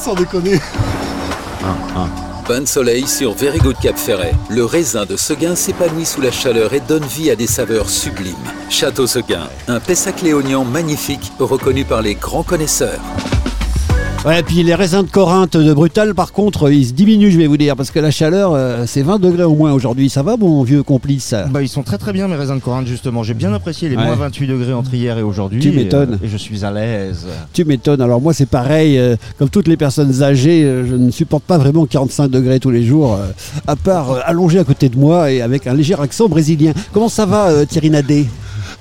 sans déconner. Bain de soleil sur Very Good Cap Ferret. Le raisin de Seguin s'épanouit sous la chaleur et donne vie à des saveurs sublimes. Château Seguin, un Pessac magnifique reconnu par les grands connaisseurs. Ouais, puis les raisins de Corinthe de Brutal, par contre, ils se diminuent, je vais vous dire, parce que la chaleur, euh, c'est 20 degrés au moins aujourd'hui. Ça va, mon vieux complice? Bah, ils sont très très bien mes raisins de Corinthe justement. J'ai bien apprécié les Ouais. moins 28 degrés entre hier et aujourd'hui. Tu et, m'étonnes. euh, Et, je suis à l'aise. Tu m'étonnes. Alors moi, c'est pareil. euh, comme toutes les personnes âgées, euh, je ne supporte pas vraiment 45 degrés tous les jours, euh, à part euh, allongé à côté de moi et avec un léger accent brésilien. Comment ça va, euh, Thierry Nadet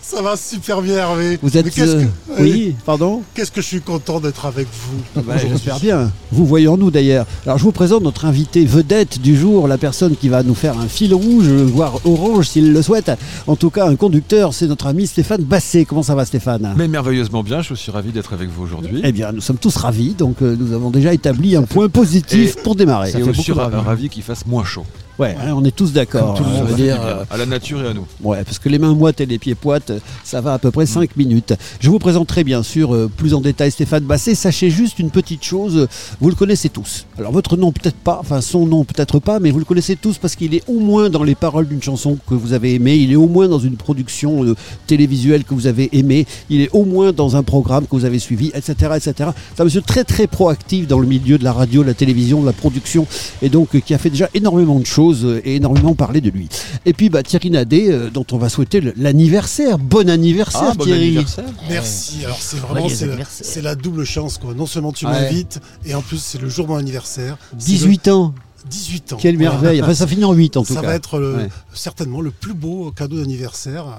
Ça va super bien, Hervé. Vous Mais êtes... qu'est-ce euh, que- Oui, pardon Qu'est-ce que je suis content d'être avec vous. Bah, J'espère bien. Vous voyez en nous d'ailleurs. Alors je vous présente notre invité vedette du jour, la personne qui va nous faire un fil rouge, voire orange s'il le souhaite. En tout cas, un conducteur, c'est notre ami Stéphane Basset. Comment ça va Stéphane? Mais merveilleusement bien, je suis ravi d'être avec vous aujourd'hui. Eh bien, nous sommes tous ravis, donc euh, nous avons déjà établi un point positif Et- pour démarrer. Et aussi ra- ravi qu'il fasse moins chaud. Ouais, hein, on est tous d'accord. Tout le hein, monde je veux dire, euh, À la nature et à nous. Ouais, parce que les mains moites et les pieds poites, ça va à peu près 5 minutes. Je vous présenterai bien sûr euh, plus en détail Stéphane Basset. Sachez juste une petite chose, vous le connaissez tous. Alors votre nom peut-être pas, enfin son nom peut-être pas, mais vous le connaissez tous parce qu'il est au moins dans les paroles d'une chanson que vous avez aimée, il est au moins dans une production euh, télévisuelle que vous avez aimée, il est au moins dans un programme que vous avez suivi, etc. etc. C'est un monsieur très très proactif dans le milieu de la radio, de la télévision, de la production, et donc euh, qui a fait déjà énormément de choses euh, et énormément parlé de lui. Et puis bah, Thierry Nadet, euh, dont on va souhaiter l'anniversaire. Bon anniversaire Ah, bon Thierry. anniversaire. Merci. Alors c'est vraiment c'est la, anniversaire. c'est la double chance quoi. Non seulement tu Ouais. m'invites et en plus c'est le jour de mon anniversaire. C'est 18 ans, le 18 ans. quelle merveille. Enfin ça finit en 8 en tout Ça cas. va être le- Ouais. certainement le plus beau cadeau d'anniversaire euh,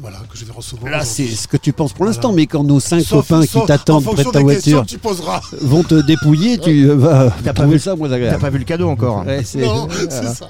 voilà, que je vais recevoir. Là c'est ce que tu penses pour l'instant, Voilà. mais quand nos cinq Sauf- copains sauf- qui t'attendent en près de ta voiture que tu poseras. vont te dépouiller, tu vas T'as pas vu- ça moins T'as agréable. pas vu le cadeau encore Ouais, Non, c'est ça.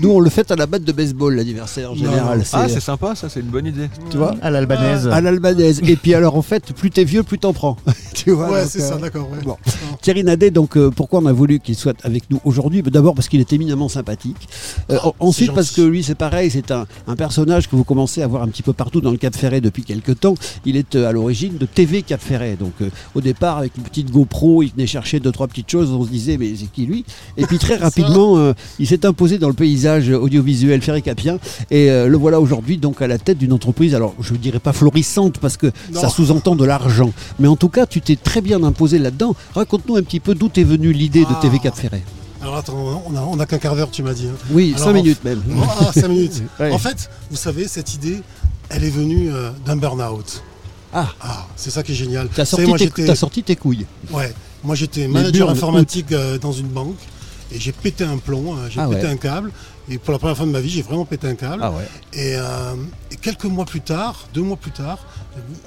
Nous on le fait à la batte de baseball l'anniversaire en général. Ah, c'est- sympa, ça, c'est une bonne idée. tu vois À l'albanaise. à l'albanaise. Et puis alors en fait, plus t'es vieux, plus t'en prends. tu vois Ouais, c'est euh, ça, d'accord. ouais. bon. Thierry Nadet, donc euh, pourquoi on a voulu qu'il soit avec nous aujourd'hui? Bah, D'abord parce qu'il est éminemment sympathique. Euh, en- ensuite parce que lui c'est pareil, c'est un, un personnage que vous commencez à voir un petit peu partout dans le Cap Ferret depuis quelques temps. Il est euh, à l'origine de TV Cap Ferret. Donc euh, au départ avec une petite GoPro, il venait chercher deux trois petites choses, on se disait mais c'est qui lui? Et puis très rapidement, euh, il s'est imposé dans le paysage audiovisuel ferré-capien et euh, le voilà aujourd'hui donc à la tête d'une entreprise. Alors je ne dirais pas florissante parce que Non. ça sous-entend de l'argent, mais en tout cas tu t'es très bien imposé là-dedans. Raconte-nous un petit peu d'où est venue l'idée de Ah. TV Cap Ferret. Alors attends, on a, on a qu'un quart d'heure, tu m'as dit. hein. Oui, Alors, cinq même. Ah, 5 minutes. Ouais. En fait, vous savez, cette idée, elle est venue euh, d'un burn-out. Ah. Ah, c'est ça qui est génial. T'as savez, sorti, moi, tes- j'étais- t'as sorti tes couilles. Ouais, moi j'étais manager informatique euh, dans une banque et j'ai pété un plomb, euh, j'ai Ah pété ouais. un câble. Et pour la première fois de ma vie, j'ai vraiment pété un câble. Ah ouais. Et, euh, et quelques mois plus tard, deux mois plus tard,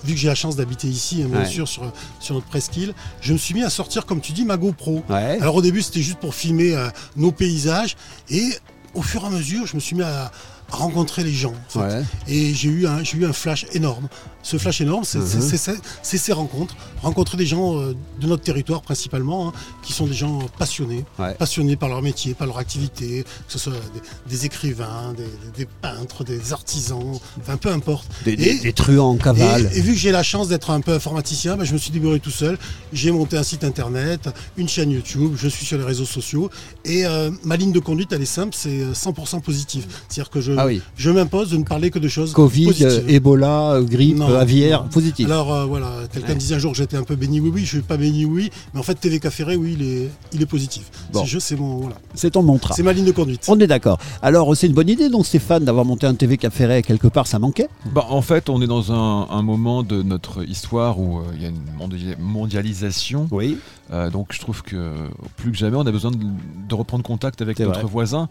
vu que j'ai la chance d'habiter ici, hein, bien Ouais. sûr, sur, sur notre presqu'île, je me suis mis à sortir, comme tu dis, ma GoPro. Alors au début, c'était juste pour filmer euh, nos paysages. Et au fur et à mesure, je me suis mis à, à rencontrer les gens. en fait. Ouais. Et j'ai eu, un- j'ai eu un flash énorme. Ce flash énorme, c'est Mhm. ces rencontres. Rencontrer des gens euh, de notre territoire principalement, hein, qui sont des gens passionnés. Ouais. Passionnés par leur métier, par leur activité, que ce soit des, des écrivains, des, des peintres, des artisans, enfin peu importe. Des, des- Et- des truands en cavale. et, et vu que j'ai la chance d'être un peu informaticien, bah, je me suis débrouillé tout seul. J'ai monté un site internet, une chaîne YouTube, je suis sur les réseaux sociaux. Et euh, ma ligne de conduite, elle est simple, c'est euh, 100% positive. C'est-à-dire que je, Ah oui. je m'impose de ne parler que de choses Covid, positives. euh, Ebola, euh, grippe, Non, euh, aviaire, non. positif. Alors euh, voilà, quelqu'un Ouais. disait un jour que j'étais un peu béni oui oui, je suis pas béni oui, mais en fait TV Café oui, il est, il est positif. Bon. C'est je- c'est mon voilà, C'est ton mantra. c'est ma ligne de conduite. On est d'accord. Alors, c'est une bonne idée, donc, Stéphane, d'avoir monté un TV Cap Ferret. Quelque part, ça manquait? Bah, en fait, on est dans un, un moment de notre histoire où euh, il y a une mondia- mondialisation. Oui. Euh, donc je trouve que plus que jamais, on a besoin de, de reprendre contact avec notre vrai. voisin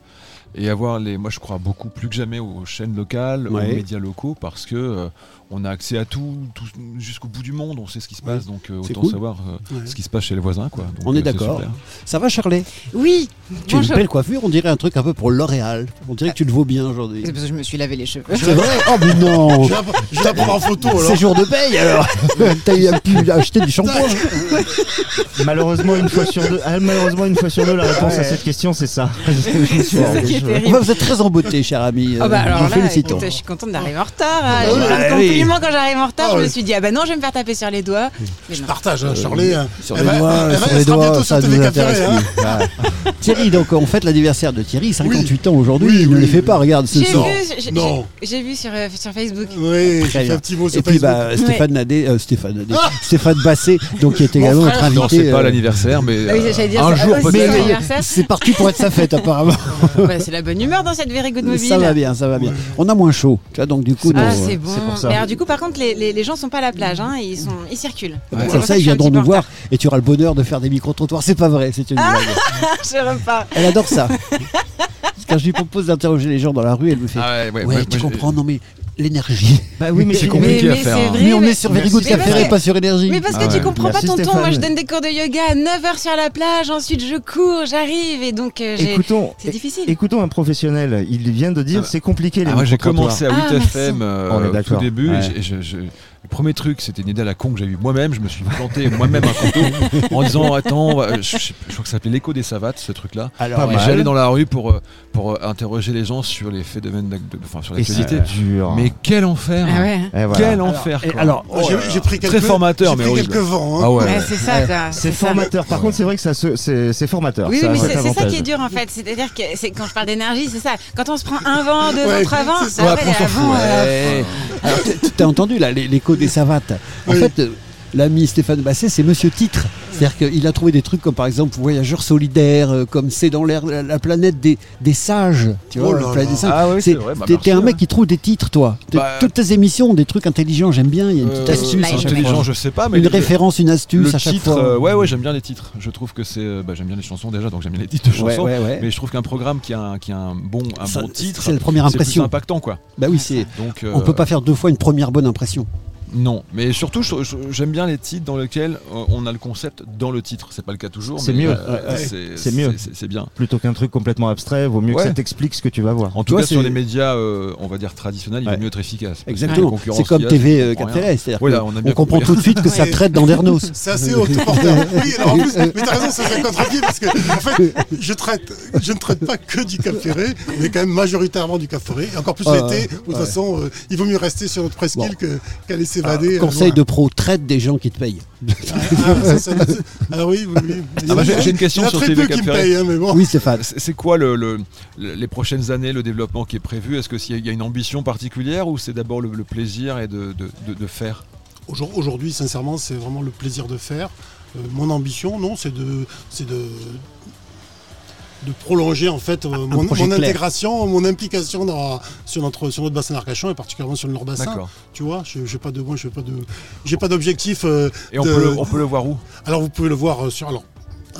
et avoir les. Moi, je crois beaucoup plus que jamais aux chaînes locales, Ouais. aux médias locaux, parce que euh, on a accès à tout, tout jusqu'au bout du monde. On sait ce qui se passe, donc euh, autant cool. savoir euh, Ouais. ce qui se passe chez les voisins, quoi. Donc, On est euh, d'accord. Ça va, Charlet Oui, Tu as une belle coiffure, on dirait un truc un peu pour L'Oréal. On dirait que tu le vaux bien aujourd'hui. c'est parce que je me suis lavé les cheveux. C'est vrai? Oh, mais non Je vais prendre en photo alors. C'est jour de paye alors T'as eu- pu acheter du shampoing Malheureusement une fois sur deux, ah, malheureusement une fois sur deux, la réponse à cette question c'est ça. Qui terrible. Enfin, vous êtes très en beauté, cher ami. Oh bah alors nous là, félicitons. écoute, je suis contente d'arriver en retard. hein. Quand j'arrive en retard. Ah je me suis dit, ah bah non, je vais me faire taper sur les doigts. Mais Je non. partage, hein, Charlie. hein. Sur Elle les va- doigts, elle va- sur les doigts, ça nous intéresse hein. Thierry, donc on fête l'anniversaire de Thierry, 58 ans aujourd'hui, Oui, il ne oui, les fait oui. pas, regarde ce soir. j'ai- Non. j'ai- j'ai vu sur, euh, sur Facebook. Oui, j'ai fait un petit mot sur Et puis Facebook. bah, Stéphane Nadé, euh, Stéphane Nadé, Ah Stéphane Basset, donc qui est également notre Non, invité. c'est pas euh, l'anniversaire, mais Ah euh, un c'est- jour peut-être. c'est parti pour être sa fête apparemment. C'est la bonne humeur dans cette Very Good Mobile. Ça va bien, ça va bien. On a moins chaud, tu vois, donc du coup, Ah, c'est bon. Du coup, par contre, les, les, les gens sont pas à la plage, hein, ils, sont, ils circulent. Ouais. C'est comme pour ça, ils viendront nous voir et tu auras le bonheur de faire des micro-trottoirs. C'est pas vrai, c'est une Ah. blague. je repars. Elle adore ça. Quand je lui propose d'interroger les gens dans la rue, elle me fait Ah ouais, ouais, Ouais, ouais, tu comprends, non mais l'énergie. Bah oui, mais C'est compliqué mais, à mais faire, hein. vrai. Mais on est sur Very. Good Mais parce Café, que- pas sur énergie. Mais parce que Ah tu ouais. comprends Merci, pas, tonton. Stéphane. Moi, je donne des cours de yoga à 9h sur la plage, ensuite je cours, j'arrive, et donc euh, j'ai- Écoutons, c'est difficile. écoutons un professionnel. Il vient de dire Ah, c'est compliqué les Ah, moi j'ai commencé à Ah, 8 merci. FM On est au début. Premier truc, c'était une idée à la con que j'ai eu moi-même. Je me suis planté moi-même un couteau en disant Attends, on va- je, je- je crois que ça s'appelait l'écho des savates, ce truc-là. Alors. J'allais dans la rue pour, euh, pour euh, interroger les gens sur les faits de, de- enfin, sur Et c'est l'actualité. dur. Mais quel enfer Ah ouais. Voilà. Quel Alors, enfer quoi. alors, Oh J'ai pris quelques Très formateur, j'ai mais quelques vents. hein. Ah ouais. Ouais, c'est ça. C'est formateur. Par contre, c'est vrai que ça se- c'est c'est formateur. Oui, oui, Ça mais c'est c'est ça qui est dur en fait. C'est-à-dire que c'est quand je parle d'énergie, c'est ça. Quand on se prend un vent, deux Ouais, vents, trois vents, c'est ça. ça Ouais, après, on s'en fout, t'as entendu là l'é- l'écho des savates. En Oui. fait, euh, l'ami Stéphane Basset, c'est Monsieur Titre. C'est-à-dire qu'il a trouvé des trucs comme par exemple Voyageurs solidaires, euh, comme c'est dans l'air la, la planète des, des sages. Tu Oh vois, là la planète des singes. Ah oui, C'est- c'est vrai. bah, t'es- un mec ouais. qui trouve des titres, toi. Bah, Toutes tes émissions ont des trucs intelligents, j'aime bien. Il y a une petite Euh, astuce à chaque intelligent, fois. je sais pas, mais Une le- référence, une astuce le à chaque titre, fois. euh, ouais, ouais, j'aime bien les titres. Je trouve que c'est, bah, j'aime bien les chansons déjà, donc j'aime bien les titres de chansons. ouais, ouais. Mais je trouve qu'un programme qui a un, qui a un bon, un Ça, bon titre, C'est la première c'est plus impression. impactant, quoi. Bah oui, c'est. Donc, euh, On peut pas faire deux fois une première bonne impression. Non, mais surtout, j'aime bien les titres dans lesquels euh, on a le concept dans le titre. C'est pas le cas toujours. C'est mais, mieux. euh, Ouais, c'est- mieux. c'est- bien. Plutôt qu'un truc complètement abstrait, vaut mieux Ouais. que ça t'explique ce que tu vas voir. En tout cas, sur les médias, euh, on va dire traditionnels, il Ouais. vaut mieux être efficace. Exactement. C'est comme TV euh, c'est-à-dire on comprend tout de suite que ça traite d'Andernos. C'est assez autoporteur. Oui, alors en plus, mais t'as raison, ça c'est contre-pied parce que en fait, je traite, je ne traite pas que du Cap Ferré, mais quand même majoritairement du Cap Ferré. Et encore plus Ah, l'été, où de toute façon, il vaut mieux rester sur notre presqu'île que- qu'aller s'évader. euh, Conseil loin. de pro, traite des gens qui te payent. Ah, ça, ça, ça- ah oui, oui, oui. Ah bah, j'ai- j'ai une question Il y en a sur très TV qui me payent, hein, mais bon. Oui, Stéphane. C'est c'est quoi le, le- le- les prochaines années, le développement qui est prévu? Est-ce qu'il y a une ambition particulière ou c'est d'abord le, le plaisir et de, de- de- de faire? Aujourd- Aujourd'hui, sincèrement, c'est vraiment le plaisir de faire. Euh, mon ambition, non, c'est de, c'est de, de prolonger en fait euh, mon, intégration, mon implication dans, sur notre sur notre bassin d'Arcachon et particulièrement sur le Nord bassin. D'accord. Tu vois, je j'ai pas de moi, j'ai pas de j'ai pas d'objectif. euh, Et on, de- peut le, on peut le voir où? Alors vous pouvez le voir euh, sur alors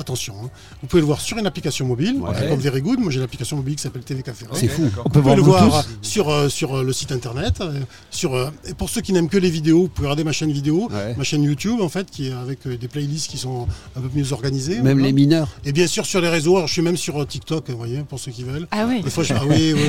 attention, hein, vous pouvez le voir sur une application mobile, Ouais. comme Very Good. Moi j'ai l'application mobile qui s'appelle TV Café. C'est fou. On peut Vous pouvez le voir sur, euh, sur euh, le site internet. euh, sur, euh, et pour ceux qui n'aiment que les vidéos, vous pouvez regarder ma chaîne vidéo, Ouais. ma chaîne YouTube en fait, qui est avec euh, des playlists qui sont un peu mieux organisées. Même voilà. les mineurs. Et bien sûr sur les réseaux, alors je suis même sur euh, TikTok, vous voyez, pour ceux qui veulent. Ah oui. Des fois, je... ah oui, oui,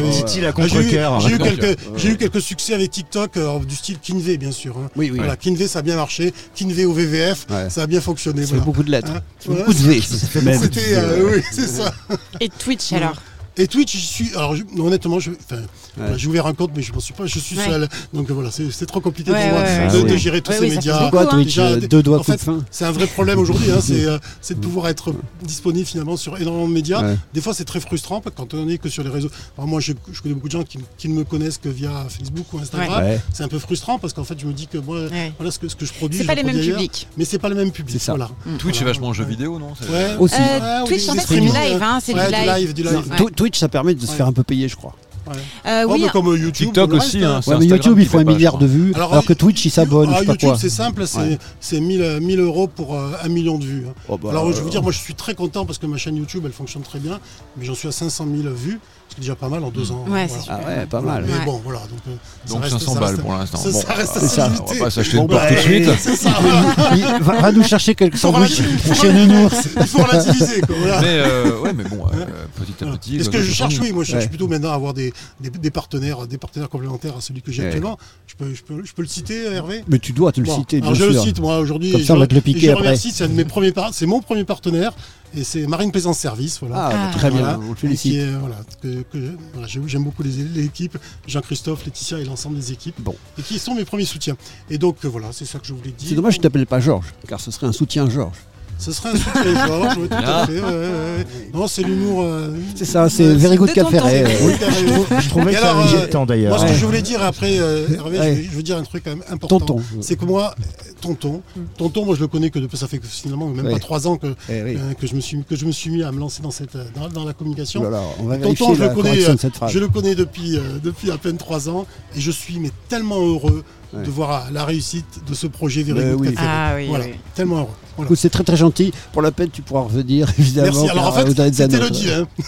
Ah, j'ai eu, quelques, j'ai eu quelques succès avec TikTok euh, du style Kinvé, bien sûr. hein. Oui, oui. Voilà, Kinvé, ça a bien marché. Kinvé au VVF, Ouais. ça a bien fonctionné. Voilà. beaucoup de lettres. Hein, beaucoup de V. même. C'était, euh, oui, c'est ça. Et Twitch alors Et Twitch, j'y suis. Alors, je- honnêtement, je, enfin, voilà, j'ai ouvert un compte, mais je m'en suis pas. Je suis Ouais. seul. Donc voilà, c'est c'est trop compliqué Ouais, pour moi ouais, de, ouais. de Ah gérer tous Ouais, ces médias. beaucoup, hein. Twitch Déjà, euh, Deux doigts en fait, fin. C'est un vrai problème aujourd'hui, hein, c'est euh, c'est de pouvoir être disponible finalement sur énormément de médias. Ouais. Des fois, c'est très frustrant parce que quand on est que sur les réseaux. Alors, moi, je, je connais beaucoup de gens qui, qui ne me connaissent que via Facebook ou Instagram. Ouais. C'est un peu frustrant parce qu'en fait, je me dis que moi, Ouais. voilà ce que, ce que je produis. C'est je pas le les mêmes publics. Mais c'est pas le même public. C'est ça. Voilà. Twitch, c'est Voilà. vachement jeu vidéo, non? Ouais. Euh, Ouais, Twitch, en fait, c'est du live, hein, c'est Ouais, du live. Twitch, ça permet de se Ouais. faire un peu payer, je crois. Ouais. Euh, oui, mais comme euh, YouTube. TikTok comme le aussi, reste, hein, Ouais, mais YouTube, il faut un milliard de vues. Alors, Alors que Twitch, il s'abonne, Ah, YouTube, quoi. c'est simple, c'est Ouais. c'est 1000, euh, 1000 euros pour euh, un million de vues. hein. Oh, bah, Alors, je euh, veux dire, moi, je suis très content parce que ma chaîne YouTube, elle fonctionne très bien, mais j'en suis à 500 000 vues, ce qui est déjà pas mal en deux ans. Ouais, Voilà. c'est super. Ah ouais, pas Voilà. mal. Mais Ouais. bon, voilà. Donc, euh, Donc reste- 500 ça balles reste- pour l'instant. Ça, Bon, ça reste assez ça. limité. On va pas s'acheter Bon, une porte bah, tout de suite. C'est va, va nous chercher quelques sandwichs chez Nounours. Il faut relativiser. Quoi, voilà. Mais euh, ouais, mais bon, euh, petit à petit. Et ce bah, que je cherche, oui, moi je cherche plutôt maintenant à avoir des, des, des partenaires, des partenaires complémentaires à celui que j'ai actuellement. Je peux, je, peux, je peux le citer, Hervé? Mais tu dois te le citer, alors je le cite moi aujourd'hui. Comme ça, on je- va te le piquer je après. remercie, c'est un de mes premiers par- c'est mon premier partenaire. Et c'est Marine Plaisance Service, voilà. Ah, Ah. très bien, Voilà. on le félicite. est, voilà, que, que- voilà, j'ai- j'aime beaucoup les- l'équipe, Jean-Christophe, Laetitia et l'ensemble des équipes, Bon. et qui sont mes premiers soutiens. Et donc euh, voilà, c'est ça que je voulais dire. C'est dommage que tu t'appelles pas Georges, car ce serait un soutien Georges. Ce serait un soutien Georges, oui, tout à fait. ouais, ouais, ouais. Non, c'est l'humour. euh, C'est ça, c'est Ouais, Very Good euh, t'as raison. Je trouvais que ça euh, temps d'ailleurs. Moi, ce que je voulais dire après, euh, Hervé, je, veux dire un truc quand même important. Tonton. C'est que moi, tonton, tonton, moi je le connais que depuis, ça fait que finalement même pas trois ans que, Eh oui. euh, que, je me suis, que je me suis mis à me lancer dans, cette, euh, dans, dans la communication. Ouh là là, on va Tonton, je la le connais, euh, cette phrase. Je le connais depuis, euh, depuis à peine trois ans et je suis mais tellement heureux Ouais. de voir la réussite de ce projet Very Mais Good oui. Café. Ah oui, Voilà, oui. tellement heureux. Voilà. C'est très très gentil. Pour la peine, tu pourras revenir évidemment. Merci. Alors en fait, c'était le deal. hein.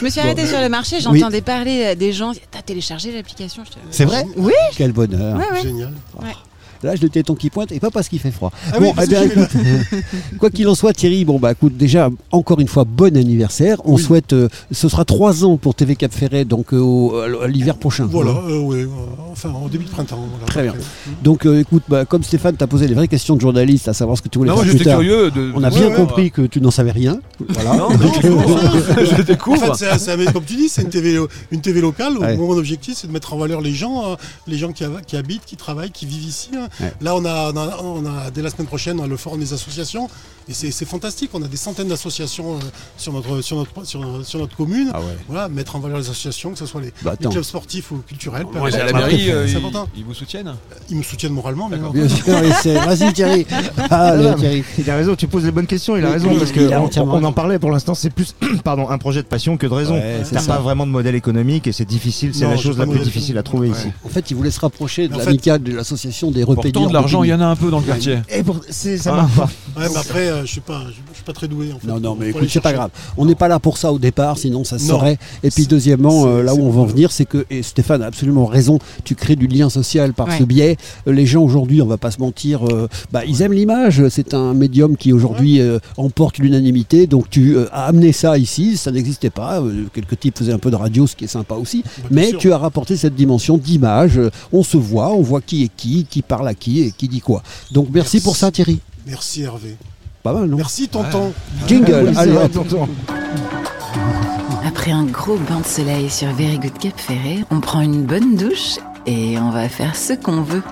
Je me suis arrêtée sur le marché, Oui. j'entendais parler des gens. T'as téléchargé l'application je te- C'est vrai Oui. Quel bonheur. Ouais, ouais. Génial. Là, je le téton qui pointe et pas parce qu'il fait froid. Ah bon, oui, eh bien, j'ai écoute, quoi qu'il en soit, Thierry, bon, bah, écoute, déjà, encore une fois, bon anniversaire. On Oui. souhaite, euh, ce sera trois ans pour TV Cap Ferret, donc euh, au- à l'hiver prochain. Voilà, Hein. euh, ouais, euh, enfin au début de printemps. voilà, Très bien. après. Donc, euh, écoute, bah, comme Stéphane t'a posé les vraies questions de journaliste, à savoir ce que tu voulais Non, faire moi plus j'étais tard. curieux de. On a bien Ouais, compris que tu n'en savais rien. Voilà. Non, non, je En découvre. fait, c'est- c'est- mais comme tu dis, c'est une TV, une TV locale. où Ouais. Mon objectif, c'est de mettre en valeur les gens, euh, les gens qui habitent, qui travaillent, qui vivent ici. hein. Ouais. Là, on a, on a- on a- dès la semaine prochaine, on a le forum des associations. Et c'est c'est fantastique. On a des centaines d'associations euh, sur, notre, sur, notre, sur, sur notre commune. Ah ouais. Voilà, mettre en valeur les associations, que ce soit les, Bah, les clubs sportifs ou culturels. peu Moi, j'ai à la importe. mairie, euh, ils, vous soutiennent Ils me soutiennent moralement. Bien sûr, Vas-y, Thierry. Non. Il a raison, tu poses les bonnes questions, il a raison, oui, parce qu'on on en parlait pour l'instant, c'est plus pardon, un projet de passion que de raison. Ouais, c'est T'as pas vraiment de modèle économique et c'est difficile, c'est la chose la plus difficile à trouver ici. En fait, il voulait se rapprocher de l'amicale de l'association des repayeurs. Pourtant, de l'argent, il y en a un peu dans le quartier. Et pour- ça Ah. marche pas. Ouais, mais après, euh, je suis pas, je, je suis pas très doué. En fait, Non, non, mais écoute, c'est pas grave. On n'est pas là pour ça au départ, sinon ça se Non. saurait. Et puis deuxièmement, euh, là où on va en venir, c'est que, et Stéphane a absolument raison, tu crées du lien social par Ouais. ce biais. Euh, Les gens aujourd'hui, on va pas se mentir, euh, bah, ils aiment l'image. C'est un médium qui aujourd'hui euh, emporte l'unanimité. Donc tu euh, as amené ça ici, ça n'existait pas. Euh, quelques types faisaient un peu de radio, ce qui est sympa aussi. Bah, Mais sûr. tu as rapporté cette dimension d'image. On se voit, on voit qui est qui, qui parle qui et qui dit quoi. Donc merci, Merci. pour ça, Thierry. Merci Hervé. Pas mal, non Merci tonton. Jingle, allez tonton. Après un gros bain de soleil sur Very Good Cap Ferret, on prend une bonne douche et on va faire ce qu'on veut.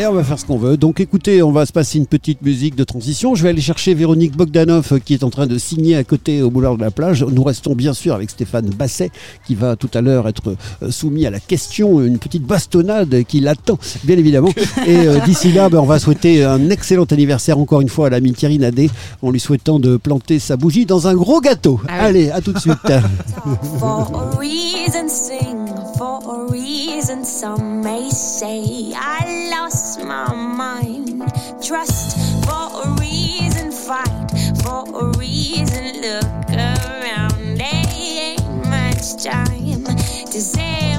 Et on va faire ce qu'on veut. Donc écoutez, on va se passer une petite musique de transition. Je vais aller chercher Véronique Bogdanov euh, qui est en train de signer à côté au boulevard de la plage. Nous restons bien sûr avec Stéphane Basset qui va tout à l'heure être euh, soumis à la question, une petite bastonnade qui l'attend, bien évidemment. Et euh, d'ici là, ben, on va souhaiter un excellent anniversaire encore une fois à l'ami Thierry Nadet en lui souhaitant de planter sa bougie dans un gros gâteau. Ah oui. Allez, à tout de suite. For a reason, sing for a reason. Some may say I lost my mind. Trust for a reason, fight for a reason. Look around, there ain't much time to say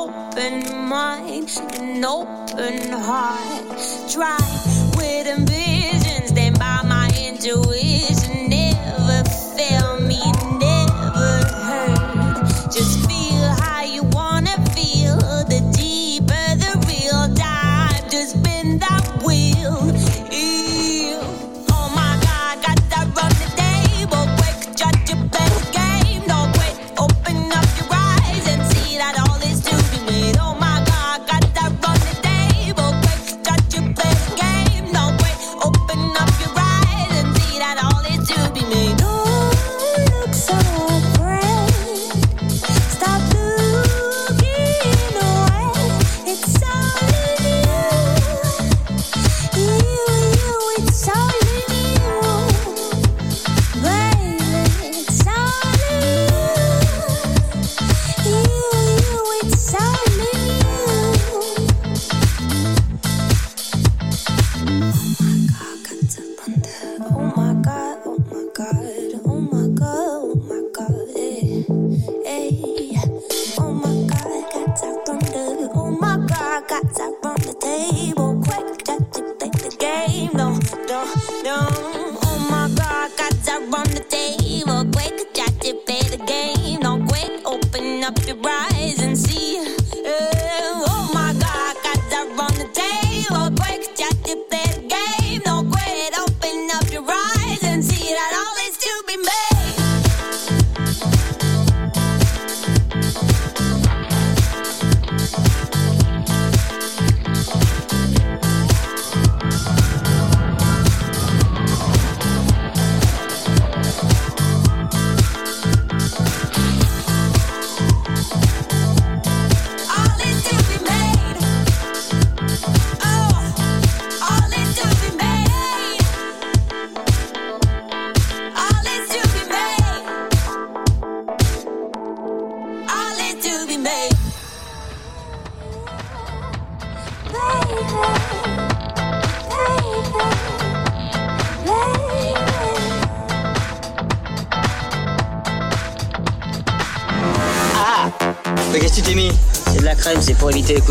Open mind and open heart. Try with ambition, stand by my intuition.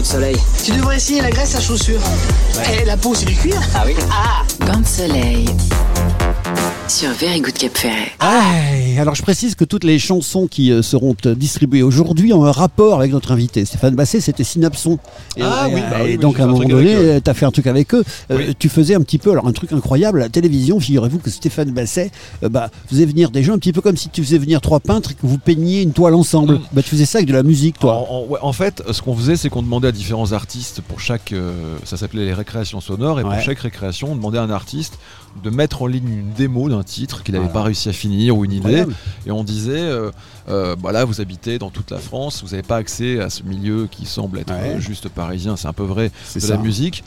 Soleil. Tu devrais essayer la graisse à chaussures. Et la peau, c'est du cuir Ah oui Ah Bain de soleil. Sur Very Good Cap Ferret. Aïe, alors je précise que toutes les chansons qui euh, seront euh, distribuées aujourd'hui ont un rapport avec notre invité. Stéphane Basset, c'était Synapson. Et, Ah euh, oui, bah oui, et oui, donc à un moment donné, tu as fait un truc avec eux. Euh. Tu faisais un petit peu, alors un truc incroyable, à la télévision, figurez-vous que Stéphane Basset euh, bah, faisait venir des gens un petit peu comme si tu faisais venir trois peintres et que vous peigniez une toile ensemble. Mm. Bah, tu faisais ça avec de la musique, toi. En, en- ouais, en fait, ce qu'on faisait, c'est qu'on demandait à différents artistes pour chaque. euh, ça s'appelait les récréations sonores, et Ouais. pour chaque récréation, on demandait à un artiste de mettre en ligne une démo d'un titre qu'il n'avait Voilà. pas réussi à finir ou une idée. Et on disait euh, euh, bah vous habitez dans toute la France, vous n'avez pas accès à ce milieu qui semble être Ouais. euh, juste parisien, c'est un peu vrai C'est de ça. la musique.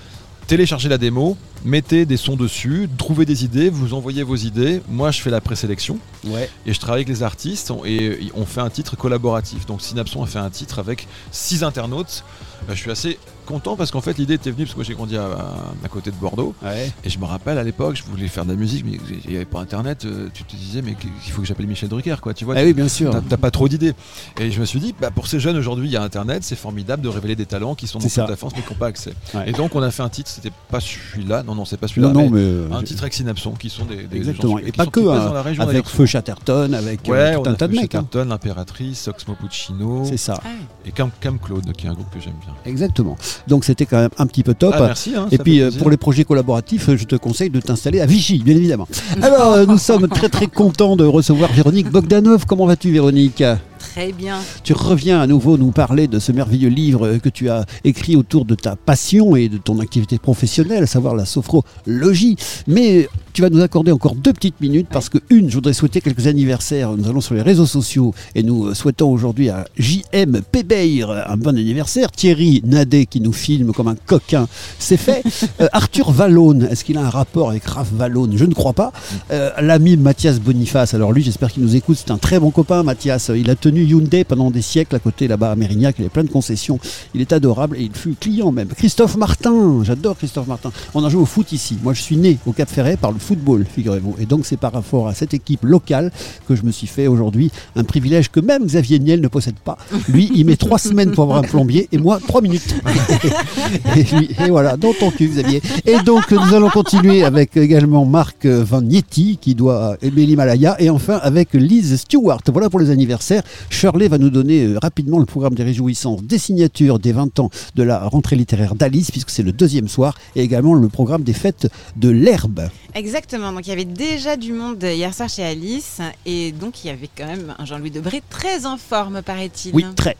Téléchargez la démo, mettez des sons dessus, trouvez des idées, vous envoyez vos idées. Moi, je fais la présélection Ouais. et je travaille avec les artistes et on fait un titre collaboratif. Donc Synapson a fait un titre avec six internautes. Euh, Je suis assez content parce qu'en fait l'idée était venue parce que moi j'ai grandi à, à- à côté de Bordeaux Ouais. et je me rappelle à l'époque je voulais faire de la musique mais il n'y avait pas internet euh, tu te disais mais il faut que j'appelle Michel Drucker quoi tu vois Ah tu- oui, bien sûr. T'as pas trop d'idées. Et je me suis dit, bah, pour ces jeunes aujourd'hui, il y a Internet, c'est formidable de révéler des talents qui sont dans toute la France mais qui n'ont pas accès. Ouais. Et donc on a fait un titre, c'était pas celui-là, non, non, c'est pas celui-là, Non, non, mais mais. euh, un titre avec Synapson qui sont des, des Exactement. gens Et pas que, hein, dans la région avec. Feu Chatterton, avec euh, Ouais, tout un tas de mecs. hein. Chatterton, l'impératrice, Oxmo Puccino C'est ça. et Cam, Cam Claude, qui est un groupe que j'aime bien. Exactement. Donc c'était quand même un petit peu top. Ah, merci. hein, Et puis euh, pour les projets collaboratifs, euh, je te conseille de t'installer à Vichy, bien évidemment. Alors euh, nous sommes très très contents de recevoir Véronique Bogdanov. Comment vas-tu Véronique? Très bien. Tu reviens à nouveau nous parler de ce merveilleux livre que tu as écrit autour de ta passion et de ton activité professionnelle, à savoir la sophrologie. Mais tu vas nous accorder encore deux petites minutes parce que une, je voudrais souhaiter quelques anniversaires. Nous allons sur les réseaux sociaux et nous souhaitons aujourd'hui à JM Pébeir un bon anniversaire. Thierry Nadet qui nous filme comme un coquin, c'est fait. Euh, Arthur Vallone, est-ce qu'il a un rapport avec Raph Vallone? Je ne crois pas. Euh, L'ami Mathias Boniface, alors lui j'espère qu'il nous écoute, c'est un très bon copain Mathias. Il a tenu Hyundai pendant des siècles à côté là-bas à Mérignac, il avait plein de concessions. Il est adorable et il fut client même. Christophe Martin, j'adore Christophe Martin. On a joué au foot ici. Moi je suis né au Cap Ferret par le football, figurez-vous. Et donc c'est par rapport à cette équipe locale que je me suis fait aujourd'hui un privilège que même Xavier Niel ne possède pas. Lui, il met trois semaines pour avoir un plombier et moi trois minutes. et, voilà, dans ton cul Xavier. Et donc nous allons continuer avec également Marc Nieti qui doit aimer l'Himalaya et enfin avec Liz Stewart. Voilà pour les anniversaires. Shirley va nous donner euh, rapidement le programme des réjouissances des signatures des 20 ans de la rentrée littéraire d'Alice puisque c'est le deuxième soir et également le programme des fêtes de l'herbe. Exactement. Donc il y avait déjà du monde hier soir chez Alice et donc il y avait quand même un Jean-Louis Debré très en forme, paraît-il. Oui, très.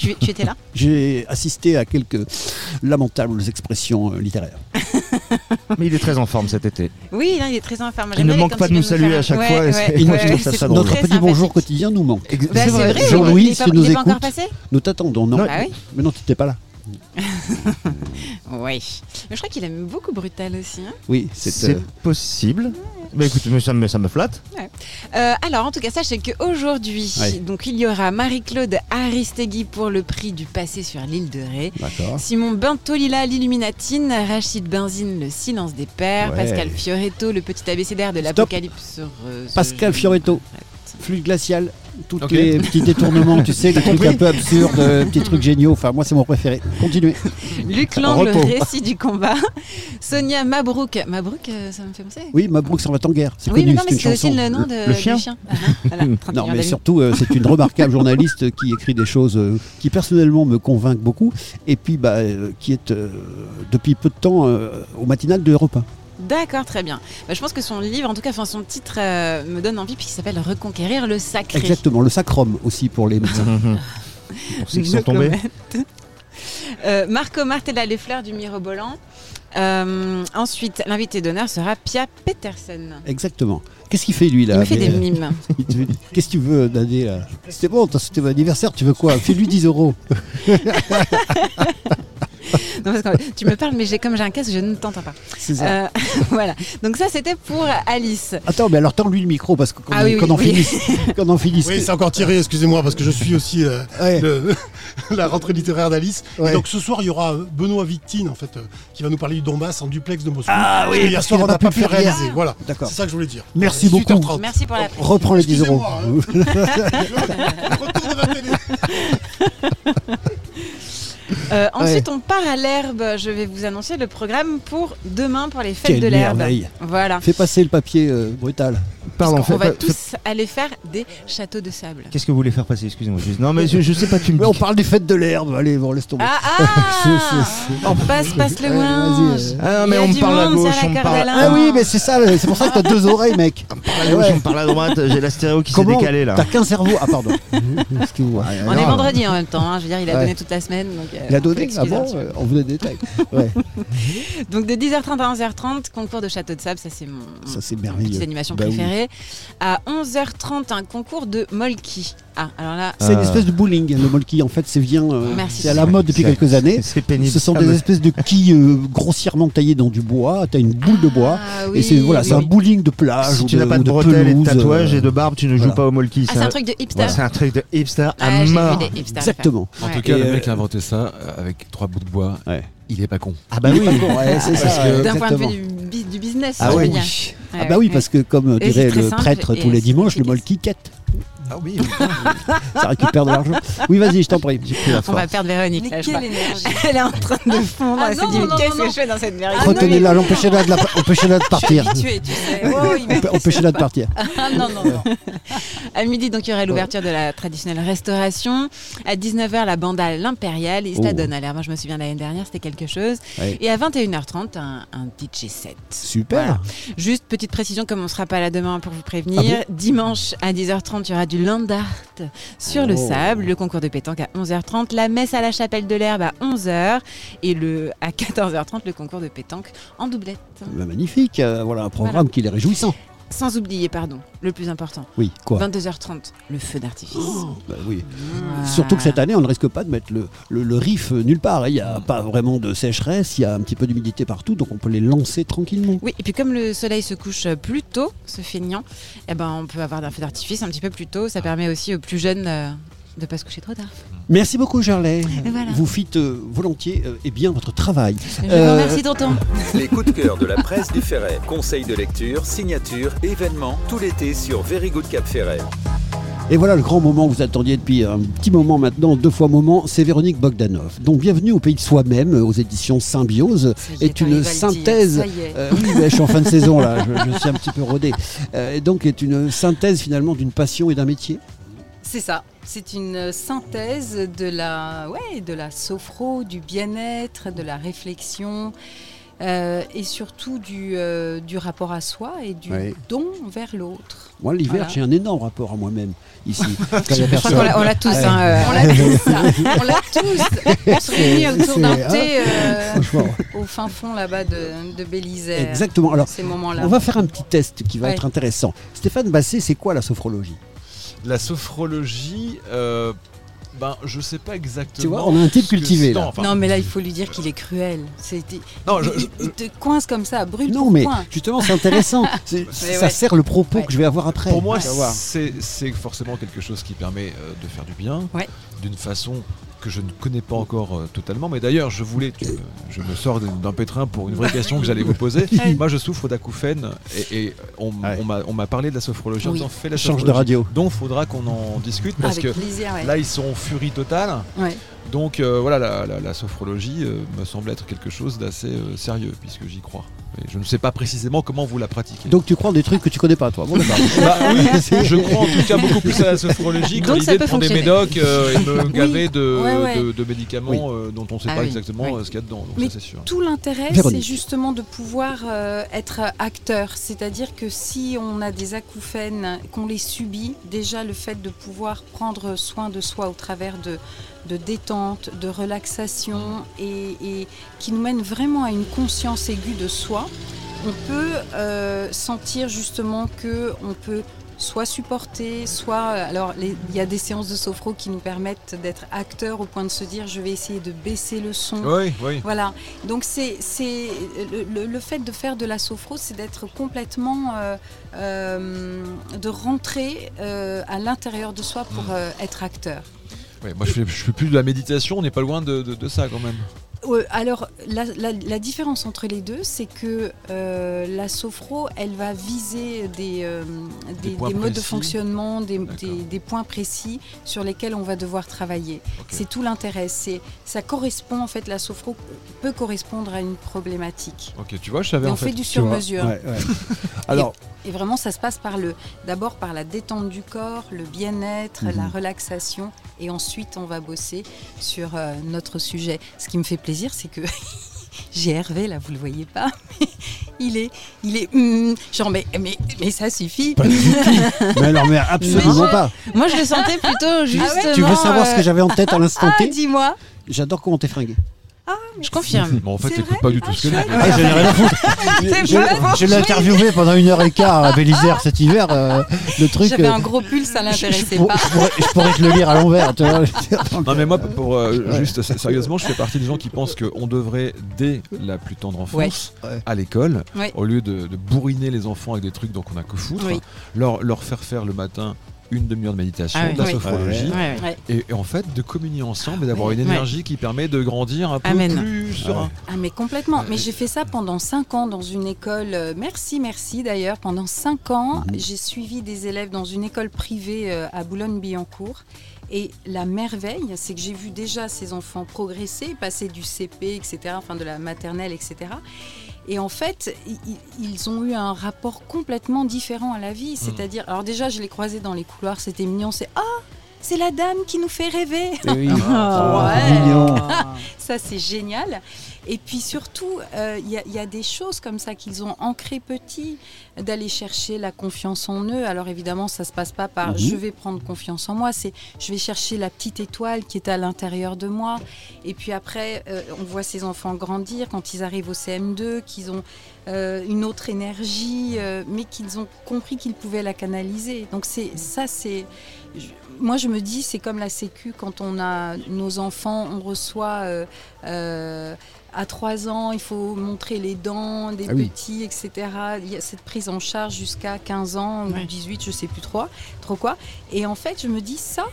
Tu, tu étais là J'ai assisté à quelques lamentables expressions euh, littéraires. Mais il est très en forme cet été. Oui, là, il est très en forme. Il ne manque pas de nous saluer à chaque Ouais, fois, ouais, ouais, ça très Notre petit bonjour quotidien nous manque. Bah, c'est vrai, Jean-Louis, si nous passé nous t'attendons, non Ah oui Mais non, tu n'étais pas là. Oui. Mais je crois qu'il aime beaucoup Brutal aussi. hein. Oui, c'est C'est euh, possible. Bah écoute, mais ça, me, ça me flatte. Euh, alors, en tout cas, sachez qu'aujourd'hui, donc il y aura Marie-Claude Aristegui pour le prix du passé sur l'île de Ré. D'accord. Simon Bentolila, l'Illuminatine, Rachid Benzine, le silence des pères, Ouais. Pascal Fioretto, le petit abécédaire de l'apocalypse euh, Pascal. Fioretto. Fluide glacial, tous Ok. les petits détournements, tu sais, les trucs un peu absurdes, euh, petits trucs géniaux. Enfin, moi, c'est mon préféré. Continuez. Luc Lang, le récit du combat. Sonia Mabrouk. Mabrouk, euh, ça me fait penser. Oui, Mabrouk s'en va en guerre. C'est Oui, mais connu, non, mais c'est aussi le nom de, Le du chien chien. Ah, voilà, 30 Non, mais surtout, euh, c'est une remarquable journaliste qui écrit des choses euh, qui personnellement me convainquent beaucoup, et puis bah, euh, qui est euh, depuis peu de temps euh, au matinal de Europe 1. D'accord, très bien. Bah, je pense que son livre, en tout cas, enfin, son titre euh, me donne envie, puisqu'il s'appelle Reconquérir le sacré. Exactement, le sacrum aussi pour les médecins. Pour ceux qui sont tombés. Euh, Marco Martella, les fleurs du mirobolant. Euh, ensuite, l'invité d'honneur sera Pia Petersen. Exactement. Qu'est-ce qu'il fait lui là Il me fait Mais, des mimes. Qu'est-ce que tu veux, Nadé là? C'était bon, c'était mon anniversaire, tu veux quoi? Fais-lui 10 euros. Non, parce que tu me parles, mais j'ai comme j'ai un casque, je ne t'entends pas. C'est ça. Euh, voilà. Donc ça, c'était pour Alice. Attends, mais alors tends-lui le micro parce que quand, Ah on, oui, quand oui, on oui. finisse, quand on finisse. Oui, c'est encore tiré, excusez-moi, parce que je suis aussi euh, Ouais. le- la rentrée littéraire d'Alice. Ouais. Et donc ce soir, il y aura euh, Benoît Victine, en fait, euh, qui va nous parler du Donbass en duplex de Moscou. Ah oui, hier soir, on n'a pas pu réaliser. Voilà. D'accord. C'est ça que je voulais dire. Merci beaucoup. 18h30. Merci pour la Reprends les 10 euros. Hein. Retour de la télé. Euh, ensuite, on part à l'herbe. Je vais vous annoncer le programme pour demain pour les fêtes Quelle de l'herbe. merveille. Voilà. Fais passer le papier euh, brutal. Pardon, on va tous aller faire des châteaux de sable. Qu'est-ce que vous voulez faire passer Excusez-moi. juste- Non, mais je, je sais pas, tu me Mais dis. on parle des fêtes de l'herbe. Allez, bon, laisse tomber. Ah ah On passe, passe le Ouais, linge. euh. Ah, mais y a on parle à gauche, on parle Ah oui, mais c'est ça, c'est pour ça que t'as deux oreilles, mec. on me parle à gauche, on me parle à droite. J'ai la stéréo qui s'est décalée là. T'as qu'un cerveau. Ah, pardon. On est vendredi en même temps. hein. Je veux dire, il a donné toute la semaine. Euh, Il a on donné Ah euh, On vous donne des détails. Donc de 10h30 à 11h30, concours de château de sable, ça c'est mon ça c'est merveilleux. animation Bah À 11h30, un concours de molki. Ah, alors là, C'est une Euh. espèce de bowling, le molki. En fait, c'est vient. euh, Merci. c'est à la mode depuis quelques années. C'est pénible. Ce sont Ah, des espèces de quilles euh, grossièrement taillées dans du bois. T'as une boule de bois. Ah, et c'est oui, voilà, oui. un bowling de plage Si ou tu de, n'as pas de bretelles et de tatouages euh, et de barbe, tu ne joues voilà. pas au molki. Ah, c'est un truc de hipster. C'est un truc de hipster à Ah, mort. des Exactement. En Ouais. tout cas, Et, le mec a inventé ça avec trois bouts de bois, Ouais. il est pas con. Ah bah oui, ouais, c'est ça. D'un point de vue. Du, business, Ah je oui. Ah bah oui, parce que comme Et dirait le prêtre tous les dimanches, le molki quête. Ah oui, Ça récupère de l'argent. Oui, vas-y, je t'en prie. La On va perdre Véronique. Mais là, je quelle énergie Elle est en train de fondre. Ah elle s'est non, dit, qu'est-ce non, que je fais dans cette vérité Ah non, Retenez-la, l'empêchez-la de, la... empêchez-la de Je suis partir. habituée, tu sais. Oh, Empêchez-la de partir. Ah non, non, non. À midi, donc, il y aurait l'ouverture de la traditionnelle restauration. À 19h, la bande à l'Impérial. Et Oh. ça donne à l'air. Moi, je me souviens l'année dernière, c'était quelque chose. Et à 21h30, un, un DJ set. Super. Voilà. Juste petite précision, comme on ne sera pas là demain pour vous prévenir. Ah Dimanche à 10h30, il y aura du land art sur le Oh. sable, le concours de pétanque à 11h30, la messe à la chapelle de l'herbe à 11h et le, à 14h30, le concours de pétanque en doublette. Bah, magnifique. euh, voilà un programme Voilà. qui est réjouissant. Sans oublier, pardon, le plus important, Oui, quoi 22h30, le feu d'artifice. Bah oui. Surtout que cette année, on ne risque pas de mettre le, le, le riff euh, nulle part. Il n'y a pas vraiment de sécheresse, il y a un petit peu d'humidité partout, donc on peut les lancer tranquillement. Oui, et puis comme le soleil se couche plus tôt, ce feignant, eh ben, on peut avoir un feu d'artifice un petit peu plus tôt. Ça permet aussi aux plus jeunes euh, de pas se coucher trop tard. Merci beaucoup, Gerlay. Voilà. Vous fîtes euh, volontiers euh, et bien votre travail. Je Euh, vous remercie, tonton. Les coups de cœur de la presse du Ferret. Conseils de lecture, signatures, événements, tout l'été sur Very Good Cap Ferret. Et voilà le grand moment que vous attendiez depuis un petit moment maintenant, deux fois moment, c'est Véronique Bogdanov. Donc bienvenue au pays de soi-même, euh, aux éditions Symbiose, est, est une synthèse. est. Euh, oui, je suis en fin de saison là, je, je suis un petit peu rodé. Euh, et donc est une synthèse finalement d'une passion et d'un métier? C'est ça. C'est une synthèse de la, ouais, de la sophro, du bien-être, de la réflexion euh, et surtout du, euh, du rapport à soi et du Ouais. don vers l'autre. Moi l'hiver Voilà. j'ai un énorme rapport à moi-même ici. Je crois qu'on l'a- on l'a tous. Ouais. hein, euh, On l'a tous, on l'a tous. On se réunit autour d'un hein, thé euh, Franchement. au fin fond là-bas de, de Bélisère. Exactement. Alors Ces moments-là. on va faire un petit test qui va Ouais. être intéressant. Stéphane Basset, c'est quoi la sophrologie? La sophrologie, euh, Ben, je sais pas exactement. Tu vois, on a un type cultivé, non, là. enfin, Non, mais là, il faut lui dire qu'il est cruel. C'était- Non, je- il, je- il te coince comme ça, brûle Non, mais justement, c'est intéressant. C'est- ça ouais. sert le propos Ouais. que je vais avoir après. Pour moi, c'est c'est forcément quelque chose qui permet euh, de faire du bien, Ouais. d'une façon que je ne connais pas encore euh, totalement. Mais d'ailleurs, je voulais, tu- je me sors d'un pétrin pour une vraie question que j'allais vous poser. Moi, je souffre d'acouphènes et, et on, Ouais. on m'a- on m'a parlé de la sophrologie en Oui. disant fais la Change de radio. Donc, faudra qu'on en discute parce Avec que plaisir, ouais. là, ils sont en furie totale. Ouais. Donc euh, voilà, la, la- la sophrologie euh, me semble être quelque chose d'assez euh, sérieux puisque j'y crois. Je ne sais pas précisément comment vous la pratiquez. Donc tu crois des trucs que tu connais pas, toi. Bon. Bah oui, je crois en tout cas beaucoup plus à la sophrologie que l'idée de prendre des médocs euh, et me gaver de, Ouais, ouais. de- de médicaments euh, dont on ne sait Ah pas oui, exactement oui. euh, ce qu'il y a dedans. Donc Mais ça c'est sûr. Tout l'intérêt, c'est justement de pouvoir euh, être acteur. C'est-à-dire que si on a des acouphènes, qu'on les subit, déjà le fait de pouvoir prendre soin de soi au travers de, de détente, de relaxation et, et qui nous mène vraiment à une conscience aiguë de soi, on peut euh, sentir justement que on peut soit supporter, soit alors les- il y a des séances de sophro qui nous permettent d'être acteurs au point de se dire je vais essayer de baisser le son. Oui, oui. Voilà, donc c'est c'est le, fait de faire de la sophro, c'est d'être complètement euh, euh, de rentrer à l'intérieur de soi pour Mm. être acteur. Ouais, moi je fais, je fais plus de la méditation, on n'est pas loin de, de- de ça quand même. Alors la, la- la différence entre les deux, c'est que euh, la sophro, elle va viser des, euh, des, points des modes de fonctionnement, des, D'accord. des- des points précis sur lesquels on va devoir travailler. C'est tout l'intérêt. C'est ça correspond en fait, la sophro peut correspondre à une problématique. Ok, tu vois, je savais Et on en fait. fait du sur-mesure. Ouais, ouais. Alors, Et vraiment, ça se passe par le, d'abord par la détente du corps, le bien-être, Mhm. la relaxation, et ensuite on va bosser sur euh, notre sujet. Ce qui me fait plaisir, c'est que j'ai Hervé là, vous le voyez pas, mais il est, il est, hum, genre mais, mais, mais ça suffit. Pas mais alors, mais absolument Mais- pas. Moi, je le sentais plutôt justement. Tu veux savoir ce que j'avais en tête à l'instant Ah, T dis-moi. J'adore comment t'es fringué. Je confirme. Bon, en fait, C'est t'écoutes vrai pas du tout ce que je. Ah, j'en ai rien à foutre. C'est Je, je l'ai interviewé pendant une heure et quart à Bélisère cet hiver. euh, le truc. J'avais euh, un gros pull, ça je, je l'intéressait pas. je pourrais, je pourrais te le lire à l'envers. tu vois. Non mais moi pour euh, juste sérieusement je fais partie des gens qui pensent qu'on devrait dès la plus tendre enfance. Ouais. à l'école Ouais. au lieu de, de bourriner les enfants avec des trucs dont on a que foutre Oui. leur, leur faire faire le matin une demi-heure de méditation, Ah oui. de la sophrologie et, et en fait de communier ensemble et d'avoir Oui. une énergie qui permet de grandir un peu Amen. plus serein. Ah mais complètement. Mais j'ai fait ça pendant 5 ans dans une école. euh, Merci, merci d'ailleurs. Pendant 5 ans, j'ai suivi des élèves dans une école privée euh, à Boulogne-Billancourt. Et la merveille, c'est que j'ai vu déjà ces enfants progresser, passer du CP, etc., enfin de la maternelle, etc. Et en fait, ils ont eu un rapport complètement différent à la vie. C'est-à-dire, alors déjà, je les croisais dans les couloirs, c'était mignon, c'est Ah, c'est la dame qui nous fait rêver. Eh oui. Oh, mignon. Ça, c'est génial. Et puis surtout, euh, il y, a- il y a des choses comme ça qu'ils ont ancrées petits, d'aller chercher la confiance en eux. Alors évidemment, ça se passe pas par Mhm. je vais prendre confiance en moi, c'est je vais chercher la petite étoile qui est à l'intérieur de moi. Et puis après, euh, on voit ces enfants grandir quand ils arrivent au CM2, qu'ils ont euh, une autre énergie, mais qu'ils ont compris qu'ils pouvaient la canaliser. Donc c'est ça, c'est moi, je me dis, c'est comme la Sécu, quand on a nos enfants, on reçoit euh, euh, à 3 ans, il faut montrer les dents des Ah oui. petits, etc. Il y a cette prise en charge jusqu'à 15 ans ou Ouais. 18, je sais plus trop, trop quoi. Et en fait, je me dis, ça,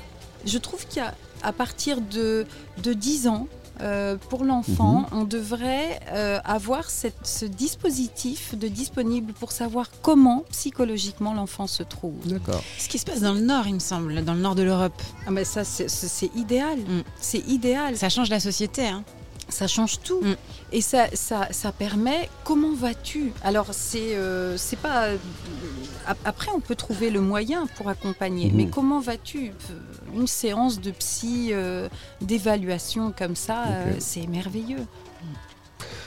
je trouve qu'à à partir de, de 10 ans, euh, pour l'enfant, on devrait euh, avoir cette- ce dispositif de disponible pour savoir comment psychologiquement l'enfant se trouve. D'accord. Ce qui se passe dans le Nord, il me semble, dans le Nord de l'Europe. Ah ben ça, c'est idéal. Mm. C'est idéal. Ça change la société. Hein. Ça change tout. Mm. Et ça, ça, ça permet comment vas-tu? Alors, c'est euh, c'est pas. euh, ap- Après, on peut trouver le moyen pour accompagner. Mais comment vas-tu? Une séance de psy, euh, d'évaluation comme ça, euh, c'est merveilleux.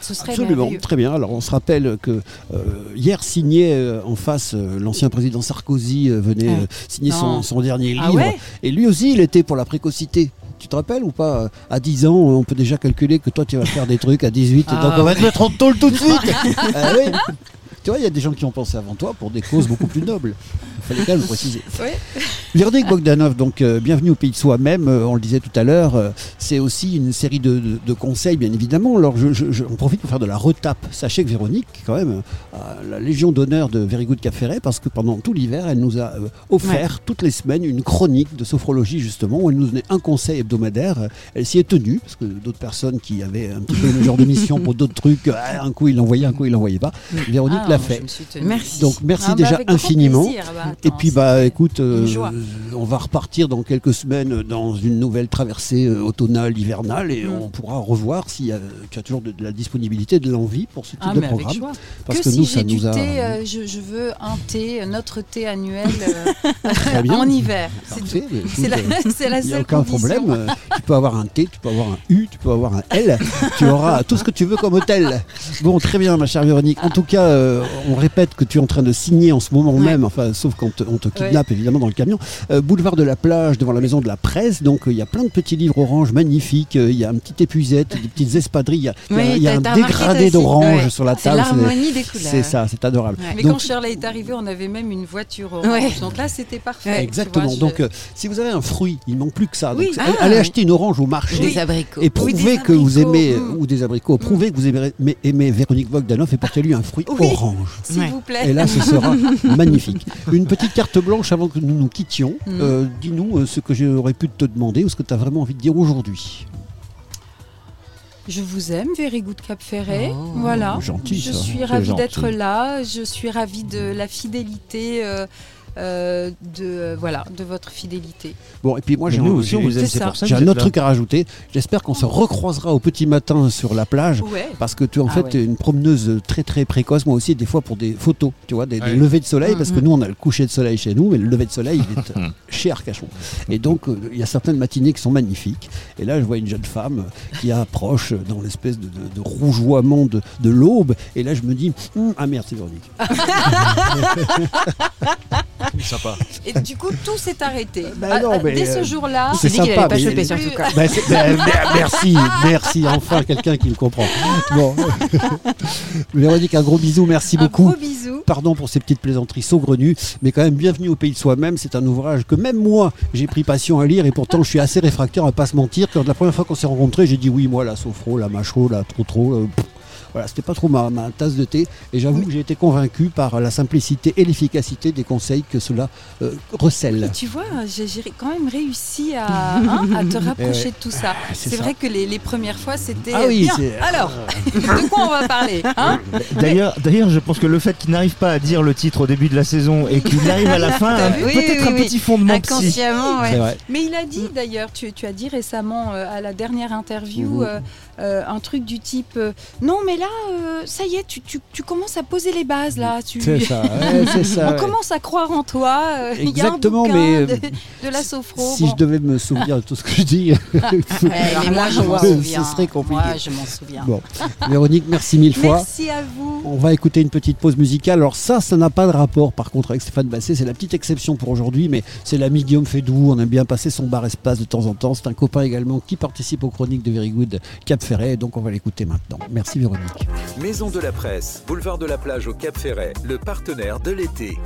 Ce serait Absolument, merveilleux. très bien. Alors on se rappelle que euh, hier signé euh, en face, euh, l'ancien président Sarkozy euh, venait euh, signer son, son dernier Ah livre. ouais? Et lui aussi, il était pour la précocité. Tu te rappelles ou pas euh, À 10 ans, on peut déjà calculer que toi, tu vas faire des trucs à 18. Ah donc on va te mettre en tôle tout de suite. Ah oui. Tu vois, il y a des gens qui ont pensé avant toi pour des causes beaucoup plus nobles. Il fallait quand même le préciser. Véronique Bogdanov, donc euh, bienvenue au pays de soi-même. Euh, on le disait tout à l'heure, euh, c'est aussi une série de, de- de conseils, bien évidemment. Alors, je, je- je- on profite pour faire de la retape. Sachez que Véronique, quand même, a la Légion d'honneur de Very Good Ferret parce que pendant tout l'hiver, elle nous a offert toutes les semaines une chronique de sophrologie, justement, où elle nous donnait un conseil hebdomadaire. Elle s'y est tenue, parce que d'autres personnes qui avaient un petit peu le genre de mission pour d'autres trucs, un coup il l'envoyait, un coup il l'envoyait pas. Véronique Ah, l'a fait. Merci. Donc merci Ah bah, déjà infiniment. plaisir. Ah bah, Et puis bah écoute, euh, on va repartir dans quelques semaines dans une nouvelle traversée euh, automnale, hivernale, et Mm. on pourra revoir si tu as toujours de, de la disponibilité, de l'envie pour ce type Ah, de programme. Parce que, que, si nous, ça du nous a. thé, euh, je, je veux un thé, notre thé annuel euh, en hiver. C'est la, la Il n'y a seule aucun condition. problème. tu peux avoir un T, tu peux avoir un U, tu peux avoir un L. tu auras tout ce que tu veux comme hôtel. Bon, très bien, ma chère Véronique. En tout cas, euh, on répète que tu es en train de signer en ce moment Ouais. même, enfin, sauf quand on te kidnappe évidemment dans le camion. Euh, boulevard de la plage, devant la maison de la presse. Donc, euh, il y a plein de petits livres orange magnifiques. euh, Il y a un petit épuisette, des petites espadrilles. Il y a, Oui, y un dégradé d'orange Ouais. sur la C'est table. l'harmonie des couleurs. C'est ça, c'est adorable. Ouais. Mais Donc, quand Shirley est arrivée, on avait même une voiture orange. Ouais. Donc là, c'était parfait. Exactement. vois, je- Donc, euh, si vous avez un fruit, il ne manque plus que ça. Donc, Oui. c'est- Ah, allez acheter une orange au marché. Des abricots. Et Oui, prouvez des que vous aimez, ou des abricots, prouvez que vous aimez, Véronique Bogdanov et portez-lui un fruit Oui. Orange. S'il Ouais. vous plaît. Et là, ce sera magnifique. Une petite carte blanche avant que nous nous quittions. Mm. Euh, Dis-nous euh, ce que j'aurais pu te demander ou ce que tu as vraiment envie de dire aujourd'hui. Je vous aime, Very Good Cap Ferret. Oh. voilà. Gentil, je ça. suis ravie d'être là. Je suis ravie de la fidélité. euh, euh, de euh, voilà de votre fidélité. Bon, et puis moi, j'ai un- aussi, on j'ai- vous aime, c'est c'est ça. pour ça que j'ai vous un êtes autre là. truc à rajouter. J'espère qu'on se recroisera au petit matin sur la plage. Ouais. Parce que tu es en Ah fait ouais. une promeneuse très très précoce, moi aussi, des fois pour des photos, tu vois, des, levées de soleil, parce que Mhm. nous on a le coucher de soleil chez nous, mais le lever de soleil il est chez Arcachon. Et donc euh, il y a certaines matinées qui sont magnifiques. Et là je vois une jeune femme qui approche dans l'espèce de, de- de rougeoiement de, de l'aube, et là je me dis, Hum, ah merde, c'est Véronique. Sympa. Et du coup, tout s'est arrêté. Bah Ah, non, mais, Dès euh, ce jour-là, c'est sympa, pas mais- quoi. Bah, bah, mer- merci, merci, enfin quelqu'un qui me comprend. Bon. Véronique, un gros bisou, merci un beaucoup. gros bisou. Pardon pour ces petites plaisanteries saugrenues, mais quand même bienvenue au pays de soi-même. C'est un ouvrage que même moi j'ai pris passion à lire et pourtant je suis assez réfractaire à pas se mentir. Quand la première fois qu'on s'est rencontrés, j'ai dit oui, moi la sophro, la macho, la trop trop. euh. Voilà, c'était pas trop ma, ma tasse de thé et j'avoue que j'ai été convaincu par la simplicité et l'efficacité des conseils que cela euh, recèle. Et tu vois, j'ai j'ai quand même réussi à, hein, à te rapprocher Eh ouais. de tout ça. c'est C'est vrai que les, les premières fois, c'était Ah oui, Alors, de quoi on va parler hein D'ailleurs, d'ailleurs, je pense que le fait qu'il n'arrive pas à dire le titre au début de la saison et qu'il arrive à la fin, a Oui, peut-être oui, un oui. petit fondement psy. Inconsciemment, ouais. Mais il a dit d'ailleurs, tu, tu as dit récemment euh, à la dernière interview euh, euh, un truc du type euh, Non, mais là, euh, ça y est, tu, tu- tu commences à poser les bases là. Tu... C'est ça, ouais, c'est ça. On ouais. commence à croire en toi. euh, Il y a un Exactement, mais, de, de la sophro. Si bon. je devais me souvenir de tout ce que je dis, Ouais, mais moi, je m'en Ce souviens. serait compliqué. Moi, je m'en souviens. Bon, Véronique, merci mille fois. Merci à vous. On va écouter une petite pause musicale. Alors ça, ça n'a pas de rapport par contre avec Stéphane Basset. C'est la petite exception pour aujourd'hui, mais c'est l'ami Guillaume Fédou. On aime bien passer son bar espace de temps en temps. C'est un copain également qui participe aux chroniques de Very Good Cap Ferret. Donc on va l'écouter maintenant. Merci Véronique. Maison de la Presse, boulevard de la plage au Cap Ferret, le partenaire de l'été.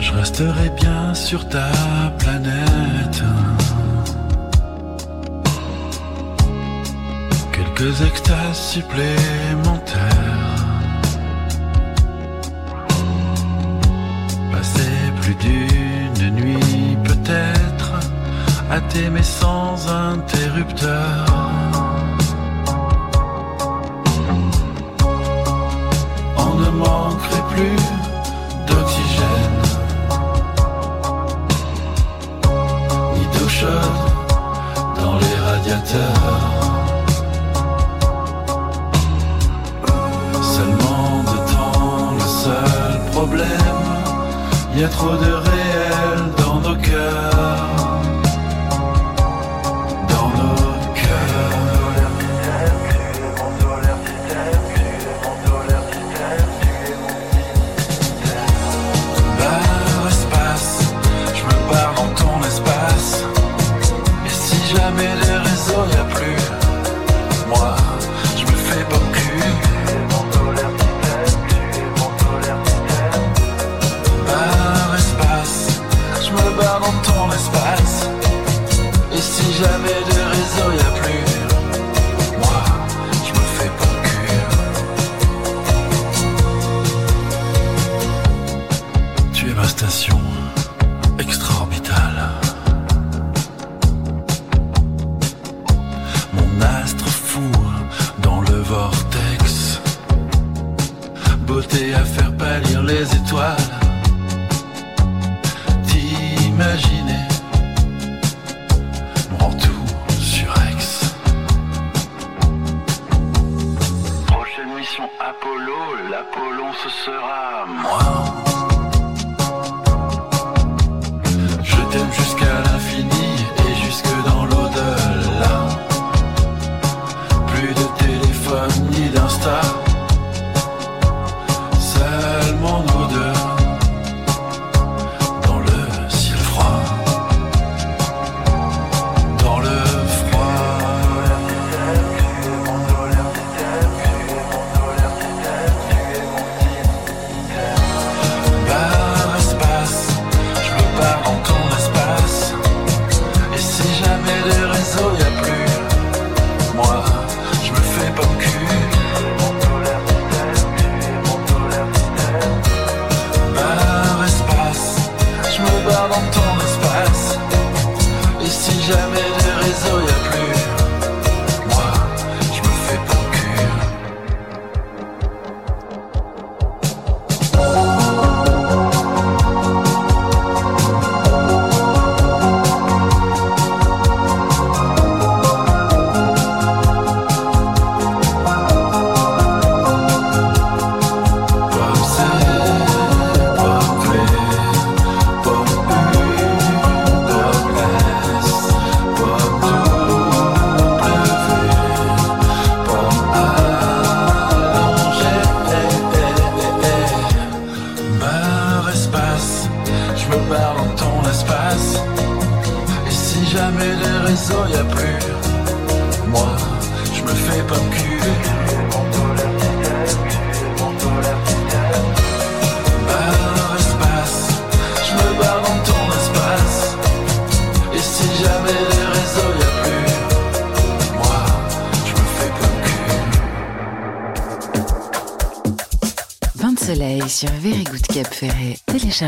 Je resterai bien sur ta planète. Quelques extases supplémentaires. Plus d'une nuit peut-être à t'aimer sans interrupteur. On ne manquerait plus d'oxygène. ni d'eau chaude dans les radiateurs. Y a trop de réel dans nos cœurs. jamais.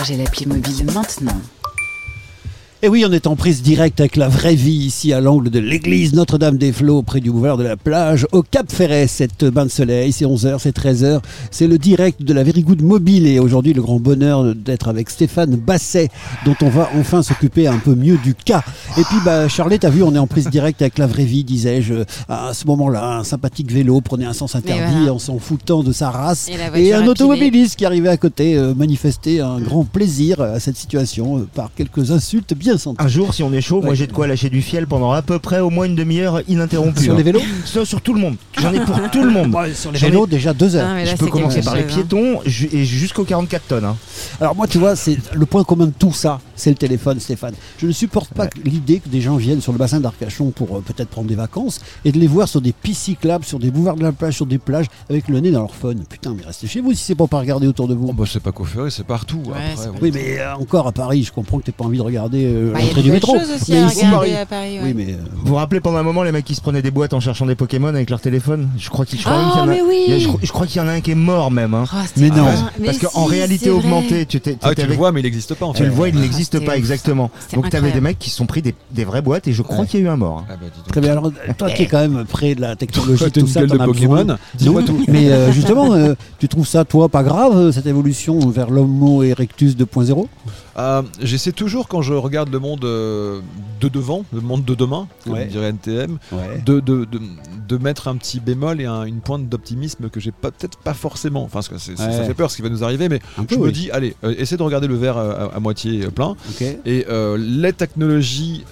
Téléchargez l'appli mobile maintenant. Et oui, on est en prise directe avec la vraie vie ici à l'angle de l'église Notre-Dame-des-Flots, près du boulevard de la plage, au Cap Ferret. Cette bain de soleil, c'est 11h, c'est 13h. C'est le direct de la Very Good Mobile. Et aujourd'hui, le grand bonheur d'être avec Stéphane Basset, dont on va enfin s'occuper un peu mieux du cas. Et puis, bah, Charlotte, t'as vu, on est en prise directe avec la vraie vie, disais-je. À ce moment-là, un sympathique vélo prenait un sens interdit voilà. en s'en foutant de sa race. Et un automobiliste qui arrivait à côté euh, manifester un grand plaisir à cette situation euh, par quelques insultes bien senties. Un jour, si on est chaud, moi j'ai de quoi lâcher du fiel pendant à peu près au moins une demi-heure ininterrompue. Sur hein. les vélos sur, sur tout le monde. J'en ai pour tout le monde. Ouais, sur les J'en ai- vélos, déjà deux heures. Ah, là, Je peux commencer par les hein. piétons et jusqu'aux 44 tonnes. hein. Alors moi, tu vois, c'est le point commun de tout ça, c'est le téléphone, Stéphane. Je ne supporte pas l'idée que des gens viennent sur le bassin d'Arcachon pour euh, peut-être prendre des vacances et de les voir sur des pistes cyclables, sur des boulevards de la plage, sur des plages, avec le nez dans leur phone. Putain, mais restez chez vous si c'est pour pas regarder autour de vous. Bon, bah, c'est pas c'est partout. Ouais, après, c'est oui. Oui, mais euh, encore à Paris, je comprends que t'aies pas envie de regarder euh, Bah, Il y a l'entrée du belles métro. choses aussi mais à ici, regarder à Paris. ouais. oui, mais euh, Vous vous rappelez pendant un moment les mecs qui se prenaient des boîtes en cherchant des Pokémon avec leur téléphone? Je crois qu'il y en a- mais oui. il y a- je, crois- je crois qu'il y en a un qui est mort même. hein. Oh, Mais non. Parce qu'en réalité c'est augmentée, tu, t'es- Ah, tu le vois, mais il n'existe pas en tu fait. le vois, il n'existe pas exactement. Donc tu avais des mecs qui se sont pris des, des vraies boîtes et je crois Ouais. qu'il y a eu un mort. Ah, bah, très bien. Alors, toi qui es quand même près de la technologie, tout ça, de Pokémon. Mais euh, justement, euh, tu trouves ça, toi, pas grave, euh, cette évolution vers l'Homo erectus 2.0 Euh, J'essaie toujours, quand je regarde le monde euh, de devant, le monde de demain, comme Ouais. dirait NTM, Ouais. de, de, de, de mettre un petit bémol et un- une pointe d'optimisme que j'ai peut-être pas forcément. Enfin, parce que c'est- ça- fait peur ce qui va nous arriver, mais Un peu, je me oui. dis, allez, euh, essaie de regarder le verre euh, à, à moitié plein. Et euh, les technologies.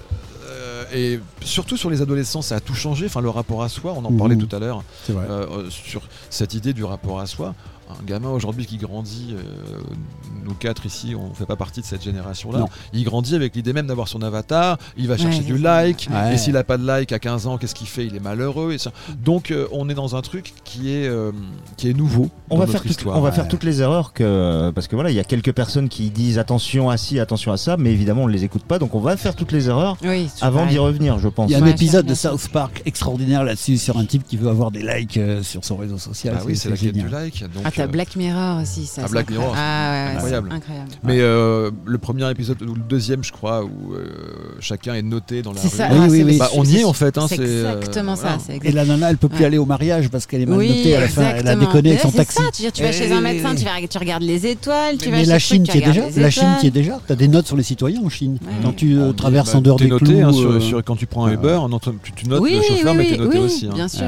Et surtout sur les adolescents, ça a tout changé. Enfin, le rapport à soi, on en parlait Mhm. tout à l'heure, euh, sur cette idée du rapport à soi. Un gamin aujourd'hui qui grandit, euh, nous quatre ici, on fait pas partie de cette génération-là. Il grandit avec l'idée même d'avoir son avatar. Il va chercher Ouais, du like. Ouais. Et s'il a pas de like à 15 ans, qu'est-ce qu'il fait? Il est malheureux. Et ça. Donc, euh, on est dans un truc qui est euh, qui est nouveau. On dans va, notre faire toutes- histoire. on va faire toutes les erreurs que parce que voilà il y a quelques personnes qui disent attention à ci attention à ça mais évidemment on ne les écoute pas donc on va faire toutes les erreurs Oui, avant d'y revenir je pense Il y a un Ouais, épisode de. South Park extraordinaire là-dessus sur un type qui veut avoir des likes euh, sur son réseau social. Ah oui, c'est la quête du like. Donc, Ah, Black Mirror aussi. Ça, Ah, c'est Black incroyable. Mirror, Ah, ouais, incroyable. incroyable. Mais euh, le premier épisode ou le deuxième, je crois, où euh, chacun est noté dans la C'est rue. ça, Oui, ah, oui, c'est- oui. Bah, on y est en fait. Hein, C'est euh, exactement ça. voilà. Et la nana, elle peut plus Ouais. aller au mariage parce qu'elle est mal Oui, notée à la fin. Elle a exactement. déconné avec son c'est taxi. ça, tu, tu vas Eh, chez un médecin, tu, vas, tu regardes les étoiles, tu vas Mais la truc, Chine tu qui est regardes déjà, la Chine qui est déjà. T'as des notes sur les citoyens en Chine. Quand tu traverses bah, en dehors des clous. hein, sur- quand tu prends un Uber, tu, tu notes le chauffeur, oui, mais t'es oui, noté aussi. hein. bien sûr.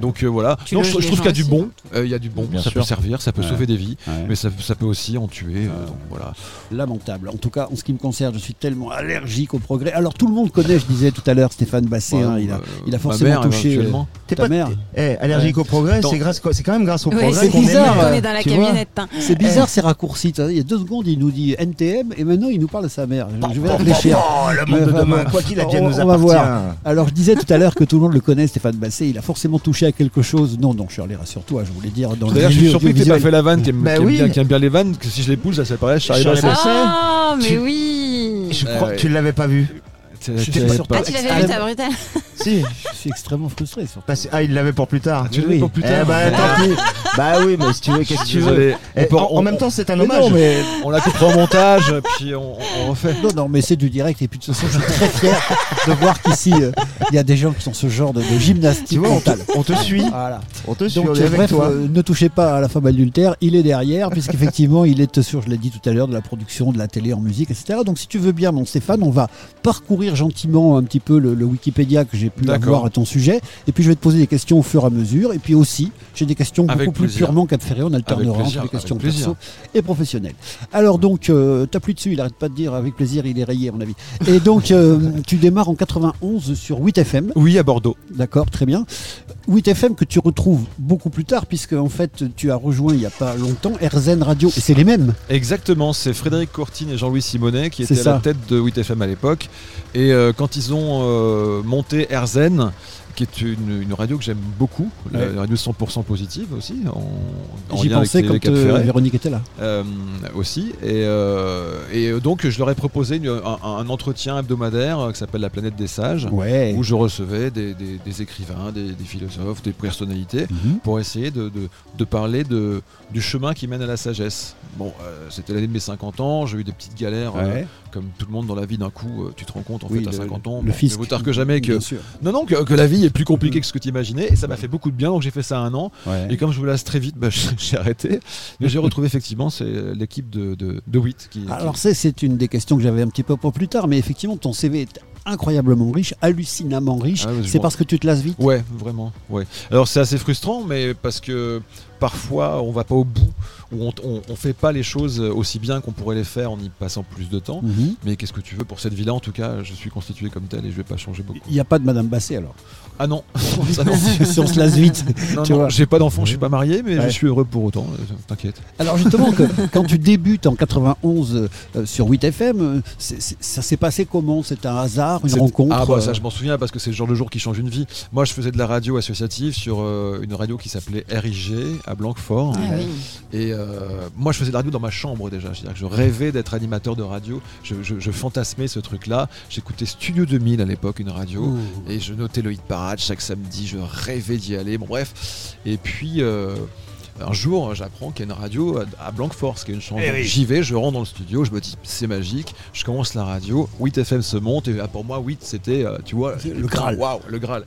Donc voilà. Tu je, trouve qu'il y a du bon. Il y a du bon. Bien ça peut servir, ça peut Ouais. sauver des vies, Ouais. mais ça, ça peut aussi en tuer. euh, donc voilà. lamentable. En tout cas, en ce qui me concerne, je suis tellement allergique au progrès. Alors tout le monde connaît, je disais tout à l'heure, Stéphane Basset. hein, il, a, euh, il a forcément mère, touché. euh, ta pas mère. Eh, allergique au progrès, c'est grâce, c'est quand même grâce au progrès c'est bizarre, né. On est dans la tu vois. camionnette. hein. C'est bizarre ces raccourcis. Il y a deux secondes, il nous dit NTM et maintenant il nous parle de sa mère. Je- Je vais réfléchir. Oh, le monde de demain, quoi qu'il advienne, on- nous on va voir. appartient. Alors je disais tout à l'heure que tout le monde le connaît, Stéphane Basset. Il a forcément touché à quelque chose. Non, non, Shirley, rassure-toi, je voulais dire dans le D'ailleurs, je suis milieu surpris que audiovisuel. fait la vanne qui aime, Bah qui aime oui. bien, qui aime bien les vannes, que si je les pousse, ça s'apparaît. Basset. Ah, mais Tu- oui Je Ouais, crois que tu l'avais pas vu. Je suis pas-. Ah, tu l'avais vu, ta brutale Si. Je suis extrêmement frustré. surtout. Parce- Ah, il l'avait pour plus tard. Tu Oui, l'avais oui. pour plus Eh tard. bah, tant pis. Bah oui, mais si tu veux, qu'est-ce que tu veux. Eh, On en, on- même temps, c'est un Mais hommage. non, mais On la coupera au montage, puis on, on refait. Non, non, mais c'est du direct et puis de toute façon, je suis très fier de voir qu'ici, euh, il y a des gens qui sont ce genre de, de gymnastique Tu vois, on te, mentale. on te suit. Voilà. On te suit, Donc, on est euh, avec bref, toi. euh, ne touchez pas à la femme adultère, il est derrière, puisqu'effectivement, il est sur, je l'ai dit tout à l'heure, de la production, de la télé en musique, etc. Donc, si tu veux bien, mon Stéphane, on va parcourir gentiment un petit peu le, le Wikipédia que j'ai pu avoir à ton sujet, et puis je vais te poser des questions au fur et à mesure, et puis aussi, j'ai des questions Avec beaucoup plus plaisir. purement cap ferré, on alternera entre les questions perso et professionnelles. Alors donc, euh, t'as plus dessus, il arrête pas de dire avec plaisir, il est rayé à mon avis. Et donc, euh, tu démarres en 91 sur 8FM. Oui, à Bordeaux. D'accord, très bien. 8FM que tu retrouves beaucoup plus tard, puisque en fait tu as rejoint il n'y a pas longtemps RZN Radio, et c'est les mêmes. Exactement, c'est Frédéric Courtine et Jean-Louis Simonet qui étaient à la tête de 8FM à l'époque. Et euh, quand ils ont euh, monté RZN, qui est une, une radio que j'aime beaucoup, la- Ouais. la radio 100% positive aussi, en, J'y avec pensais les quand euh. Véronique était là. Euh, aussi. Et, euh, et donc, je leur ai proposé une- un, un entretien hebdomadaire qui s'appelle La planète des sages, Ouais. où je recevais des, des- des écrivains, des, des philosophes, des personnalités, Mhm. pour essayer de, de- de parler de, du chemin qui mène à la sagesse. Bon, c'était l'année de mes 50 ans, j'ai eu des petites galères, Ouais. Comme tout le monde dans la vie, d'un coup, euh, tu te rends compte en Oui, fait à le- 50 ans, le vaut tard que jamais, que, non, non, que, que la vie est plus compliquée que ce que tu imaginais, et ça m'a fait beaucoup de bien, donc j'ai fait ça un an. Ouais. Et comme je me lasse très vite, bah, j'ai arrêté. Mais j'ai retrouvé effectivement c'est l'équipe de, de, de 8 qui, qui- Alors c'est, c'est une des questions que j'avais un petit peu pour plus tard, mais effectivement ton CV est incroyablement riche, hallucinamment riche. Ah ouais, c'est parce que tu te lasses vite? Ouais, vraiment. Ouais. Alors c'est assez frustrant, mais parce que parfois on va pas au bout, ou on, on fait pas les choses aussi bien qu'on pourrait les faire en y passant plus de temps. Mhm. Mais qu'est-ce que tu veux pour cette vie-là? En tout cas, je suis constitué comme tel et je vais pas changer beaucoup. Il n'y a pas de Madame Basset alors? Ah non, ça non. si on se lasse vite. Non, tu non, vois. j'ai pas d'enfant, je suis pas marié, mais Ouais. je suis heureux pour autant. euh, T'inquiète. Alors justement, que, quand tu débutes en 91 euh, sur 8FM, euh, c'est- c'est- ça s'est passé comment? C'est un hasard, une C'est- rencontre Ah bah ça je m'en souviens parce que c'est le genre de jour qui change une vie. Moi je faisais de la radio associative sur euh, une radio qui s'appelait RIG à Blanquefort. Ah oui. Et euh, moi je faisais de la radio dans ma chambre déjà. C'est-à-dire que je rêvais d'être animateur de radio. Je, je- je fantasmais ce truc-là. J'écoutais Studio 2000 à l'époque, une radio. Ouh. Et je notais le hit parade chaque samedi. Je rêvais d'y aller. Bon bref. Et puis... euh, un jour, j'apprends qu'il y a une radio à- Blanquefort, ce qui est une chambre. Eh oui. J'y vais, je rentre dans le studio, je me dis c'est magique. Je commence la radio, 8 FM se monte et ah, pour moi 8 c'était, euh, tu vois, le Graal. Waouh, le Graal.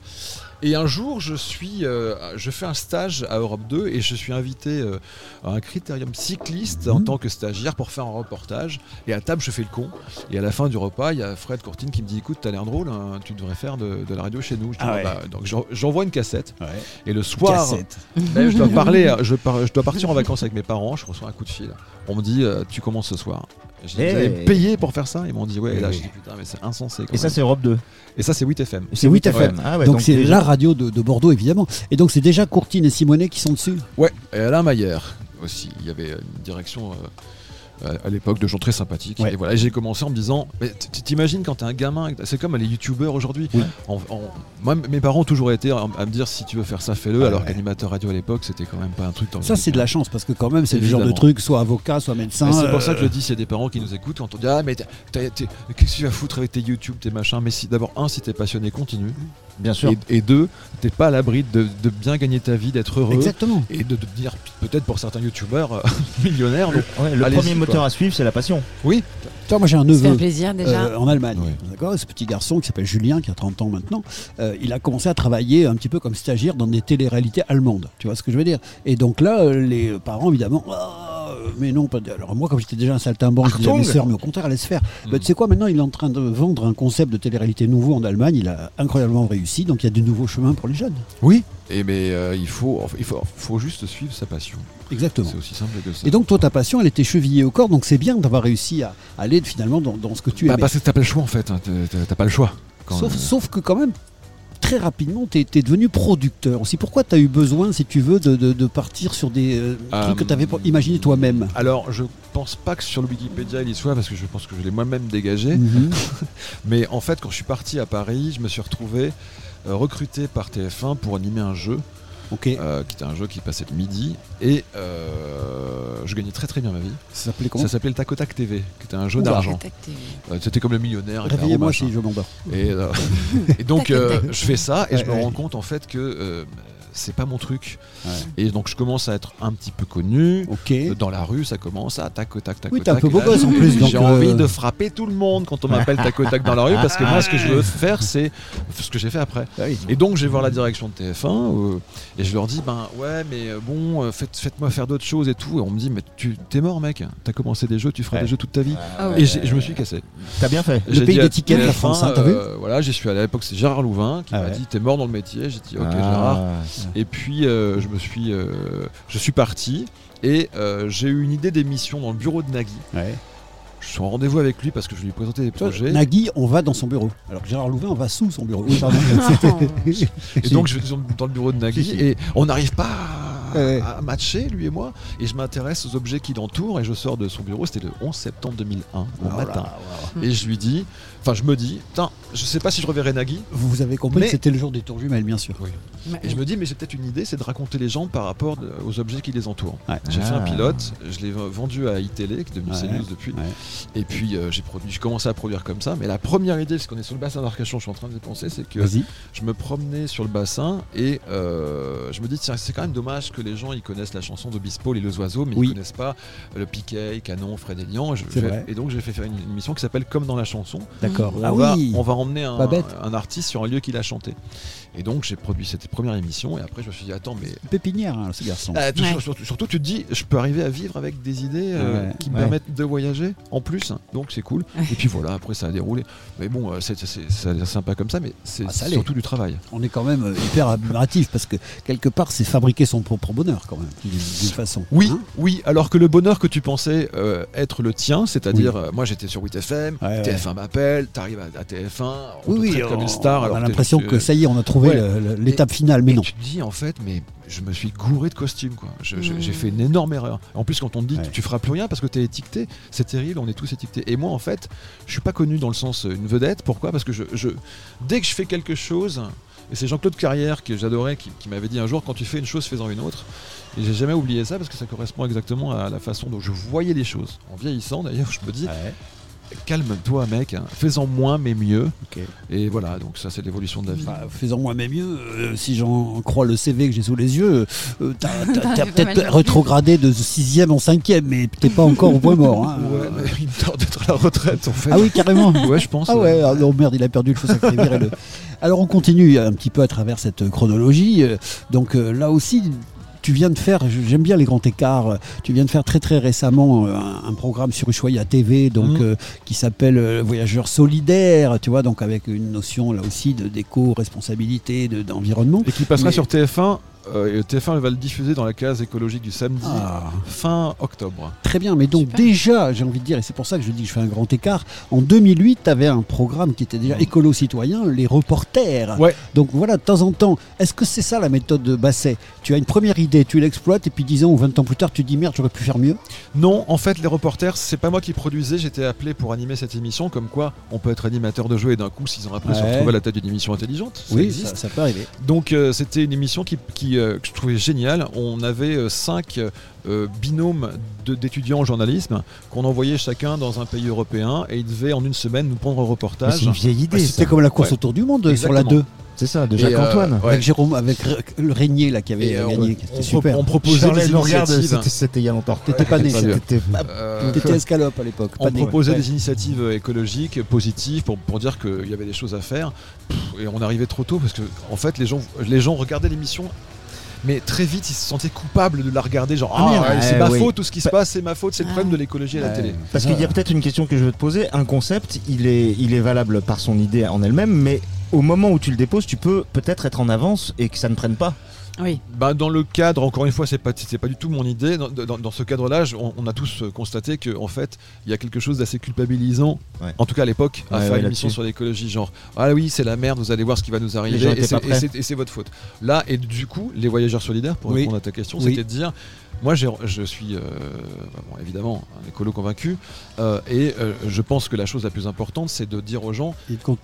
Et un jour, je suis, euh, je fais un stage à Europe 2 et je suis invité euh, à un critérium cycliste en tant que stagiaire pour faire un reportage. Et à table, je fais le con. Et à la fin du repas, il y a Fred Courtine qui me dit "Écoute, t'as l'air drôle, hein, tu devrais faire de, de la radio chez nous." Je dis, Ah ouais. bah, donc j'en- j'envoie une cassette. Ouais. Et le soir, ben, je dois parler, je, dois partir en vacances avec mes parents. Je reçois un coup de fil. On me dit euh, "Tu commences ce soir." Je dis, Eh. Payer pour faire ça? Ils m'ont dit ouais. Et là, Eh. je dis putain, mais c'est insensé. quand Et ça, c'est Europe 2. Et ça, c'est 8 FM. C'est 8FM. Ah ouais, donc c'est déjà- la radio de, de Bordeaux évidemment. Et donc c'est déjà Courtine et Simonet qui sont dessus? Ouais, et Alain Maillère aussi. Il y avait une direction euh, à- l'époque de gens très sympathiques. Ouais. Et voilà, j'ai commencé en me disant, t'imagines quand t'es un gamin, c'est comme les youtubeurs aujourd'hui. Oui. Moi, mes parents ont toujours été à, à me dire si tu veux faire ça, fais-le. Ah alors ouais. qu'animateur radio à l'époque, c'était quand même pas un truc. dans Ça c'est de la chance parce que quand même c'est le genre de truc, soit avocat, soit médecin. C'est pour ça que je euh, dis, s'il y a des parents qui nous écoutent, quand on dit Ah, mais qu'est-ce que tu vas foutre avec tes YouTube, tes machins? Mais si d'abord, un, si t'es passionné, continue. Bien sûr. Et, et deux, t'es pas à l'abri de, de bien gagner ta vie, d'être heureux. Exactement. Et de, de devenir peut-être pour certains youtubeurs euh, millionnaires. donc Ouais, le premier quoi. moteur à suivre, c'est la passion. Oui, Tu vois, moi j'ai un neveu plaisir déjà. euh, en Allemagne. Ce petit garçon qui s'appelle Julien, qui a 30 ans maintenant, euh, il a commencé à travailler un petit peu comme stagiaire dans des téléréalités allemandes. Tu vois ce que je veux dire? Et donc là, euh, les parents, évidemment, Ah, mais non, pas de- alors moi, comme j'étais déjà un saltimbanque, je disais à mes Achtung sœurs, mais au contraire, laisse faire. Mm. Bah, tu sais quoi, maintenant, il est en train de vendre un concept de télé-réalité nouveau en Allemagne. Il a incroyablement réussi, donc il y a de nouveaux chemins pour les jeunes. oui. Et mais euh, il faut, il faut, faut juste suivre sa passion. Exactement. C'est aussi simple que ça. Et donc, toi, ta passion, elle était chevillée au corps, donc c'est bien d'avoir réussi à aller finalement dans, dans ce que tu bah, aimais. parce que t'as pas le choix en fait. hein, t'as- pas le choix. Euh, sauf que quand même, très rapidement, tu es, devenu producteur aussi. Pourquoi tu as eu besoin, si tu veux, de, de- de partir sur des euh, Euh, trucs que tu avais imaginé toi-même? Alors, je pense pas que sur le Wikipédia il y soit parce que je pense que je l'ai moi-même dégagé. Mhm. Mais en fait, quand je suis parti à Paris, je me suis retrouvé euh, recruté par TF1 pour animer un jeu, Ok. euh, qui était un jeu qui passait le midi, et euh, je gagnais très très bien ma vie. Ça s'appelait comment Ça s'appelle Tac au Tac TV, qui était un jeu d'argent. Tac. Euh, C'était comme le millionnaire. Réveillez-moi si machin. je m'endors. Et, euh, et donc Tac, euh, tac. je fais ça et je me rends compte en fait que euh, c'est pas mon truc. Ouais. Et donc je commence à être un petit peu connu. Ok. Euh, Dans la rue, ça commence à tac tac tac Oui, t'es un tac. peu beau gosse en plus, J'ai euh, envie de frapper tout le monde quand on m'appelle tac tac dans la rue parce que moi ce que je veux faire c'est ce que j'ai fait après. Ah oui. Et donc je vais voir la direction de TF1 euh, et je leur dis ben ouais mais euh, bon euh, faites, faites-moi faire d'autres choses et tout et on me dit mais tu t'es mort mec t'as commencé des jeux tu feras Ouais. des jeux toute ta vie Ah et ouais. je me suis cassé T'as bien fait. Le J'ai pays des tickets la TF1, France, hein, t'as vu euh, Voilà, j'y suis allé à l'époque, c'est Gérard Louvain qui Ah m'a ouais. dit T'es mort dans le métier. J'ai dit Ok, Ah. Gérard. Et puis, euh, je me suis, euh, je suis parti et euh, j'ai eu une idée d'émission dans le bureau de Nagui. Ouais. Je suis en rendez-vous avec lui parce que je lui ai présenté des projets. Nagui, on va dans son bureau. Alors que Gérard Louvain, on va sous son bureau. Oui, pardon. Et donc, je vais dans- le bureau de Nagui et on n'arrive pas à, Ouais, à matcher, lui et moi. Et je m'intéresse aux objets qui l'entourent et je sors de son bureau. C'était le 11 septembre 2001, au Oh matin. là. Et je lui dis Enfin, je me dis Putain, je sais pas si je reverrai Nagui. Vous avez compris Mais- que c'était le jour des tours jumelles, bien sûr. Et je me dis, mais j'ai peut-être une idée, c'est de raconter les gens par rapport de- aux objets qui les entourent. Ouais. J'ai fait un Ah. pilote, je l'ai vendu à iTélé, qui est devenu Ouais. CNews depuis. Ouais. Et puis euh, j'ai produit, j'ai commencé à produire comme ça. Mais la première idée, parce qu'on est sur le bassin d'Arcachon, je suis en train de penser, c'est que je me promenais sur le bassin et euh, je me dis, tiens, c'est quand même dommage que les gens ils connaissent la chanson d'Obispo, Les Deux Oiseaux, mais Oui. ils connaissent pas le Piquet, Canon, Fred Elian. Je-. Et donc j'ai fait faire une, une émission qui s'appelle Comme dans la chanson. D'accord. On, Ah va, oui. on va emmener un artiste sur un lieu qu'il a chanté. Et donc j'ai produit cette première émission et après je me suis dit attends mais Pépinière, hein, ce garçon. ah, tout- Ouais. surtout, surtout, tu te dis je peux arriver à vivre avec des idées euh, Ouais. qui me Ouais. permettent de voyager en plus donc c'est cool et puis voilà après ça a déroulé mais bon euh, c'est sympa comme ça mais c'est Ah, surtout du travail On est quand même euh, hyper admiratif parce que quelque part, c'est fabriquer son propre bonheur quand même, d'une façon. oui Hein oui alors que le bonheur que tu pensais euh, être le tien c'est-à-dire euh, moi j'étais sur 8FM Ouais, ouais. TF1 m'appelle t'arrives à, à TF1 on Oui, te oui, traite comme on, une star on alors a l'impression que ça y est, on a trouvé Ouais. l'étape finale, mais Et non. tu te dis en fait, mais je me suis gouré de costumes quoi. J'ai fait une énorme erreur. En plus, quand on te dit Ouais. tu feras plus rien parce que t'es étiqueté, c'est terrible. On est tous étiquetés. Et moi, en fait, je suis pas connu dans le sens euh, une vedette. Pourquoi? Parce que je, je- dès que je fais quelque chose, et c'est Jean-Claude Carrière que j'adorais qui, qui m'avait dit un jour quand tu fais une chose, fais-en une autre. Et j'ai jamais oublié ça parce que ça correspond exactement à la façon dont je voyais les choses. En vieillissant d'ailleurs, je me dis Ouais, calme-toi mec, hein. fais-en moins mais mieux. Et voilà, donc ça c'est l'évolution de la vie. Enfin, faisons moi mais mieux. euh, si j'en crois le CV que j'ai sous les yeux, euh, t'as t'as- t'as T'as pas mal peut-être rétrogradé de 6 en 5 mais t'es pas encore au point mort. hein. Ouais, mais il me tarde d'être à la retraite en fait. Ah oui, carrément. Ouais, je pense. Ah ouais, ah non, merde, il a perdu le faux sacré. Alors on continue un petit peu à travers cette chronologie. Euh, Donc là aussi, tu viens de faire, j'aime bien les grands écarts, euh, tu viens de faire très très récemment euh, un, un programme sur Ushuaïa TV donc, Mhm. euh, qui s'appelle Voyageurs solidaires, tu vois, donc avec une notion là aussi de d'éco-responsabilité, de- d'environnement. Et qui passera Mais- sur TF1. Euh, et TF1 va le diffuser dans la case écologique du samedi, Ah. fin octobre. Très bien, mais donc Super. déjà, j'ai envie de dire, et c'est pour ça que je dis que je fais un grand écart, en 2008, tu avais un programme qui était déjà écolo-citoyen, les reporters. Ouais. Donc voilà, de temps en temps, est-ce que c'est ça la méthode de Basset? Tu as une première idée, tu l'exploites, et puis 10 ans ou 20 ans plus tard, tu dis merde, j'aurais pu faire mieux? Non, en fait, les reporters, c'est pas moi qui produisais, j'étais appelé pour animer cette émission, comme quoi on peut être animateur de jeu et d'un coup, six ans après, se Ouais. retrouver à la tête d'une émission intelligente. Ça Oui, existe. ça, ça peut arriver. Donc euh, c'était une émission qui, qui, euh, que je trouvais géniale. On avait euh, cinq euh, binômes de- d'étudiants en journalisme qu'on envoyait chacun dans un pays européen et ils devaient en une semaine nous prendre un reportage. C'est une vieille idée. C'était ça. comme la course Ouais. autour du monde sur la Exactement. 2. C'est ça, de Jacques-Antoine. euh, ouais. Avec Jérôme, avec le Régnier là qui avait Et, euh, gagné, on- qui on était pro- super. on proposait Charles des initiatives. c'était- c'était il y a longtemps. T'étais pas né. T'étais- Euh, escalope à l'époque. on proposait Ouais. des initiatives euh, écologiques positives pour, pour dire qu'il y avait des choses à faire. Et on arrivait trop tôt parce que en fait les gens, les gens regardaient l'émission. Mais très vite, ils se sentaient coupables de la regarder. Genre, Ah, ah, ouais, c'est ma oui. faute, tout ce qui se Pa- passe, c'est ma faute, c'est le problème de l'écologie à la télé. Parce qu'il y a peut-être une question que je veux te poser. Un concept, il est, il est valable par son idée en elle-même, mais au moment où tu le déposes, tu peux peut-être être en avance et que ça ne prenne pas. Oui. Bah, dans le cadre, encore une fois, c'est pas, c'est pas du tout mon idée. Dans, dans- dans ce cadre-là, on, on a tous euh, constaté qu'en en fait, il y a quelque chose d'assez culpabilisant, Ouais. en tout cas à l'époque, à Ouais, faire ouais, une émission là-dessus. sur l'écologie. Genre, ah oui, c'est la merde, vous allez voir ce qui va nous arriver, et c'est- pas prêts. et c'est et c'est votre faute. Là, et du coup, les voyageurs solidaires, pour Oui. répondre à ta question, Oui. c'était de dire. Moi, je suis euh, bon, évidemment un écolo convaincu, euh, et euh, je pense que la chose la plus importante, c'est de dire aux gens,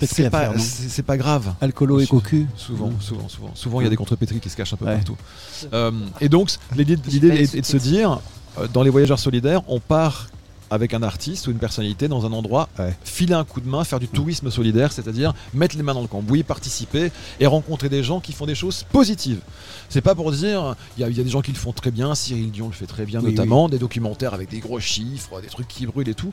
c'est pas, c'est pas grave. Alcoolo et cocu. Souvent, Mm. souvent, souvent. Souvent, il y a des contrepétries qui se cachent un peu Ouais. partout. Et donc, l'idée l'idée est, est de se dire, dans les voyageurs solidaires, on part avec un artiste ou une personnalité dans un endroit, Ouais. filer un coup de main, faire du tourisme solidaire, c'est-à-dire mettre les mains dans le cambouis, participer et rencontrer des gens qui font des choses positives. C'est pas pour dire, il y, a- il y a des gens qui le font très bien, Cyril Dion le fait très bien Oui, notamment, des documentaires avec des gros chiffres, des trucs qui brûlent et tout.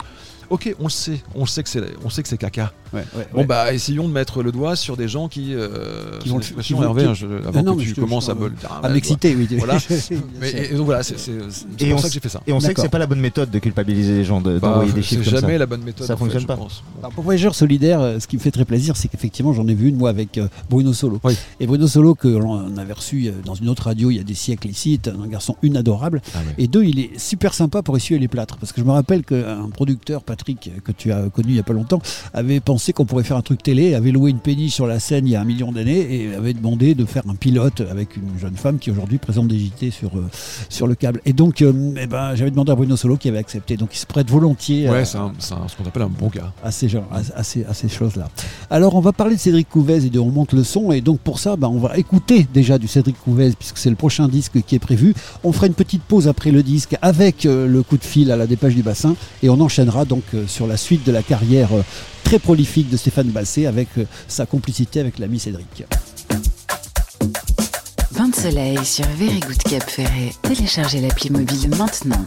Ok, on le sait, on le sait que c'est, on sait que c'est caca. Ouais, ouais, Bon ouais. bah essayons de mettre le doigt sur des gens qui, euh, Qui vont le- qui vont- Hervé, qui- hein, je- avant non, que tu commences à me à m'exciter, oui. Voilà. Mais, et, donc voilà, c'est, c'est- c'est Et pour on ça s- que j'ai fait ça. Et on sait que c'est pas la bonne méthode de culpabiliser les gens, de- Bah, d'envoyer des c'est chiffres comme jamais ça. la bonne méthode. Ça en fait, fonctionne je pas. Alors, pour Voyageurs solidaires, euh, ce qui me fait très plaisir, c'est qu'effectivement, j'en ai vu une, moi, avec euh, Bruno Solo. Oui. Et Bruno Solo, que l'on avait reçu euh, dans une autre radio il y a des siècles ici, est un garçon une adorable. Ah. Et deux, il est super sympa pour essuyer les plâtres. Parce que je me rappelle qu'un producteur, Patrick, que tu as connu il y a pas longtemps, avait pensé qu'on pourrait faire un truc télé, avait loué une péniche sur la scène il y a un million d'années et avait demandé de faire un pilote avec une jeune femme qui aujourd'hui présente des JT sur, euh, sur le câble. Et donc, euh, eh ben, j'avais demandé à Bruno Solo qui avait accepté. Donc, il se prête volontiers Ouais, c'est, ce qu'on appelle un bon gars. à ces, gens- à, à ces, à ces choses-là. Alors, on va parler de Cédric Couvez et de On monte le son. Et donc, pour ça, bah, on va écouter déjà du Cédric Couvez, puisque c'est le prochain disque qui est prévu. On fera une petite pause après le disque avec euh, le coup de fil à la dépêche du bassin. Et on enchaînera donc euh, sur la suite de la carrière euh, très prolifique de Stéphane Basset avec euh, sa complicité avec l'ami Cédric. Bain de soleil sur Very Good Cap Ferret. Téléchargez l'appli mobile maintenant.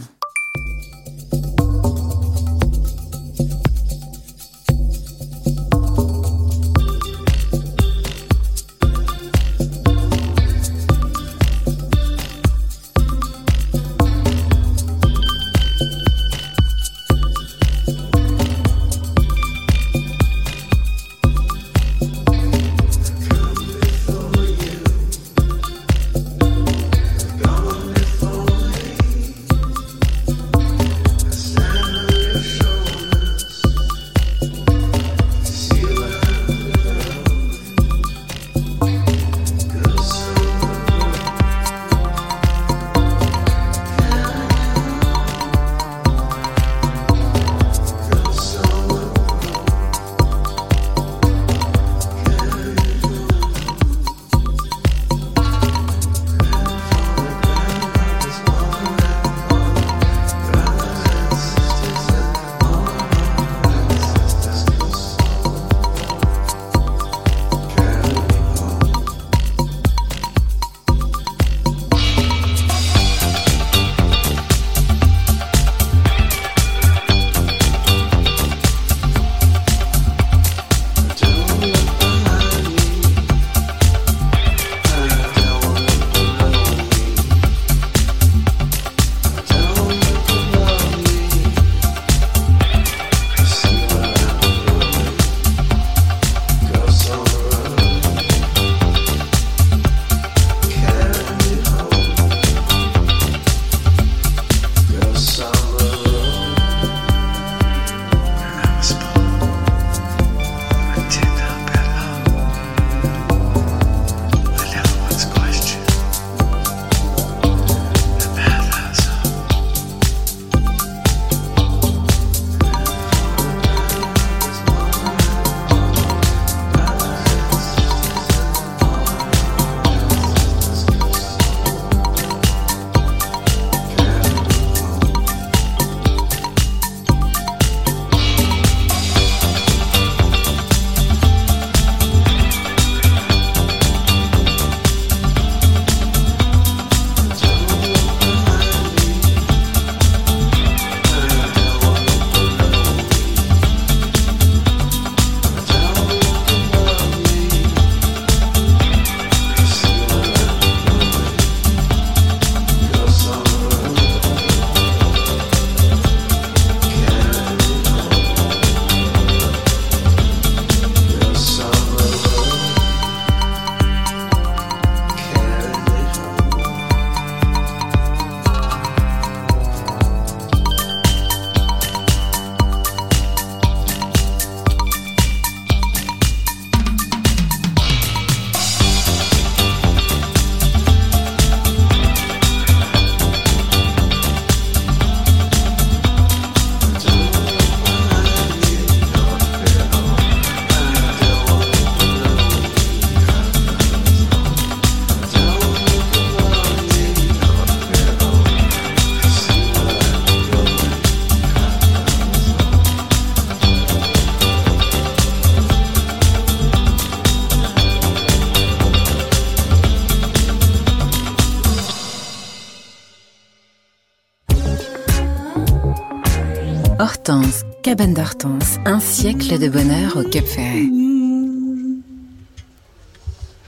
Cabane d'Hortense, un siècle de bonheur au Cap Ferret.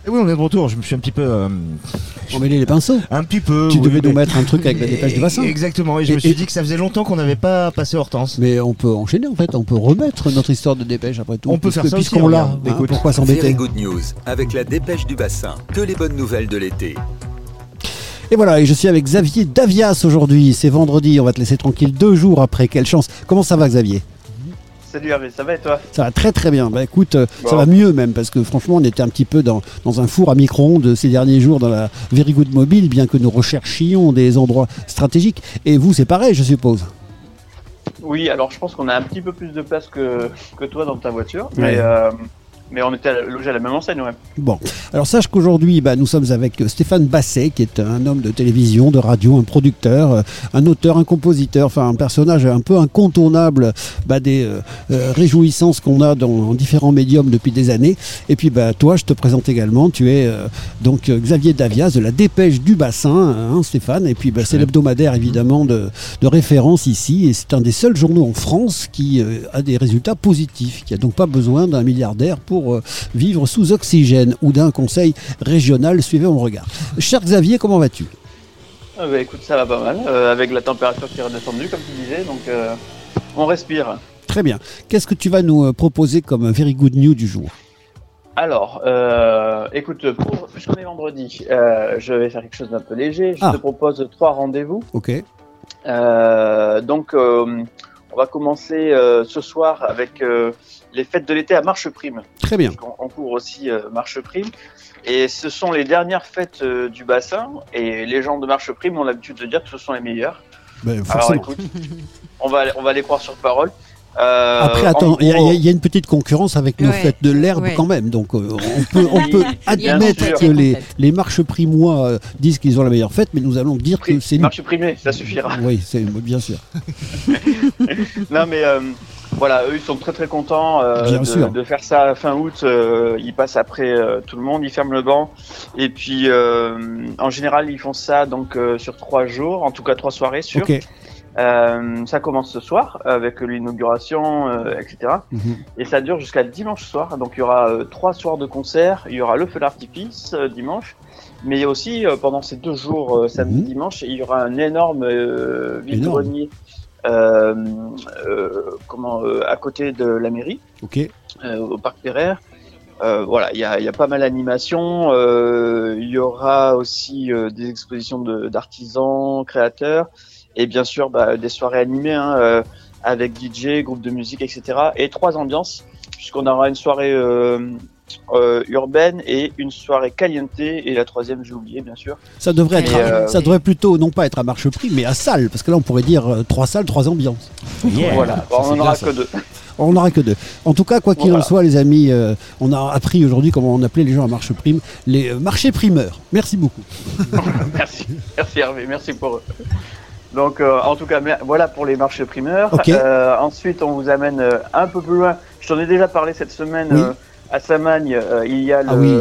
Et oui, on est de retour. Je me suis un petit peu. euh, les pinceaux. un petit peu. Tu oui, devais nous mettre un truc avec la dépêche du bassin. Exactement. Et je me suis et- dit que ça faisait longtemps qu'on n'avait pas passé Hortense. Mais on peut enchaîner en fait, on peut remettre notre histoire de dépêche après tout. On peut faire ça Puisqu'on l'a, regarde. hein, pourquoi s'embêter Good News avec la dépêche du bassin. Que les bonnes nouvelles de l'été. Et voilà, et je suis avec Xavier Davias aujourd'hui. C'est vendredi, on va te laisser tranquille deux jours après. Quelle chance. Comment ça va Xavier? Salut Hervé, ça va et toi? Ça va très très bien. Bah écoute, euh, ça va mieux même parce que franchement, on était un petit peu dans, dans un four à micro-ondes ces derniers jours dans la Very Good Mobile, bien que nous recherchions des endroits stratégiques. Et vous, c'est pareil, je suppose. Oui, alors je pense qu'on a un petit peu plus de place que, que toi dans ta voiture, Ouais. mais, euh, mais on était logés à la même enseigne, ouais. Bon, alors sache qu'aujourd'hui, bah, nous sommes avec Stéphane Basset, qui est un homme de télévision, de radio, un producteur, euh, un auteur, un compositeur, enfin un personnage un peu incontournable bah, des euh, euh, réjouissances qu'on a dans en différents médiums depuis des années. Et puis bah, toi, je te présente également, tu es euh, donc Xavier Davias de la Dépêche du Bassin, hein, Stéphane, et puis bah, c'est l'hebdomadaire évidemment de, de référence ici, et c'est un des seuls journaux en France qui euh, a des résultats positifs, qui a donc pas besoin d'un milliardaire pour euh, vivre sous oxygène ou d'un conseil régional. Suivez mon regard. Cher Xavier, comment vas-tu? Ah bah, écoute, ça va pas mal, euh, avec la température qui est redescendue, comme tu disais, donc euh, on respire. Très bien. Qu'est-ce que tu vas nous proposer comme very good news du jour? Alors, euh, écoute, pour, puisqu'on est vendredi, je vais faire quelque chose d'un peu léger. Je Ah. te propose trois rendez-vous. Ok. Donc, on va commencer ce soir avec les fêtes de l'été à Marche Prime. Très bien. On, on court aussi euh, Marche Prime. Et ce sont les dernières fêtes euh, du bassin. Et les gens de Marche Prime ont l'habitude de dire que ce sont les meilleures. Ben, Alors écoute, on va, on va les croire sur parole. Euh, Après, en attends, il y, a- gros- il y a une petite concurrence avec nos Ouais, fêtes de l'herbe ouais. quand même. Donc, euh, on peut, on peut admettre que les, les marches primois euh, disent qu'ils ont la meilleure fête, mais nous allons dire que c'est nous. Marche primée, ça suffira. Oui, c'est bien sûr. non mais euh, voilà, eux ils sont très très contents euh, de, faire ça fin août. euh, ils passent après euh, tout le monde, ils ferment le banc et puis euh, en général ils font ça donc euh, sur trois jours, en tout cas trois soirées sur. Ok. Euh, ça commence ce soir avec l'inauguration, euh, etc. Mhm. Et ça dure jusqu'à dimanche soir. Donc il y aura trois soirs de concert, il y aura le feu d'artifice euh, dimanche, mais aussi euh, pendant ces deux jours, euh, samedi, dimanche, il y aura un énorme euh, euh, euh, comment, euh, à côté de la mairie, Ok. euh, au parc Pereire. Euh, voilà, il y a, y a pas mal d'animations. euh, Il y aura aussi euh, des expositions de- d'artisans, créateurs, et bien sûr bah, des soirées animées hein, euh, avec DJ, groupe de musique, etc. Et trois ambiances, puisqu'on aura une soirée euh, urbaine et une soirée caliente, et la troisième j'ai oublié bien sûr. Ça devrait, être, euh, ça devrait plutôt non pas être à marche prix, mais à salle, parce que là on pourrait dire euh, trois salles, trois ambiances. Voilà, Bon, on c'est en bien, aura ça. que deux. On n'aura que deux. En tout cas, quoi qu'il en soit, les amis, euh, on a appris aujourd'hui comment on appelait les gens à marche prime, les euh, marchés primeurs. Merci beaucoup. merci, merci Hervé, merci pour eux. Donc, euh, en tout cas, voilà pour les marchés primeurs. Euh, ensuite, on vous amène euh, un peu plus loin. Je t'en ai déjà parlé cette semaine Oui. À Samagne. euh, il y a le, Ah oui.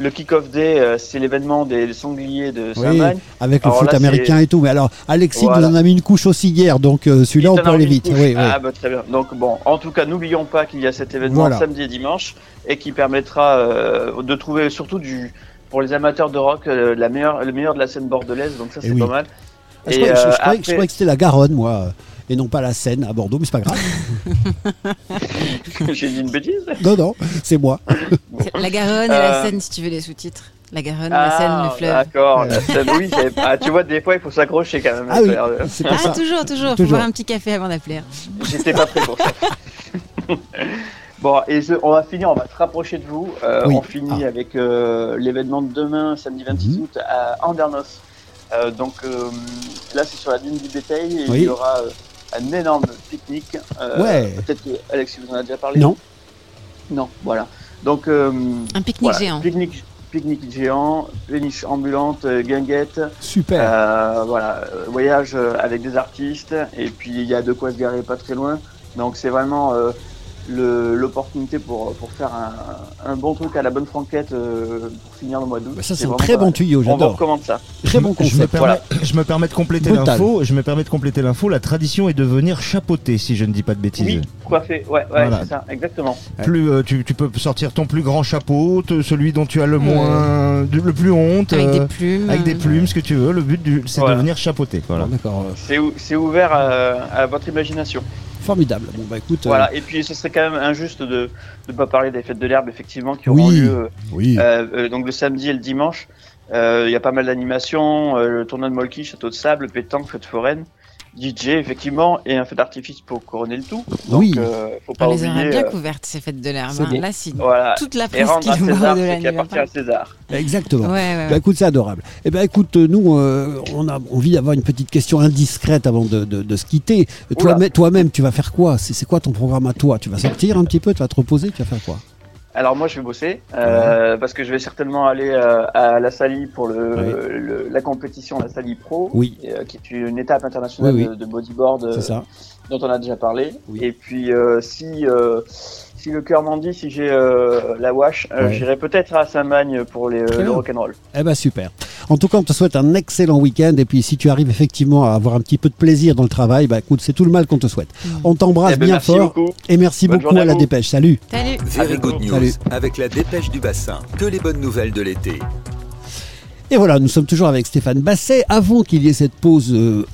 le Kick-Off Day, euh, c'est l'événement des sangliers de Oui, Samagne. avec le Alors foot là, américain et tout. Mais alors, Alexis Voilà. nous en a mis une couche aussi hier, donc euh, celui-là, on peut aller vite. Oui. Ah, bah, très bien. Donc, bon, en tout cas, n'oublions pas qu'il y a cet événement Voilà. samedi et dimanche et qui permettra de trouver surtout du. Pour les amateurs de rock, la meilleure, le meilleur de la scène bordelaise, donc ça Eh c'est pas mal. Ah, je, Et, croyais, je- je croyais- je après- croyais que c'était la Garonne, moi, et non pas la Seine à Bordeaux, mais c'est pas grave. J'ai dit une bêtise non, non, c'est moi. La Garonne et la Euh, Seine, si tu veux les sous-titres. La Garonne, la Seine, le fleuve. D'accord, la Seine, oui. Ah, tu vois, des fois, il faut s'accrocher quand même. Ah oui, pour Ah, ça. toujours, toujours, faut boire un petit café avant d'appeler. J'étais pas prêt pour ça. bon, et je- on va finir, on va se rapprocher de vous. Euh, Oui. On finit avec euh, l'événement de demain, samedi 26 Mhm. août, à Andernos. Euh, donc euh, là, c'est sur la dune du bétail et Oui. il y aura euh, un énorme pique-nique. Euh, Ouais. Peut-être que Alexis vous en a déjà parlé Non. Non, voilà. Donc, euh, Un pique-nique voilà, géant. Pique-nique, pique-nique géant, péniche ambulante, euh, guinguette. Super. Euh, voilà, euh, voyage avec des artistes et puis il y a de quoi se garer pas très loin. Donc c'est vraiment euh, l'opportunité pour, pour faire un, un bon truc à la bonne franquette euh, pour finir le mois d'août. Bah, ça, c'est un très bon tuyau, On vous j'adore. recommande ça. Très bon Je me, concept. permets, Voilà. je me permets de compléter l'info. Je me permets de compléter l'info. La tradition est de venir chapeauter, si je ne dis pas de bêtises. Oui, coiffé, ouais, ouais, Voilà. c'est ça, exactement. Plus, euh, tu, tu peux sortir ton plus grand chapeau, te- celui dont tu as le moins, de- le plus honte, Avec des euh, plumes. avec des plumes, ce que tu veux. Le but, c'est Voilà. de venir chapeauter. Voilà. D'accord, C'est ou- c'est ouvert à, à votre imagination. Formidable. Bon, bah écoute. euh, Voilà, et puis ce serait quand même injuste de ne pas parler des fêtes de l'herbe, effectivement, qui auront Oui, lieu euh, oui. euh, euh, donc le samedi et le dimanche. Euh, Il y a pas mal d'animations, euh, le tournoi de Molki, château de sable, pétanque, fête foraine, DJ, effectivement, et un feu d'artifice pour couronner le tout. Donc, Oui. euh, faut pas On les oublier. aurait bien euh, couvertes, ces fêtes de l'herbe. Hein. bon. Là, c'est voilà. toute la Et presse rendre qui de qui appartient à César. Exactement. Ouais, ouais, Bah écoute, c'est adorable. Eh ben écoute, euh, nous, euh, on a envie d'avoir une petite question indiscrète avant de, de- de se quitter. Toi-même, toi-même, tu vas faire quoi? C'est c'est quoi ton programme à toi? Tu vas sortir un petit peu, tu vas te reposer, tu vas faire quoi? Alors moi je vais bosser euh, parce que je vais certainement aller euh, à la Sali pour le, la compétition la Sali Pro, Oui. euh, qui est une étape internationale Oui. De, de bodyboard euh, ça. dont on a déjà parlé. Oui. Et puis euh, si euh, si le cœur m'en dit, si j'ai euh, la wash, euh, Ouais. j'irai peut-être à Saint-Magne pour les, Très le rock'n'roll. Eh ben super. En tout cas, on te souhaite un excellent week-end. Et puis, si tu arrives effectivement à avoir un petit peu de plaisir dans le travail, bah écoute, c'est tout le mal qu'on te souhaite. On t'embrasse Eh ben, bien merci fort. beaucoup. Et merci Bonne beaucoup à à la dépêche. Salut. Salut. Very Good News Salut. avec la dépêche du bassin. Que les bonnes nouvelles de l'été. Et voilà, nous sommes toujours avec Stéphane Basset. Avant qu'il y ait cette pause euh,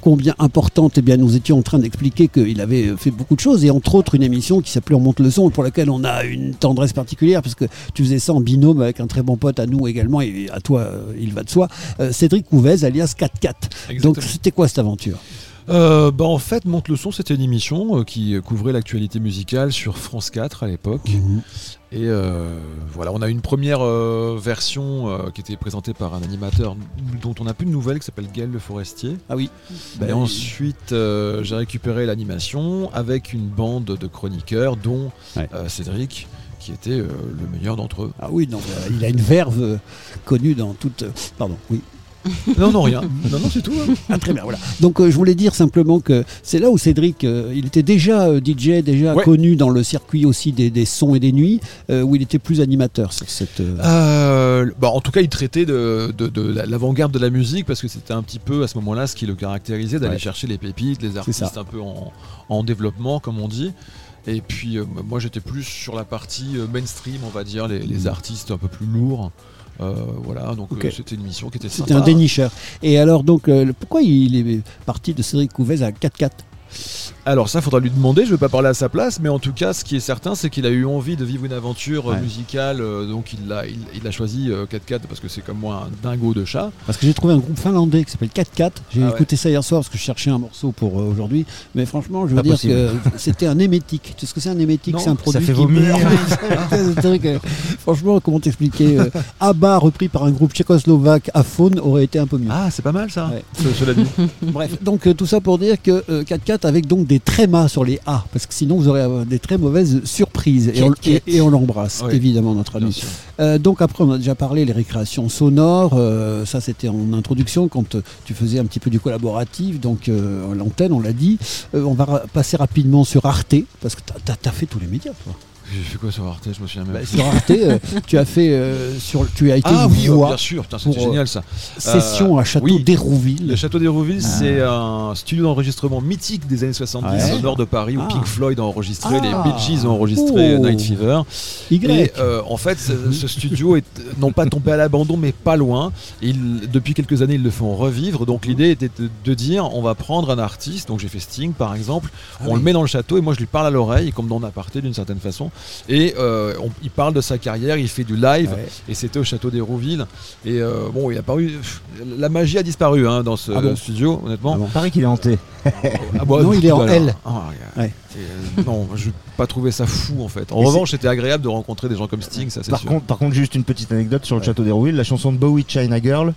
combien importante, eh bien, nous étions en train d'expliquer qu'il avait fait beaucoup de choses, et entre autres une émission qui s'appelait On monte le son, pour laquelle on a une tendresse particulière, parce que tu faisais ça en binôme avec un très bon pote à nous également, et à toi, euh, il va de soi, euh, Cédric Couvez, alias 4-4. Exactement. Donc c'était quoi cette aventure? Euh, bah en fait, Monte le son, c'était une émission qui couvrait l'actualité musicale sur France 4 à l'époque. Et euh, voilà, on a une première euh, version euh, qui était présentée par un animateur dont on n'a plus de nouvelles, qui s'appelle Gaël Le Forestier. Ah oui. et Ben, ensuite, euh, j'ai récupéré l'animation avec une bande de chroniqueurs, dont Ouais. Cédric, qui était le meilleur d'entre eux. Ah oui, non, il a une verve connue dans toute... Pardon, oui. Non, non, rien. Non, non, c'est tout. hein. Ah, très bien, voilà. Donc euh, je voulais dire simplement que c'est là où Cédric, euh, il était déjà euh, DJ, déjà Ouais. connu dans le circuit aussi des, des sons et des nuits, euh, où il était plus animateur sur cette... euh, Euh, bah, en tout cas, il traitait de, de- de la- l'avant-garde de la musique parce que c'était un petit peu à ce moment-là ce qui le caractérisait d'aller Ouais. chercher les pépites, les artistes un peu en, en développement, comme on dit. Et puis, euh, moi, j'étais plus sur la partie euh, mainstream, on va dire, les, les artistes un peu plus lourds. Euh, voilà, donc c'était une mission qui était C'était un dénicheur. Et alors donc, pourquoi il est parti de Cédric Couvez à 4-4 alors ça, faudra lui demander. Je ne vais pas parler à sa place, mais en tout cas, ce qui est certain, c'est qu'il a eu envie de vivre une aventure euh, musicale. Euh, donc il l'a, il, a choisi euh, 4 4 parce que c'est comme moi un dingo de chat. Parce que j'ai trouvé un groupe finlandais qui s'appelle 4 4 J'ai ah écouté ça hier soir parce que je cherchais un morceau pour aujourd'hui. Mais franchement, je veux dire que c'était un émétique. Tu sais ce que c'est un émétique? C'est un produit ça fait qui franchement, comment t'expliquer Abba repris par un groupe tchécoslovaque à faune aurait été un peu mieux. Ah, c'est pas mal ça. Cela dit. Bref, donc tout ça pour dire que 4-4 avec donc des trémas sur les A, parce que sinon vous aurez euh, des très mauvaises surprises. Et, on, l'embrasse, évidemment, notre ami. Euh, donc après, on a déjà parlé les récréations sonores. Euh, ça, c'était en introduction quand tu faisais un petit peu du collaboratif. Donc l'antenne, on l'a dit. on va passer rapidement sur Arte, parce que tu as, as, fait tous les médias, toi. J'ai fait quoi sur Arte? Je me souviens même. Bah, sur Arte, euh, tu as fait euh, sur, tu as été ah oui, voix bien sûr. Putain, c'était euh, génial ça. session Euh, à Château oui. d'Hérouville. Le Château d'Hérouville, Ah. c'est un studio d'enregistrement mythique des années 70 Ouais. au nord de Paris où Ah. Pink Floyd a enregistré, Ah. les Bee Gees ont enregistré Oh. Night Fever. Y. Et euh, en fait, ce, ce studio est euh, non pas tombé à l'abandon, mais pas loin. Depuis quelques années, ils le font revivre. Donc l'idée était de, de dire, on va prendre un artiste. Donc j'ai fait Sting, par exemple. Ah on oui. le met dans le château et moi je lui parle à l'oreille, comme dans un aparté d'une certaine façon. Et euh, on- il parle de sa carrière, il fait du live. Ouais. Et c'était au château d'Hérouville. Et euh, bon, il a paru. La magie a disparu hein, dans ce Ah bon studio, honnêtement. Ah bon. Il paraît qu'il est hanté. Ah bah, Non, il est en. L. Ah. Ouais. Euh, non, je n'ai pas trouvé ça fou en fait. En revanche, c'était agréable de rencontrer des gens comme Sting, ça c'est Par sûr. contre, par contre, juste une petite anecdote sur le château d'Hérouville, la chanson de Bowie China Girl.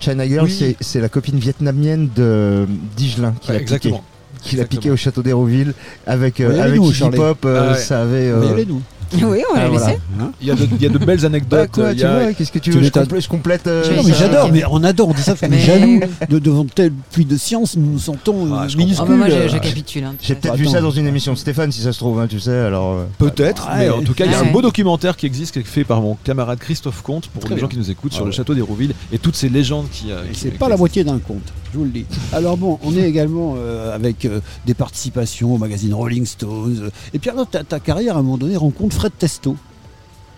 China Girl, Oui. c'est- la copine vietnamienne de Digelin qui l'a exactement. L'a Exactement. piqué au château d'Hérouville avec, euh, avec Iggy. Pop, euh, Ah ouais. ça avait. Euh. Oui, on va Ah, voilà. laisser. Hein Il y, a de, il y a de belles anecdotes. Bah quoi, tu a- vois, qu'est-ce que tu Tu veux je complète, je complète, euh, j'adore, mais on adore, on dit ça Mais- jaloux de, devant tel puits de science, nous nous sentons euh, Ah, je minuscules. Ah moi, je, capitule. hein. J'ai peut-être vu ça dans une émission de Stéphane, si ça se trouve, hein, tu sais, alors... Peut-être, Ouais. mais en tout cas, il y a Ouais. un beau documentaire qui existe, qui est fait par mon camarade Christophe Comte, pour Très les bien. gens qui nous écoutent, Ah sur le château d'Hérouville et toutes ces légendes qui. euh, Et qui- c'est pas la moitié d'un conte, je vous le dis. Alors bon, on est également euh, avec euh, des participations au magazine Rolling Stones. Et puis alors, ta carrière, à un moment donné, rencontre Fred Testo.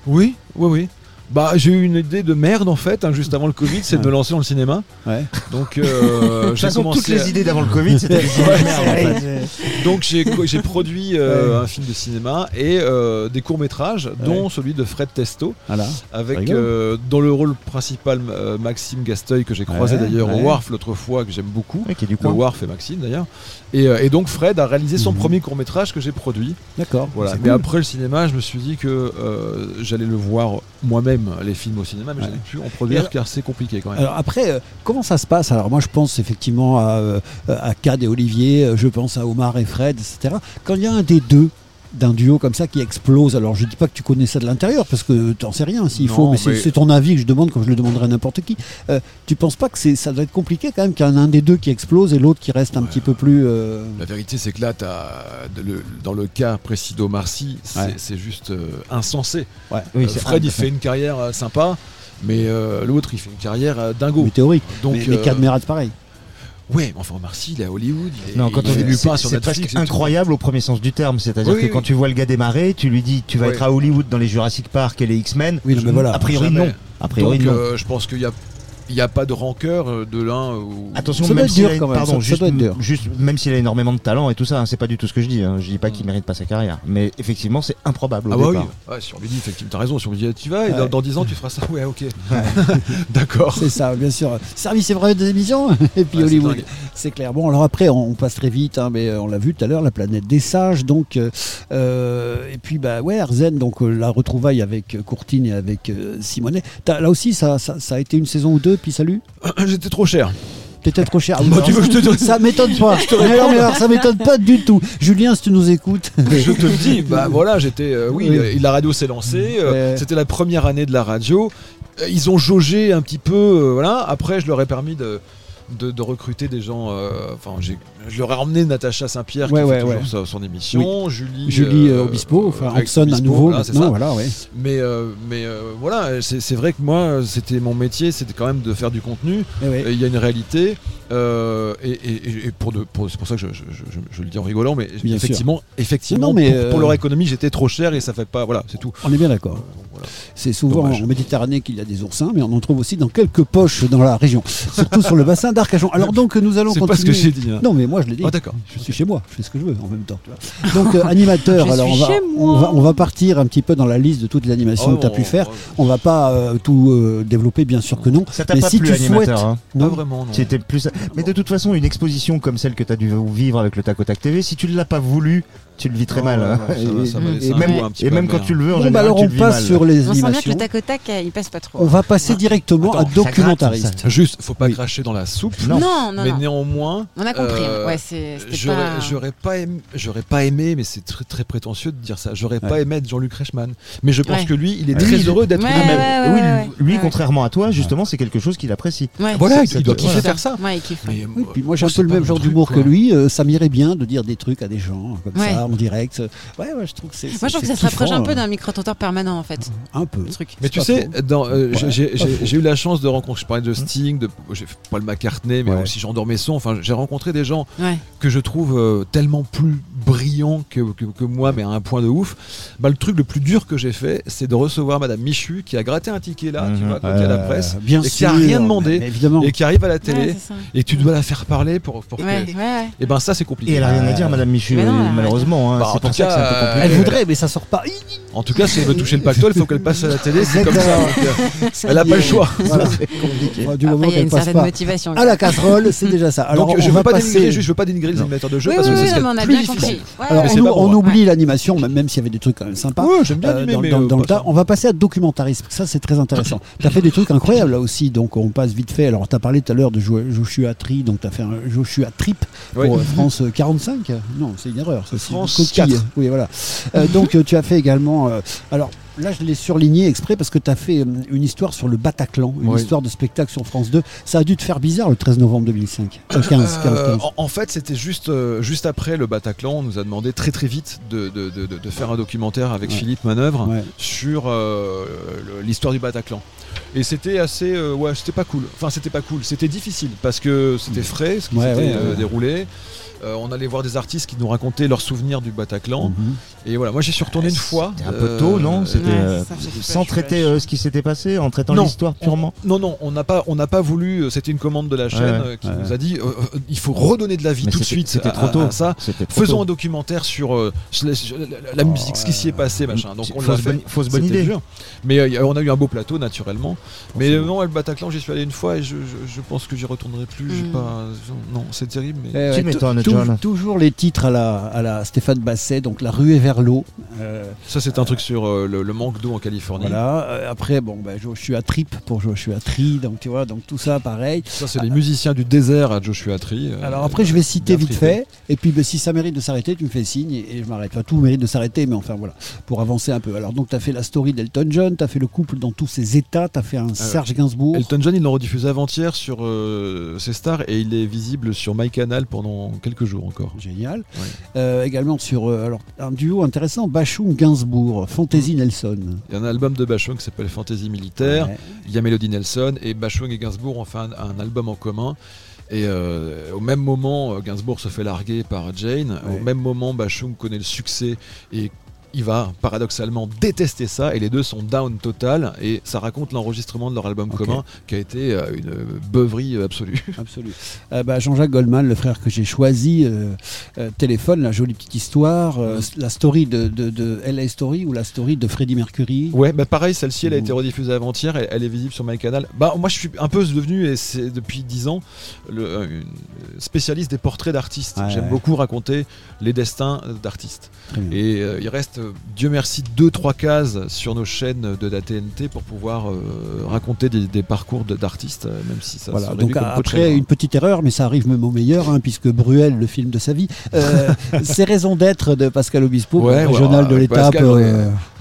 Oui, oui, oui. Bah, j'ai eu une idée de merde en fait, hein, juste avant le Covid, c'est de me lancer dans le cinéma. Ouais. Donc, euh, De toute façon, toutes les à- idées d'avant le Covid, c'était des idées de merde, en fait. Donc j'ai produit euh, un film de cinéma et euh, des courts métrages, dont celui de Fred Testo, Voilà. avec dans le rôle principal Maxime Gasteuil que j'ai croisé d'ailleurs au Warf l'autre fois que j'aime beaucoup. Qui du Le et Maxime d'ailleurs. Et, et donc Fred a réalisé son Mhm. premier court métrage que j'ai produit. D'accord. Voilà. Mais cool. après le cinéma, je me suis dit que j'allais le voir moi-même les films au cinéma, mais Ouais. j'allais plus en produire alors- car c'est compliqué quand même. Alors après, euh, comment ça se passe? Alors moi, je pense effectivement à, euh, à Cad et Olivier, euh, je pense à Omar et Fred, etc. Quand il y a un des deux d'un duo comme ça qui explose, alors je dis pas que tu connais ça de l'intérieur parce que t'en sais rien s'il faut, mais, c'est- mais- c'est ton avis que je demande comme je le demanderais à n'importe qui. Euh, tu penses pas que c'est, ça doit être compliqué quand même qu'il y en a un des deux qui explose et l'autre qui reste un petit peu plus. euh, La vérité, c'est que là, t'as- de le- dans le cas précis d'Omar Sy, c'est Ouais. juste euh, insensé. Ouais. Oui, Euh, c'est Fred, il fait une carrière euh, sympa, mais euh, l'autre, il fait une carrière euh, dingo. météorique. Donc, mais, mais euh, pareil. Ouais, mais enfin, Omar Sy, il est à Hollywood. Il Non, quand il on c'est part sur c'est incroyable au premier sens du terme. C'est-à-dire Oui, que oui, quand tu vois le gars démarrer, tu lui dis tu vas Ouais. être à Hollywood dans les Jurassic Park et les X-Men. Oui, mais voilà. A priori Jamais. non. A priori Donc, non. euh, je pense qu'il y a, il y a pas de rancœur euh, de l'un ou. Attention, Ça même s'il a, quand même, pardon, juste, juste- s'il a énormément de talent et tout ça, hein, c'est pas du tout ce que je dis. hein. Je dis pas qu'il mérite pas sa carrière, mais effectivement, c'est improbable au Ah bah oui, départ. Ouais, si on lui dit, effectivement, t'as raison, si on lui dit tu vas, et Ouais. dans, dans 10 ans tu feras ça, ouais, ok. D'accord. C'est ça, bien sûr. Service et vrai des émissions et puis Hollywood. C'est clair. Bon, alors après, on, on passe très vite, hein, mais euh, on l'a vu tout à l'heure, la planète des sages. Donc, euh, euh, et puis, bah ouais, Arzen, donc euh, la retrouvaille avec euh, Courtine et avec euh, Simonet. T'as- Là aussi, ça, ça, ça a été une saison ou deux, puis salut J'étais trop cher. T'étais trop cher. Ah, Bah, alors, tu veux que je te donne- Ça m'étonne pas. Mais alors, mais alors, ça m'étonne pas du tout. Julien, si tu nous écoutes. Je te le dis, bah voilà, j'étais. euh, oui, Oui. euh, la radio s'est lancée, euh, Ouais. c'était la première année de la radio. Euh, ils ont jaugé un petit peu, euh, voilà. Après, je leur ai permis de. De, de recruter des gens, euh, enfin, j'ai- je leur ai emmené Natacha Saint-Pierre Ouais, qui ouais, fait toujours sa- son émission, Julie, Julie euh, euh, Obispo, enfin Hanson à Obispo, nouveau. voilà, maintenant, voilà. Mais, euh, mais euh, voilà, c'est vrai que moi, c'était mon métier, c'était quand même de faire du contenu. Eh Il y a une réalité, euh, et, et- et pour pour- c'est pour ça que je, je- je- je le dis en rigolant, mais Bien effectivement, effectivement, Non, mais, pour, pour euh, leur économie, j'étais trop cher et ça fait pas, voilà, c'est tout. On est bien d'accord. Voilà. C'est souvent Dommage. en Méditerranée qu'il y a des oursins, mais on en trouve aussi dans quelques poches dans la région, surtout sur le bassin d'Arcachon. Alors donc nous allons C'est continuer. pas ce que j'ai dit. hein. Non, mais moi je l'ai dit. Ah, d'accord. Je suis chez moi, je fais ce que je veux en même temps. tu vois. Donc euh, animateur, alors on va, on moi. va on va partir un petit peu dans la liste de toutes les animations Oh, que tu as pu non, faire. oh, On va pas euh, tout euh, développer, bien sûr que non. Ça t'a Mais pas si plu, tu animateur souhaites- hein Pas Non. vraiment, non. Tu étais plus... Mais de toute façon, une exposition comme celle que tu as dû vivre avec le Tac au Tac TV, si tu ne l'as pas voulu, tu le vis très Non, mal. hein. ouais, ça va, ça m'a Et- même- Et quand tu le veux, en Bon, bah général, alors on passe sur les On sent bien que le tac au tac, euh, il passe pas trop. On va passer directement Attends, à documentariste. ça. Juste, faut pas Oui. cracher dans la soupe. Non. Non, non, mais néanmoins, On a compris. euh, ouais, c'est. c'était J'aurais pas- j'aurais pas, aimé, j'aurais pas aimé, mais c'est très, très prétentieux de dire ça. J'aurais pas aimé être Jean-Luc Reichmann. Mais je pense Ouais. que lui, il est très heureux d'être lui-même. oui, lui, contrairement à toi, justement, c'est quelque chose qu'il apprécie. Voilà, il doit kiffer faire ça. Euh, moi j'ai un peu le même genre d'humour que lui. euh, ça m'irait bien de dire des trucs à des gens comme ça en direct. Ouais, ouais, je trouve que c'est. Moi, je trouve que ça se rapproche un peu d'un micro-trottoir permanent, en fait. Un peu. Le truc. Mais tu sais, euh, j'ai- Ouais, eu la chance de rencontrer, je parlais de Sting, de Paul McCartney, mais Ouais. aussi Jean Dormesson. Enfin, j'ai rencontré des gens Ouais. que je trouve euh, tellement plus brillants que, que, que moi, mais à un point de ouf. Bah, le truc le plus dur que j'ai fait, c'est de recevoir Madame Michu qui a gratté un ticket là, tu Mhm. vois, quand il y a la Euh, presse, bien et sûr, qui a rien demandé, mais évidemment. et qui arrive à la télé, et tu dois la faire parler pour, pour Ouais, que. ouais, ouais. Et ben ça, c'est compliqué. Et elle a rien à dire, Madame Michu, Mais euh, hein. Bah, c'est pour ça que c'est un peu compliqué. Elle voudrait, mais ça sort pas. En tout cas, si elle veut toucher le pactole, il faut qu'elle passe à la télé, c'est comme ça. Exactement. donc, euh, elle a pas le choix. Voilà. C'est compliqué. Enfin, du Après, moment il y a qu'elle une passe certaine pas motivation. à la casserole, c'est déjà ça. Alors, Donc on je veux pas passer- dénigrer, juste, je veux pas dénigrer les animateurs de jeu Oui, parce oui, que oui, c'est on plus difficile. Alors, oublie l'animation, même, s'il y avait des trucs quand même sympas. Ouais, j'aime bien animer, dans, mais, dans- euh, dans le pas tas. On va passer à documentarisme. Ça, c'est très intéressant. tu as fait des trucs incroyables là aussi. Donc, on passe vite fait. Alors, tu as parlé tout à l'heure de Jo- Joshua Tree. Donc, tu as fait un Joshua Trip pour euh, France 45. Non, c'est une erreur. Ça, c'est France une coquille. 4. Oui, voilà. Euh, donc, euh, tu as fait également. euh, alors, Là, je l'ai surligné exprès parce que tu as fait une histoire sur le Bataclan, une Oui. histoire de spectacle sur France 2. Ça a dû te faire bizarre le 13 novembre 2005. Euh, 15, 15, 15. Euh, en, fait, c'était juste, juste après le Bataclan, on nous a demandé très très vite de, de- de- de- de faire un documentaire avec Ouais. Philippe Manœuvre Ouais. sur l'histoire du Bataclan. Et c'était assez, euh, ouais, c'était pas cool. Enfin, c'était pas cool. C'était difficile parce que c'était frais, ce qui Ouais, s'était ouais, euh, déroulé. Euh, on allait voir des artistes qui nous racontaient leurs souvenirs du Bataclan. Mhm. Et voilà, moi j'y suis retourné une fois. C'était un peu euh, tôt, non? C'était Ouais, euh, sans traiter euh, ce qui s'était passé, en traitant Non. l'histoire purement? Non, non, on n'a pas, on n'a pas voulu. euh, C'était une commande de la chaîne ouais, euh, qui ouais. nous a dit euh, euh, il faut redonner de la vie Mais tout de suite c'était trop tôt. à ça. C'était trop Faisons tôt. un documentaire sur, euh, sur la, sur la- la musique, ce qui s'y est passé, machin. Donc on l'a fait. fausse bonne idée. Mais euh, on a eu un beau plateau naturellement. Mais euh, non, le Bataclan, j'y suis allé une fois et je, pense que j'y retournerai plus. Mm. pas, non, c'est terrible. Mais Eh Tu m'étonnes, John. Toujours les titres à la, à la Stéphane Basset, donc La ruée vers l'eau. Euh, ça, c'est un truc sur euh, le, le manque d'eau en Californie. voilà. Euh, après, bon, ben, Joshua Trip pour Joshua Tree, donc tu vois, donc tout ça pareil. Ça, c'est les musiciens du désert à Joshua Tree. euh, Alors après, je vais citer vite fait, et puis ben, si ça mérite de s'arrêter, tu me fais signe et, et je m'arrête. Enfin, tout mérite de s'arrêter, mais enfin voilà, pour avancer un peu. Alors donc, tu as fait la story d'Elton John, tu as fait le couple dans tous ses états, tu as fait un Serge Gainsbourg. Elton John, ils l'ont rediffusé avant-hier sur euh, ses stars et il est visible sur MyCanal pendant quelques jours encore. Génial. Ouais. Euh, également sur euh, alors, un duo intéressant, Bachung Gainsbourg, Fantasy Nelson. Il y a un album de Bachung qui s'appelle Fantasy Militaire. Ouais. Il y a Melody Nelson et Bachung et Gainsbourg ont fait un, un album en commun. Et euh, au même moment, Gainsbourg se fait larguer par Jane. Ouais. Au même moment, Bachung connaît le succès et il va paradoxalement détester ça. Et les deux sont down total. Et ça raconte l'enregistrement de leur album commun qui a été euh, une beuverie absolue. Absolu. Euh, bah, Jean-Jacques Goldman, le frère que j'ai choisi, euh, euh, téléphone, la jolie petite histoire, euh, la story de, de, de LA Story ou la story de Freddie Mercury? Ouais, bah pareil, celle-ci, elle a été rediffusée avant-hier, elle, elle est visible sur MyCanal. Bah moi, je suis un peu devenu, et c'est depuis 10 ans, le, euh, une spécialiste des portraits d'artistes. J'aime ouais. beaucoup raconter les destins d'artistes. Et euh, il reste, euh, Dieu merci, 2-3 cases sur nos chaînes de la TNT pour pouvoir euh, raconter des, des parcours d'artistes, euh, même si ça Voilà, se donc comme après une petite erreur, mais ça arrive même au meilleur, hein, puisque Bruel, le film de sa vie, c'est raison d'être de Pascal Obispo, Ouais, régional ouais, de l'étape.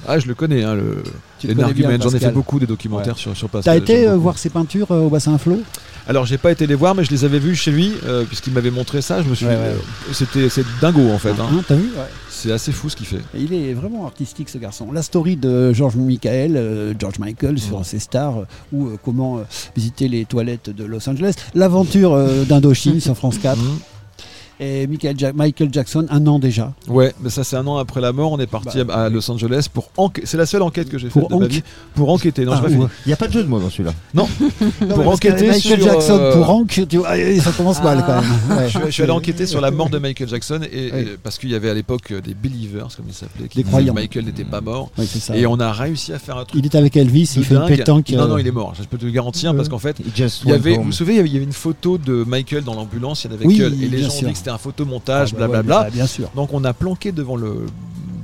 Ah, je le connais, hein, le. J'en ai fait beaucoup des documentaires Ouais. sur, sur T'as Pascal. été euh, beaucoup. voir ses peintures au bassin Flot Alors j'ai pas été les voir, mais je les avais vus chez lui, euh, puisqu'il m'avait montré ça. Je me suis Ouais, dit, ouais. c'était c'est dingo en fait. hein. Hein, T'as vu? Ouais. C'est assez fou ce qu'il fait. Et Il est vraiment artistique ce garçon. La story de George Michael, euh, George Michael sur ses stars, euh, ou euh, comment visiter les toilettes de Los Angeles. L'aventure d'Indochine sur France 4. Mhm. Et Michael, Ja- Michael Jackson, un an déjà. Ouais, mais ça c'est un an après la mort. On est parti Bah, à Los Angeles pour enquêter. C'est la seule enquête que j'ai faite de ma enque- vie pour enquêter. Non, Ah, pas ouais. Il n'y a pas de jeu de mots dans celui-là. Non, Non, pour enquêter Michael sur, Jackson euh, pour tu allez, ça commence mal quand même. Ouais. Je, suis- je suis allé enquêter sur la mort de Michael Jackson et, Oui. et- parce qu'il y avait à l'époque euh, des believers comme il s'appelait, qui croyants. que Michael n'était pas mort. Ouais, c'est ça. Et on a réussi à faire un truc. Il est avec Elvis, il fait une dingue. pétanque. Non, euh, non, il est mort. Je peux te le garantir parce qu'en fait, Il y avait, vous vous souvenez, il y avait une photo de Michael dans l'ambulance, il y en avait et les gens c'était un ah, photomontage, bah ouais, blablabla. bah, bien sûr. Donc on a planqué devant le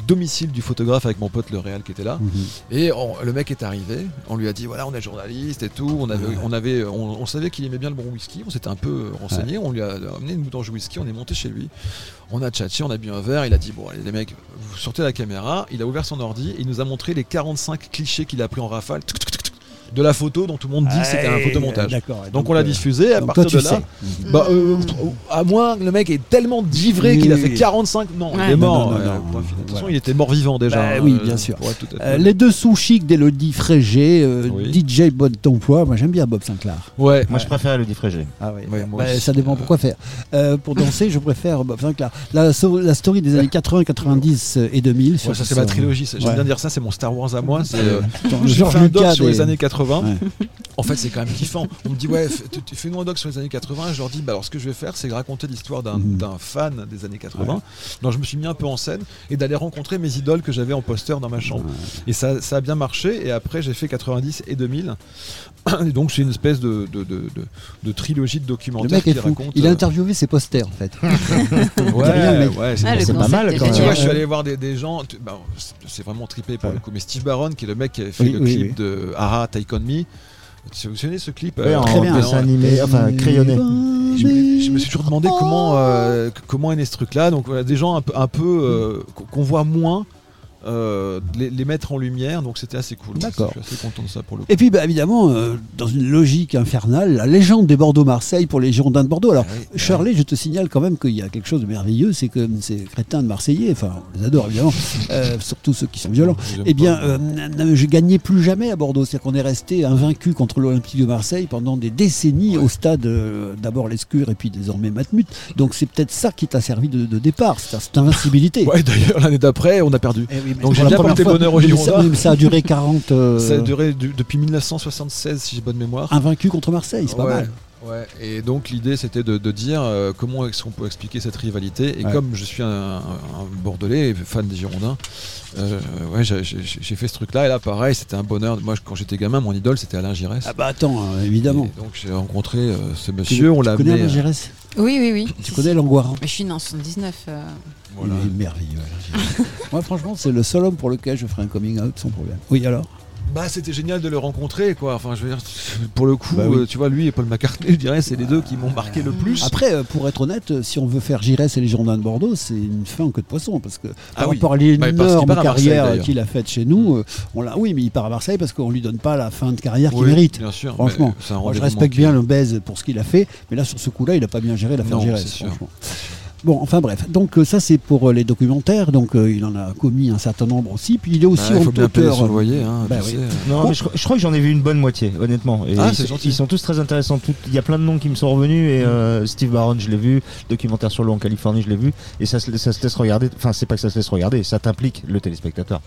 domicile du photographe avec mon pote le réal qui était là. Mhm. Et on- le mec est arrivé, on lui a dit voilà on est journaliste et tout, on avait, Ouais. on, avait on, on savait qu'il aimait bien le bon whisky, on s'était un peu renseigné, on lui a amené une bouteille de whisky, on est monté chez lui, on a tchatché, on a bu un verre, il a dit bon allez les mecs, vous sortez la caméra, il a ouvert son ordi et il nous a montré les 45 clichés qu'il a pris en rafale tuc, tuc, tuc, tuc, de la photo dont tout le monde dit que c'était un photomontage. D'accord. Donc on l'a euh, diffusé, à donc partir toi, de tu là, bah, euh, à moins que le mec est tellement givré Oui, qu'il a fait oui. 45. Non, il est mort. De toute façon, il était mort vivant déjà. Bah hein, oui, bien sûr. pour être tout à fait Euh, les deux sous chics d'Elodie Frégé, euh, Oui. DJ Bon d'emploi. Moi j'aime bien Bob Sinclair. Ouais. Moi, je préfère le Frégé. Ah Bah, ça dépend pourquoi faire. Euh, pour danser, je préfère Bob Sinclair. La, so- la story des années 80, 90 et 2000. Ouais, sur- ça c'est ma trilogie. c'est- J'aime bien dire ça, c'est mon Star Wars à moi. C'est Attends, j'ai Georges fait un doc Lucas sur des- les années 80 80. Ouais. En fait, c'est quand même kiffant. On me dit, ouais, fais-nous un doc sur les années 80. Et je leur dis, bah, alors ce que je vais faire, c'est raconter l'histoire d'un Mhm. d'un fan des années 80. Donc, je me suis mis un peu en scène et d'aller rencontrer mes idoles que j'avais en poster dans ma chambre. Et ça, ça a bien marché. Et après, j'ai fait 90 et 2000. Et donc, c'est une espèce de, de, de, de- de trilogie de Le documentaires mec est qui fou. raconte. Il a euh, interviewé ses posters en fait. Ouais, le ouais, c'est Ah, le pas mal, quand tu vois, je suis allé voir des, des gens, tu- bah, c'est- vraiment trippé pour Ouais. le coup, mais Steve Barron, qui est le mec qui avait fait Oui, le oui, clip oui. de Aha, Take On Me, tu vous souvenez ce clip Ouais, euh, en Très bien. dessin animé, enfin crayonné. Je, me- je me suis toujours demandé comment, euh, comment est né ce truc-là. Donc voilà, des gens un peu, un peu euh, qu'on voit moins, euh, les, les mettre en lumière. Donc c'était assez cool. D'accord. Je suis assez content de ça pour le coup. Et puis bah, évidemment, euh, dans une logique infernale, la légende des Bordeaux-Marseille pour les Girondins de Bordeaux. Alors Ah oui, Shirley, je te signale quand même qu'il y a quelque chose de merveilleux, c'est que ces crétins de Marseillais, enfin on les adore évidemment, euh, surtout ceux qui sont violents, eh bien je gagnais plus jamais à Bordeaux. C'est-à-dire qu'on est resté invaincu contre l'Olympique de Marseille pendant des décennies au stade, d'abord l'Escure et puis désormais Matmut. Donc c'est peut-être ça qui t'a servi de, de départ, c'est cette invincibilité. Ouais, d'ailleurs, l'année d'après, on a perdu. Eh oui, Donc j'ai bien première porté fois- bonheur ça- Girondins. mais Ça a duré 40. euh, Ça a duré du- depuis 1976, si j'ai bonne mémoire. Invaincu contre Marseille, c'est pas mal. Ouais, et donc l'idée c'était de, de dire euh, comment est-ce qu'on peut expliquer cette rivalité. Et Ouais. comme je suis un, Bordelais, fan des Girondins, euh, ouais, j'ai- fait ce truc-là. Et là, pareil, c'était un bonheur. Moi, quand j'étais gamin, mon idole c'était Alain Giresse. Ah bah attends, euh, évidemment. Et donc j'ai rencontré euh, ce monsieur, on tu l'a connais amené. Alain euh, Giresse? Oui, oui, oui. Tu connais l'Angoira Mais je suis né en 79. euh, voilà. Il est merveilleux. Alain Giresse. Moi, franchement, c'est le seul homme pour lequel je ferai un coming out sans problème. Oui, alors? Bah, c'était génial de le rencontrer, quoi. Enfin, je veux dire, pour le coup, Bah oui. euh, tu vois, lui et Paul McCartney, je dirais, c'est les deux qui m'ont marqué le plus. Après, euh, pour être honnête, euh, si on veut faire Giresse et les Girondins de Bordeaux, c'est une fin en queue de poisson. Parce que par Ah oui. rapport à Bah, l'énorme carrière qu'il a faite chez nous, on l'a, oui, mais il part à Marseille parce qu'on lui donne pas la fin de carrière qu'il mérite. Bien sûr. Franchement, Moi, je respecte bien le baise pour ce qu'il a fait, mais là, sur ce coup-là, il a pas bien géré l'affaire Non, Giresse, franchement. Bon, enfin bref. Donc euh, ça, c'est pour euh, les documentaires. Donc euh, il en a commis un certain nombre aussi. Puis il est aussi Bah, il faut bien payer auteur. loyer, hein, Bah oui. Non, mais je, crois- je crois que j'en ai vu une bonne moitié, honnêtement. Et Ah, ils, c'est sont- gentil. ils sont tous très intéressants. Tout- Il y a plein de noms qui me sont revenus. Et euh, Steve Barron, je l'ai vu. Documentaire sur l'eau en Californie, je l'ai vu. Et ça, se- ça se laisse regarder. Enfin, c'est pas que ça se laisse regarder, ça t'implique le téléspectateur.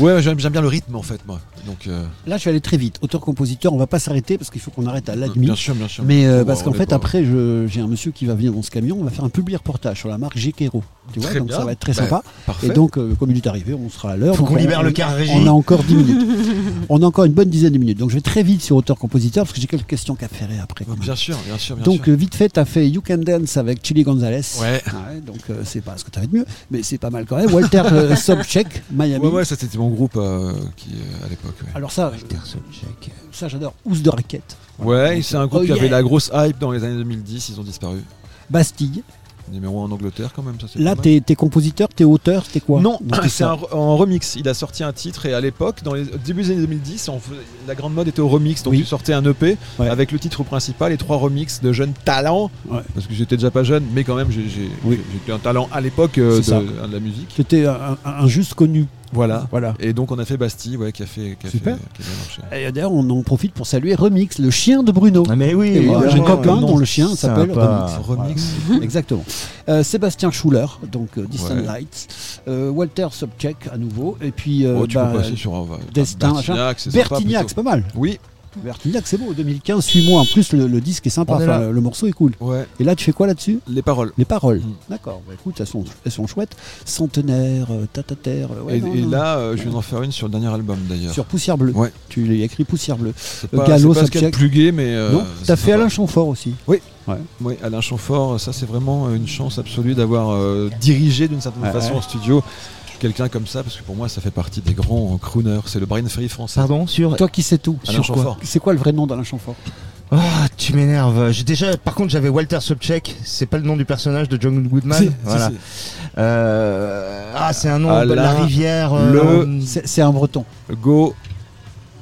Ouais, j'aime bien le rythme en fait, moi. Donc, euh, Là, je vais aller très vite. Auteur-compositeur, on va pas s'arrêter parce qu'il faut qu'on arrête à la demi. bien sûr, bien sûr. Mais euh, parce qu'en fait, pas- après, j'ai un monsieur qui va venir dans ce camion. On va faire un public reportage sur la marque Gekero. Tu vois, Très donc bien. ça va être très Bah, sympa. Parfait. Et donc, euh, comme il est arrivé, on sera à l'heure. Faut Donc, qu'on on- libère le on- car régie. On a encore 10 minutes. on a encore une bonne dizaine de minutes. Donc, je vais très vite sur auteur-compositeur parce que j'ai quelques questions qu'à faire après. Bien sûr, bien sûr, bien Donc sûr. euh, vite fait, tu as fait You Can Dance avec Chili Gonzalez. Ouais. donc euh, c'est pas ce que tu avais de mieux, mais c'est pas mal quand même. Walter euh, Sobchak, Miami. Ouais, ouais, ça c'était mon groupe euh, qui à l'époque. Ouais, Alors ça, ça j'adore. Housse de raquette. Ouais, c'est un groupe Oh, qui yeah. avait la grosse hype dans les années 2010, ils ont disparu. Bastille. Numéro 1 en Angleterre quand même, ça Là, t'es compositeur, t'es auteur, t'es quoi Non, c'est en remix. Il a sorti un titre et à l'époque, dans les début des années 2010, on faisait- la grande mode était au remix. Donc Oui. tu sortais un EP Ouais. avec le titre principal et trois remixes de jeunes talents. Ouais. Parce que j'étais déjà pas jeune, mais quand même j'ai Oui. un talent à l'époque euh, de, ça. de la musique. Un- un juste connu. Voilà. Voilà. Et donc on a fait Bastille, ouais, qui a fait, qui a Super. fait- qui a bien marché. Et d'ailleurs, on en profite pour saluer Remix, le chien de Bruno. Ah, mais oui, j'ai un copain dont le chien s'appelle Remix. Remix. Voilà. Exactement. Euh, Sébastien Schuller, donc euh, Distant Ouais. Lights. Euh, Walter Sobchak à nouveau. Et puis euh, Oh, tu bah, peux passer sur Destin, Bertignac, c'est pas mal. Oui, Bertignac, c'est beau. 2015, suis-moi. En plus, le, le disque est sympa. Est Enfin, le morceau est cool. ouais. Et là, tu fais quoi là-dessus? Les paroles. Les paroles. Mm. D'accord. Bah, écoute, elles sont, elles sont chouettes. Centenaire, euh, tatater. euh, ouais, et non, et non. là, euh, je viens d'en faire une sur le dernier album d'ailleurs. Sur Poussière Bleue. Ouais. Tu l'as écrit Poussière Bleue. C'est Euh, pas, Gallo, pas ce plus gai, mais. euh, non T'as fait. Alain Chamfort aussi. Oui. Ouais. Oui, Alain Chamfort, ça c'est vraiment une chance absolue d'avoir dirigé d'une certaine façon en studio quelqu'un comme ça, parce que pour moi ça fait partie des grands crooners, c'est le Brian Ferry français. Pardon, sur. Toi qui sais tout. Alain Sur quoi Chamfort. C'est quoi le vrai nom d'Alain Chamfort Ah, tu m'énerves. J'ai déjà, par contre, j'avais Walter Sobchak. C'est pas le nom du personnage de John Goodman. Si, voilà. si. Euh, ah, c'est un nom de Alain la rivière. euh, Le- C'est c'est un breton. Go,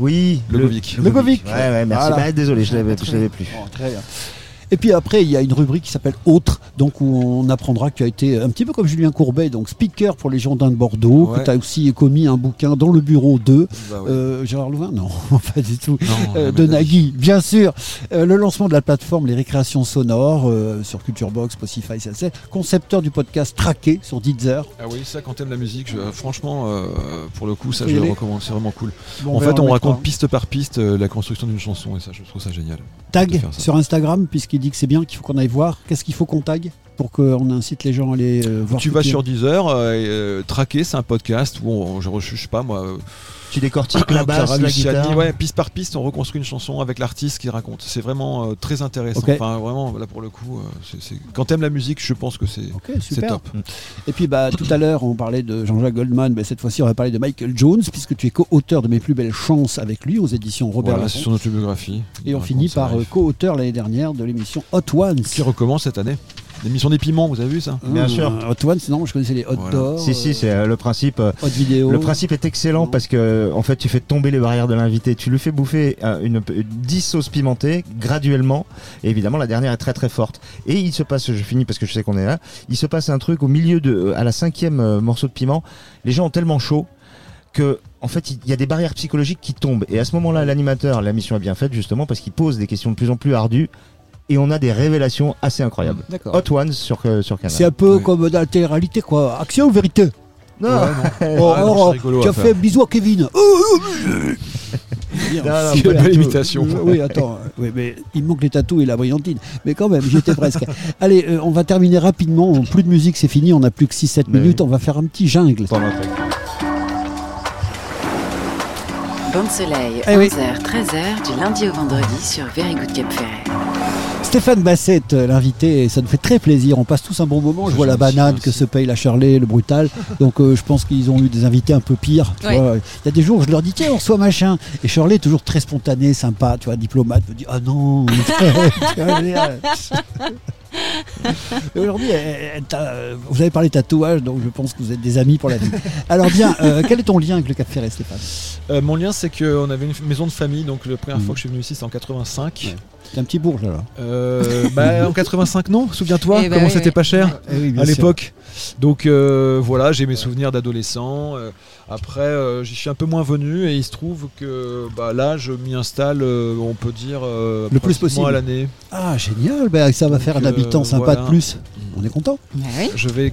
Oui, Legovic. Legovic. Ouais, ouais, merci. Voilà. Bah, désolé, je l'avais, je l'avais plus. Très bien. Et puis après, il y a une rubrique qui s'appelle Autres, donc où on apprendra que tu as été un petit peu comme Julien Courbet, donc speaker pour les Girondins de Bordeaux, Ouais. que tu as aussi commis un bouquin dans le bureau 2. Bah ouais. Euh, Gérard Louvain Non, pas du tout. Non, Euh, de de. Nagui, bien sûr. Euh, le lancement de la plateforme Les Récréations Sonores euh, sur Culturebox, Spotify, ça c'est. Concepteur du podcast Traqué sur Deezer. Ah oui, ça quand t'aimes la musique, je- franchement, euh, pour le coup, ça je le recommande, c'est vraiment cool. Bon, en ben, fait, on raconte piste par piste euh, la construction d'une chanson et ça, je trouve ça génial. de Tag ça. sur Instagram, puisqu'il dit que c'est bien, qu'il faut qu'on aille voir. Qu'est-ce qu'il faut qu'on tag pour qu'on incite les gens à aller euh, voir Tu vas sur Deezer, euh, euh, Traqué, c'est un podcast où on, je, je sais pas moi. Tu décortiques la basse, Clara la Luciani, guitare. ouais, piste par piste, on reconstruit une chanson avec l'artiste qui raconte. C'est vraiment euh, très intéressant. Enfin, vraiment, là pour le coup, euh, c'est- c'est- quand t'aimes la musique, je pense que c'est top. Et puis bah, tout à l'heure, on parlait de Jean-Jacques Goldman, mais cette fois-ci, on va parler de Michael Jones, puisque tu es co-auteur de Mes plus belles chances avec lui aux éditions Robert Voilà, c'est son autobiographie. Et on finit par euh, co-auteur l'année dernière de l'émission Hot Ones. Qui recommence cette année. L'émission des piments, vous avez vu ça Bien Mmh, sûr. Hot Ones, non, je connaissais les Hot Voilà. Door. Si, si, c'est euh, le principe. euh, Hot Vidéo. Le principe est excellent parce que en fait tu fais tomber les barrières de l'invité, tu lui fais bouffer euh, une, une 10 sauces pimentées graduellement et évidemment la dernière est très très forte et il se passe, je finis parce que je sais qu'on est là, il se passe un truc au milieu de euh, à la cinquième euh, morceau de piment, les gens ont tellement chaud que en fait il y a des barrières psychologiques qui tombent et à ce moment-là l'animateur, la mission est bien faite justement parce qu'il pose des questions de plus en plus ardues et on a des révélations assez incroyables. D'accord. Hot Ones sur euh, sur Canal. C'est un peu Oui. comme dans la télé-réalité, quoi. Action ou vérité Non, Oh, Ouais, alors, non, c'est rigolo tu as fait bisous à Kevin. Oh, oh, super. pas de belle imitation. Oui, attends. Oui, mais il me manque les tatous et la brillantine. Mais quand même, j'étais presque. Allez, euh, on va terminer rapidement. Plus de musique, c'est fini. On n'a plus que 6-7 Mais minutes. oui. On va faire un petit jungle. Bande Soleil, Eh oui. 11h, 13h, du lundi au vendredi sur Very Good Cap Ferret. Stéphane Bassett, euh, l'invité, ça nous fait très plaisir. On passe tous un bon moment. Je vois la banane que se paye la Charlet, le brutal. Donc euh, je pense qu'ils ont eu des invités un peu pires. tu Ouais. vois. Il y a des jours où je leur dis tiens, on reçoit machin. Et Charlet est toujours très spontané, sympa, tu vois, diplomate, me dit ah non. Aujourd'hui, euh, vous avez parlé tatouage, donc je pense que vous êtes des amis pour la vie. Alors bien, euh, quel est ton lien avec le Cap Ferret, Stéphane Euh, mon lien, c'est qu'on avait une maison de famille, donc la première Mhm. fois que je suis venu ici, c'était en 85. Ouais. T'es un petit bourge là. Euh, bah, en 85, non? Souviens-toi Eh bah comment oui, c'était oui. pas cher Eh oui, bien à l'époque. Donc euh, voilà, j'ai mes souvenirs d'adolescent. Euh, après, euh, j'y suis un peu moins venu et il se trouve que bah, là, je m'y installe, on peut dire, euh, Le plus possible. à l'année. Ah génial, ben, ça va Donc, faire un euh, habitant sympa voilà. de plus. On est content. Bah oui. Je vais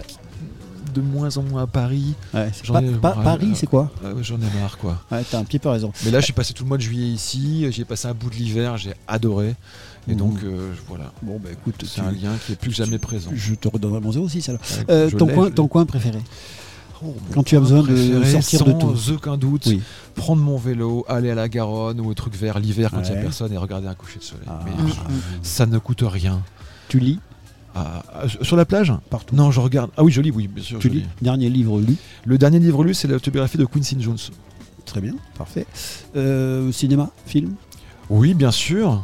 de moins en moins à Paris. Ouais, ai- Paris, euh, c'est quoi Ah ouais, J'en ai marre, quoi. Ouais, t'as un petit peu raison. Mais là, j'ai passé tout le mois de juillet ici. J'ai passé un bout de l'hiver, j'ai adoré. Et Mhm. donc, euh, voilà. Bon, bah écoute, C'est un lien qui est plus que jamais présent. je te redonnerai mon 06 alors. Ouais, Euh, ton, coin, ton coin préféré Oh, Quand tu as besoin de sortir de tout. Sans aucun doute. Oui. Prendre mon vélo, aller à la Garonne ou au truc vert l'hiver quand il n'y a personne et regarder un coucher de soleil. Ah. Mais Mm, je- ça ne coûte rien. Tu lis? Ah, sur la plage partout. Non, je regarde. Ah oui, je lis, oui, bien sûr. Tu je lis Dernier livre lu. Le dernier livre lu, c'est l'autobiographie de Quincy Jones. Très bien, parfait. Euh, cinéma, film Oui, bien sûr.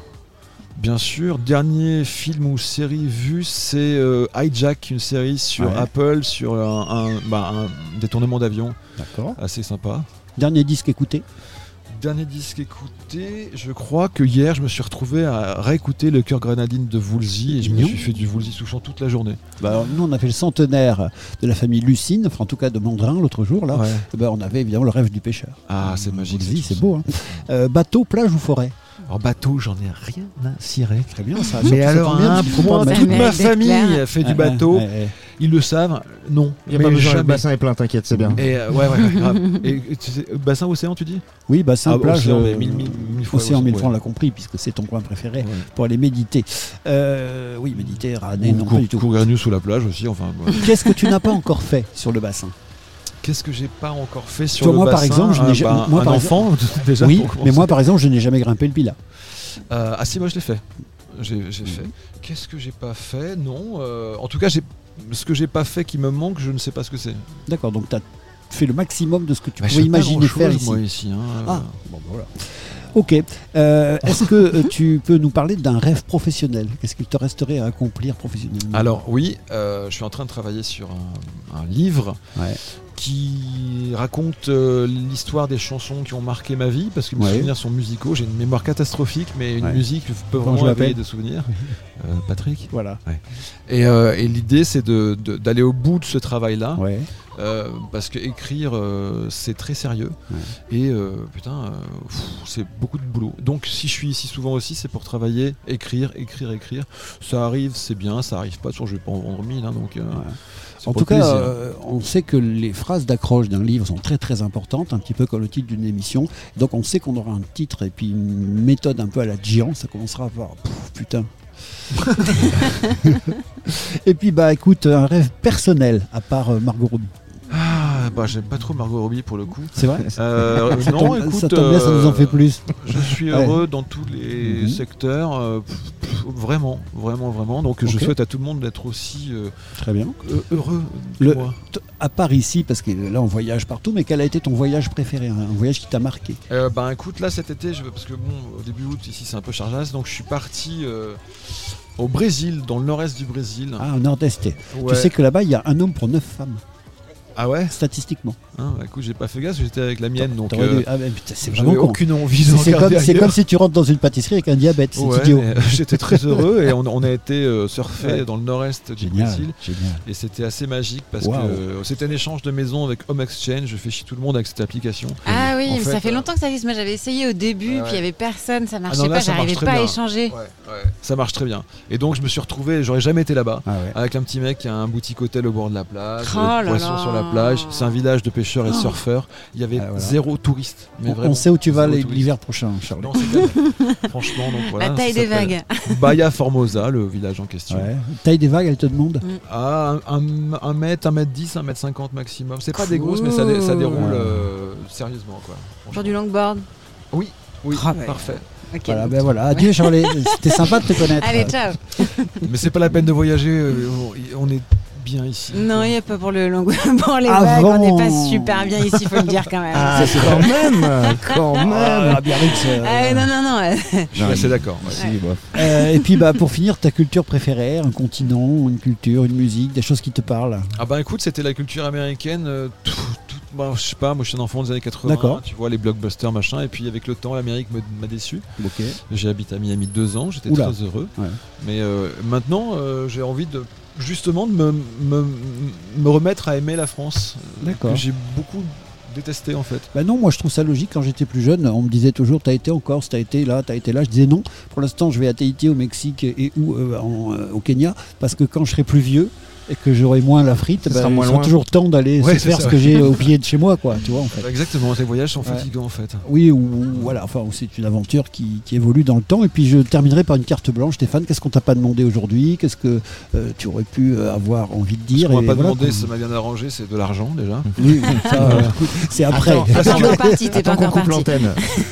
Bien sûr. Dernier film ou série vue, c'est euh, Hijack, une série sur Ouais. Apple, sur un, un- bah, un détournement d'avion. D'accord. Assez sympa. Dernier disque écouté Dernier disque écouté, je crois que hier je me suis retrouvé à réécouter le cœur grenadine de Woolsey et je me suis fait du Woolsey touchant toute la journée. bah, alors, Nous, on a fait le centenaire de la famille Lucine, enfin en tout cas de Mandrin l'autre jour. Là. Ouais. Ben, on avait évidemment le rêve du pêcheur. Ah, c'est magique. Woolsey, c'est beau. Hein. Euh, bateau, plage ou forêt? En bateau, j'en ai rien à cirer. Très bien, ça. Mais alors, un point, toute ma d'être famille fait du bateau. Ils le savent, non. Il n'y a pas besoin, le bassin est plein, t'inquiète, c'est bien. Et euh, ouais, ouais, grave. Et, tu sais, bassin océan, tu dis? Oui, bassin, Ah, plage. océan, euh, mille- mille- mille fois océan, mille ouais. fois, on l'a compris, puisque c'est ton coin préféré Ouais. pour aller méditer. Euh, oui, méditer, raner, non, pas du tout. courir nu sous la plage aussi, enfin. ouais. Qu'est-ce que tu n'as pas encore fait sur le bassin? Qu'est-ce que j'ai pas encore fait sur Tu vois, le moi, par exemple, je n'ai Ah, jamais- bah, moi, un par enfant déjà. Oui, mais moi, par exemple, je n'ai jamais grimpé le Pilat. Euh, ah si, moi je l'ai fait. J'ai j'ai fait. Mhm. Qu'est-ce que j'ai pas fait? Non. euh, en tout cas, ce que j'ai pas fait qui me manque, je ne sais pas ce que c'est. D'accord, donc tu as fait le maximum de ce que tu Bah, pouvais imaginer faire ici. Moi ici. hein, Ah, euh. bon, bah, voilà. Ok. Euh, Est-ce que tu peux nous parler d'un rêve professionnel? Qu'est-ce qu'il te resterait à accomplir professionnellement? Alors oui, euh, je suis en train de travailler sur un, un livre Ouais. Qui raconte euh, l'histoire des chansons qui ont marqué ma vie, parce que mes Ouais. souvenirs sont musicaux. J'ai une mémoire catastrophique, mais une Ouais. musique peut vraiment l'appelle des souvenirs. Euh, Patrick Voilà. Ouais. Et, euh, et l'idée, c'est de- de- d'aller au bout de ce travail-là. Parce que écrire, c'est très sérieux. Et putain, c'est beaucoup de boulot. Donc, si je suis ici souvent aussi, c'est pour travailler, écrire, écrire, écrire. Ça arrive, c'est bien. Ça arrive pas, toujours, je vais pas en vendre mille. hein, donc, En tout cas, euh, on sait que les phrases d'accroche d'un livre sont très très importantes, un petit peu comme le titre d'une émission. Donc on sait qu'on aura un titre et puis une méthode un peu à la Gian, ça commencera par Pouf, putain. et puis bah écoute, un rêve personnel à part euh, Margot Robbie. Ah, bah, j'aime pas trop Margot Robbie pour le coup. C'est vrai Euh, Ça Non, tombe- écoute. ça tombe bien, ça nous en fait plus. Je suis Ouais. heureux dans tous les Mhm. secteurs. euh, pff, pff, vraiment, vraiment, vraiment. Donc, je souhaite à tout le monde d'être aussi euh, Très bien. euh, heureux. Le- à part ici, parce que là on voyage partout, mais quel a été ton voyage préféré, un, un voyage qui t'a marqué? Euh, ben écoute, là cet été, je, parce que bon, au début août, ici c'est un peu chargeasse, donc je suis parti euh, au Brésil, dans le nord-est du Brésil. Ah, au nord-est. Ouais. Tu sais que là-bas il y a un homme pour neuf femmes. Ah ouais Statistiquement. Hein, bah, écoute, j'ai pas fait gaffe, j'étais avec la mienne, donc euh, ah, mais putain, c'est vraiment con. aucune envie de C'est- comme, c'est ailleurs. comme si tu rentres dans une pâtisserie avec un diabète, c'est Ouais, idiot. mais, euh, J'étais très heureux et on, on a été euh, surfer Ouais. dans le nord-est du Génial, Brésil. génial. Et c'était assez magique parce que euh, c'était un échange de maison avec Home Exchange. Je fais chier tout le monde avec cette application. Ah oui, mais ça fait, fait euh, longtemps que ça existe. Moi, j'avais essayé au début, Ouais, puis il y avait personne, ça marchait Ah non, là, pas, j'arrivais pas à échanger. Ça marche très bien. Et donc je me suis retrouvé, j'aurais jamais été là-bas, Ah avec un petit mec qui a un boutique hôtel au bord de la plage, Oh là poisson là. sur la plage. C'est un village de pêcheurs et de Oh. surfeurs. Il y avait Ah, voilà. zéro touriste. Mais On, vraiment, on sait où tu vas l'hiver prochain, Charles. Non. Franchement, donc voilà. La taille des vagues. Bahia Formosa, le village en question. Ouais. Taille des vagues, elle te demande Ah, un, un, mètre, un mètre 10, un mètre 50 maximum. C'est pas des grosses, mais ça, dé- ça déroule Ouais. euh, sérieusement. Quoi. Genre du longboard. Oui, oui, Ah ouais. parfait. Voilà, ben voilà. Adieu, Charlie. C'était sympa de te connaître. Allez, ciao. Mais c'est pas la peine de voyager, euh, on est bien ici. Non, il n'y a pas pour le longboard. Pour les Avant. vagues, on n'est pas super bien ici, faut le dire quand même. Ah, quand même Quand même Ah, Biarritz, euh, Ah non, non, non. Je suis assez d'accord. ouais. Euh, et puis bah, pour finir, ta culture préférée, un continent, une culture, une musique, des choses qui te parlent? Ah bah écoute, c'était la culture américaine. euh, tout, tout- bah, je sais pas, moi je suis un enfant des années 80. D'accord. Tu vois les blockbusters machin. Et puis avec le temps, l'Amérique me- m'a déçu. Ok. J'ai habité à Miami deux ans. J'étais très heureux. Ouais. Mais euh, maintenant, euh, j'ai envie de justement de me, me, me remettre à aimer la France. euh, D'accord. Que j'ai beaucoup détesté en fait. Bah non, moi je trouve ça logique. Quand j'étais plus jeune, on me disait toujours T'as été en Corse, t'as été là, t'as été là. Je disais non. Pour l'instant, je vais à Tahiti, au Mexique et ou euh, en, euh, au Kenya. Parce que quand je serai plus vieux et que j'aurai moins la frite, Ça bah, sera il moins sera loin. toujours temps d'aller Ouais, se c'est faire ça, ce que j'ai au pied de chez moi, quoi. Tu vois, en fait. Exactement, ces voyages sont Ouais. fatigants en fait. Oui, ou ou voilà, enfin, c'est une aventure qui, qui évolue dans le temps. Et puis je terminerai par une carte blanche. Stéphane, qu'est-ce qu'on t'a pas demandé aujourd'hui? Qu'est-ce que euh, tu aurais pu euh, avoir envie de Ce dire qu'on m'a pas voilà, demandé, ça m'a bien arrangé, c'est de l'argent déjà. Oui, ça, euh, c'est après. Attends, pas parti, t'es pas encore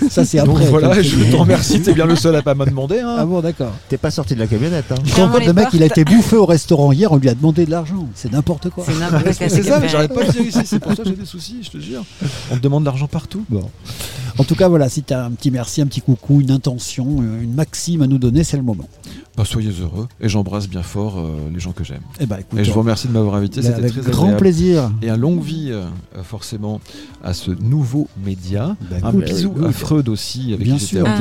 ça, c'est Donc après. voilà, comme je tu te remercie, t'es bien le seul à pas me demander. Hein. Ah bon, d'accord. T'es pas sorti de la camionnette, hein Je te Fermons rends compte, les le mec, il a été bouffé au restaurant hier, on lui a demandé de l'argent. C'est n'importe quoi. C'est n'importe quoi. C'est ça, mais j'arrête pas de le dire ici, c'est pour ça que j'ai des soucis, je te jure. On me demande de l'argent partout. Bon. En tout cas, voilà, si tu as un petit merci, un petit coucou, une intention, euh, une maxime à nous donner, c'est le moment. Bah, soyez heureux et j'embrasse bien fort euh, les gens que j'aime. Eh écoute, Et je vous remercie de m'avoir invité, bah, c'était avec très grand agréable. plaisir. Et un longue vie euh, forcément à ce nouveau média. Bah, un bisou à Freud aussi avec Bien qui sûr, à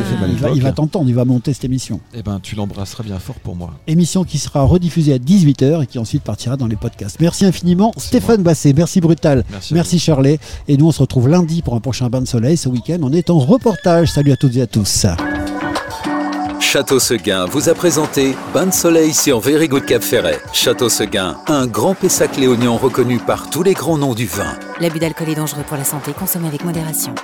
il va, t'entendre, il va monter cette émission. Eh ben tu l'embrasseras bien fort pour moi. Émission qui sera rediffusée à 18h et qui ensuite partira dans les podcasts. Merci infiniment, Stéphane Basset, merci Brutal, Merci. merci. Et nous, on se retrouve lundi pour un prochain bain de soleil. Ce week-end, on est en reportage. Salut à toutes et à tous. Château Seguin vous a présenté Bain de Soleil sur Very Good Cap Ferret. Château Seguin, un grand Pessac léognan reconnu par tous les grands noms du vin. L'abus d'alcool est dangereux pour la santé, consommez avec modération.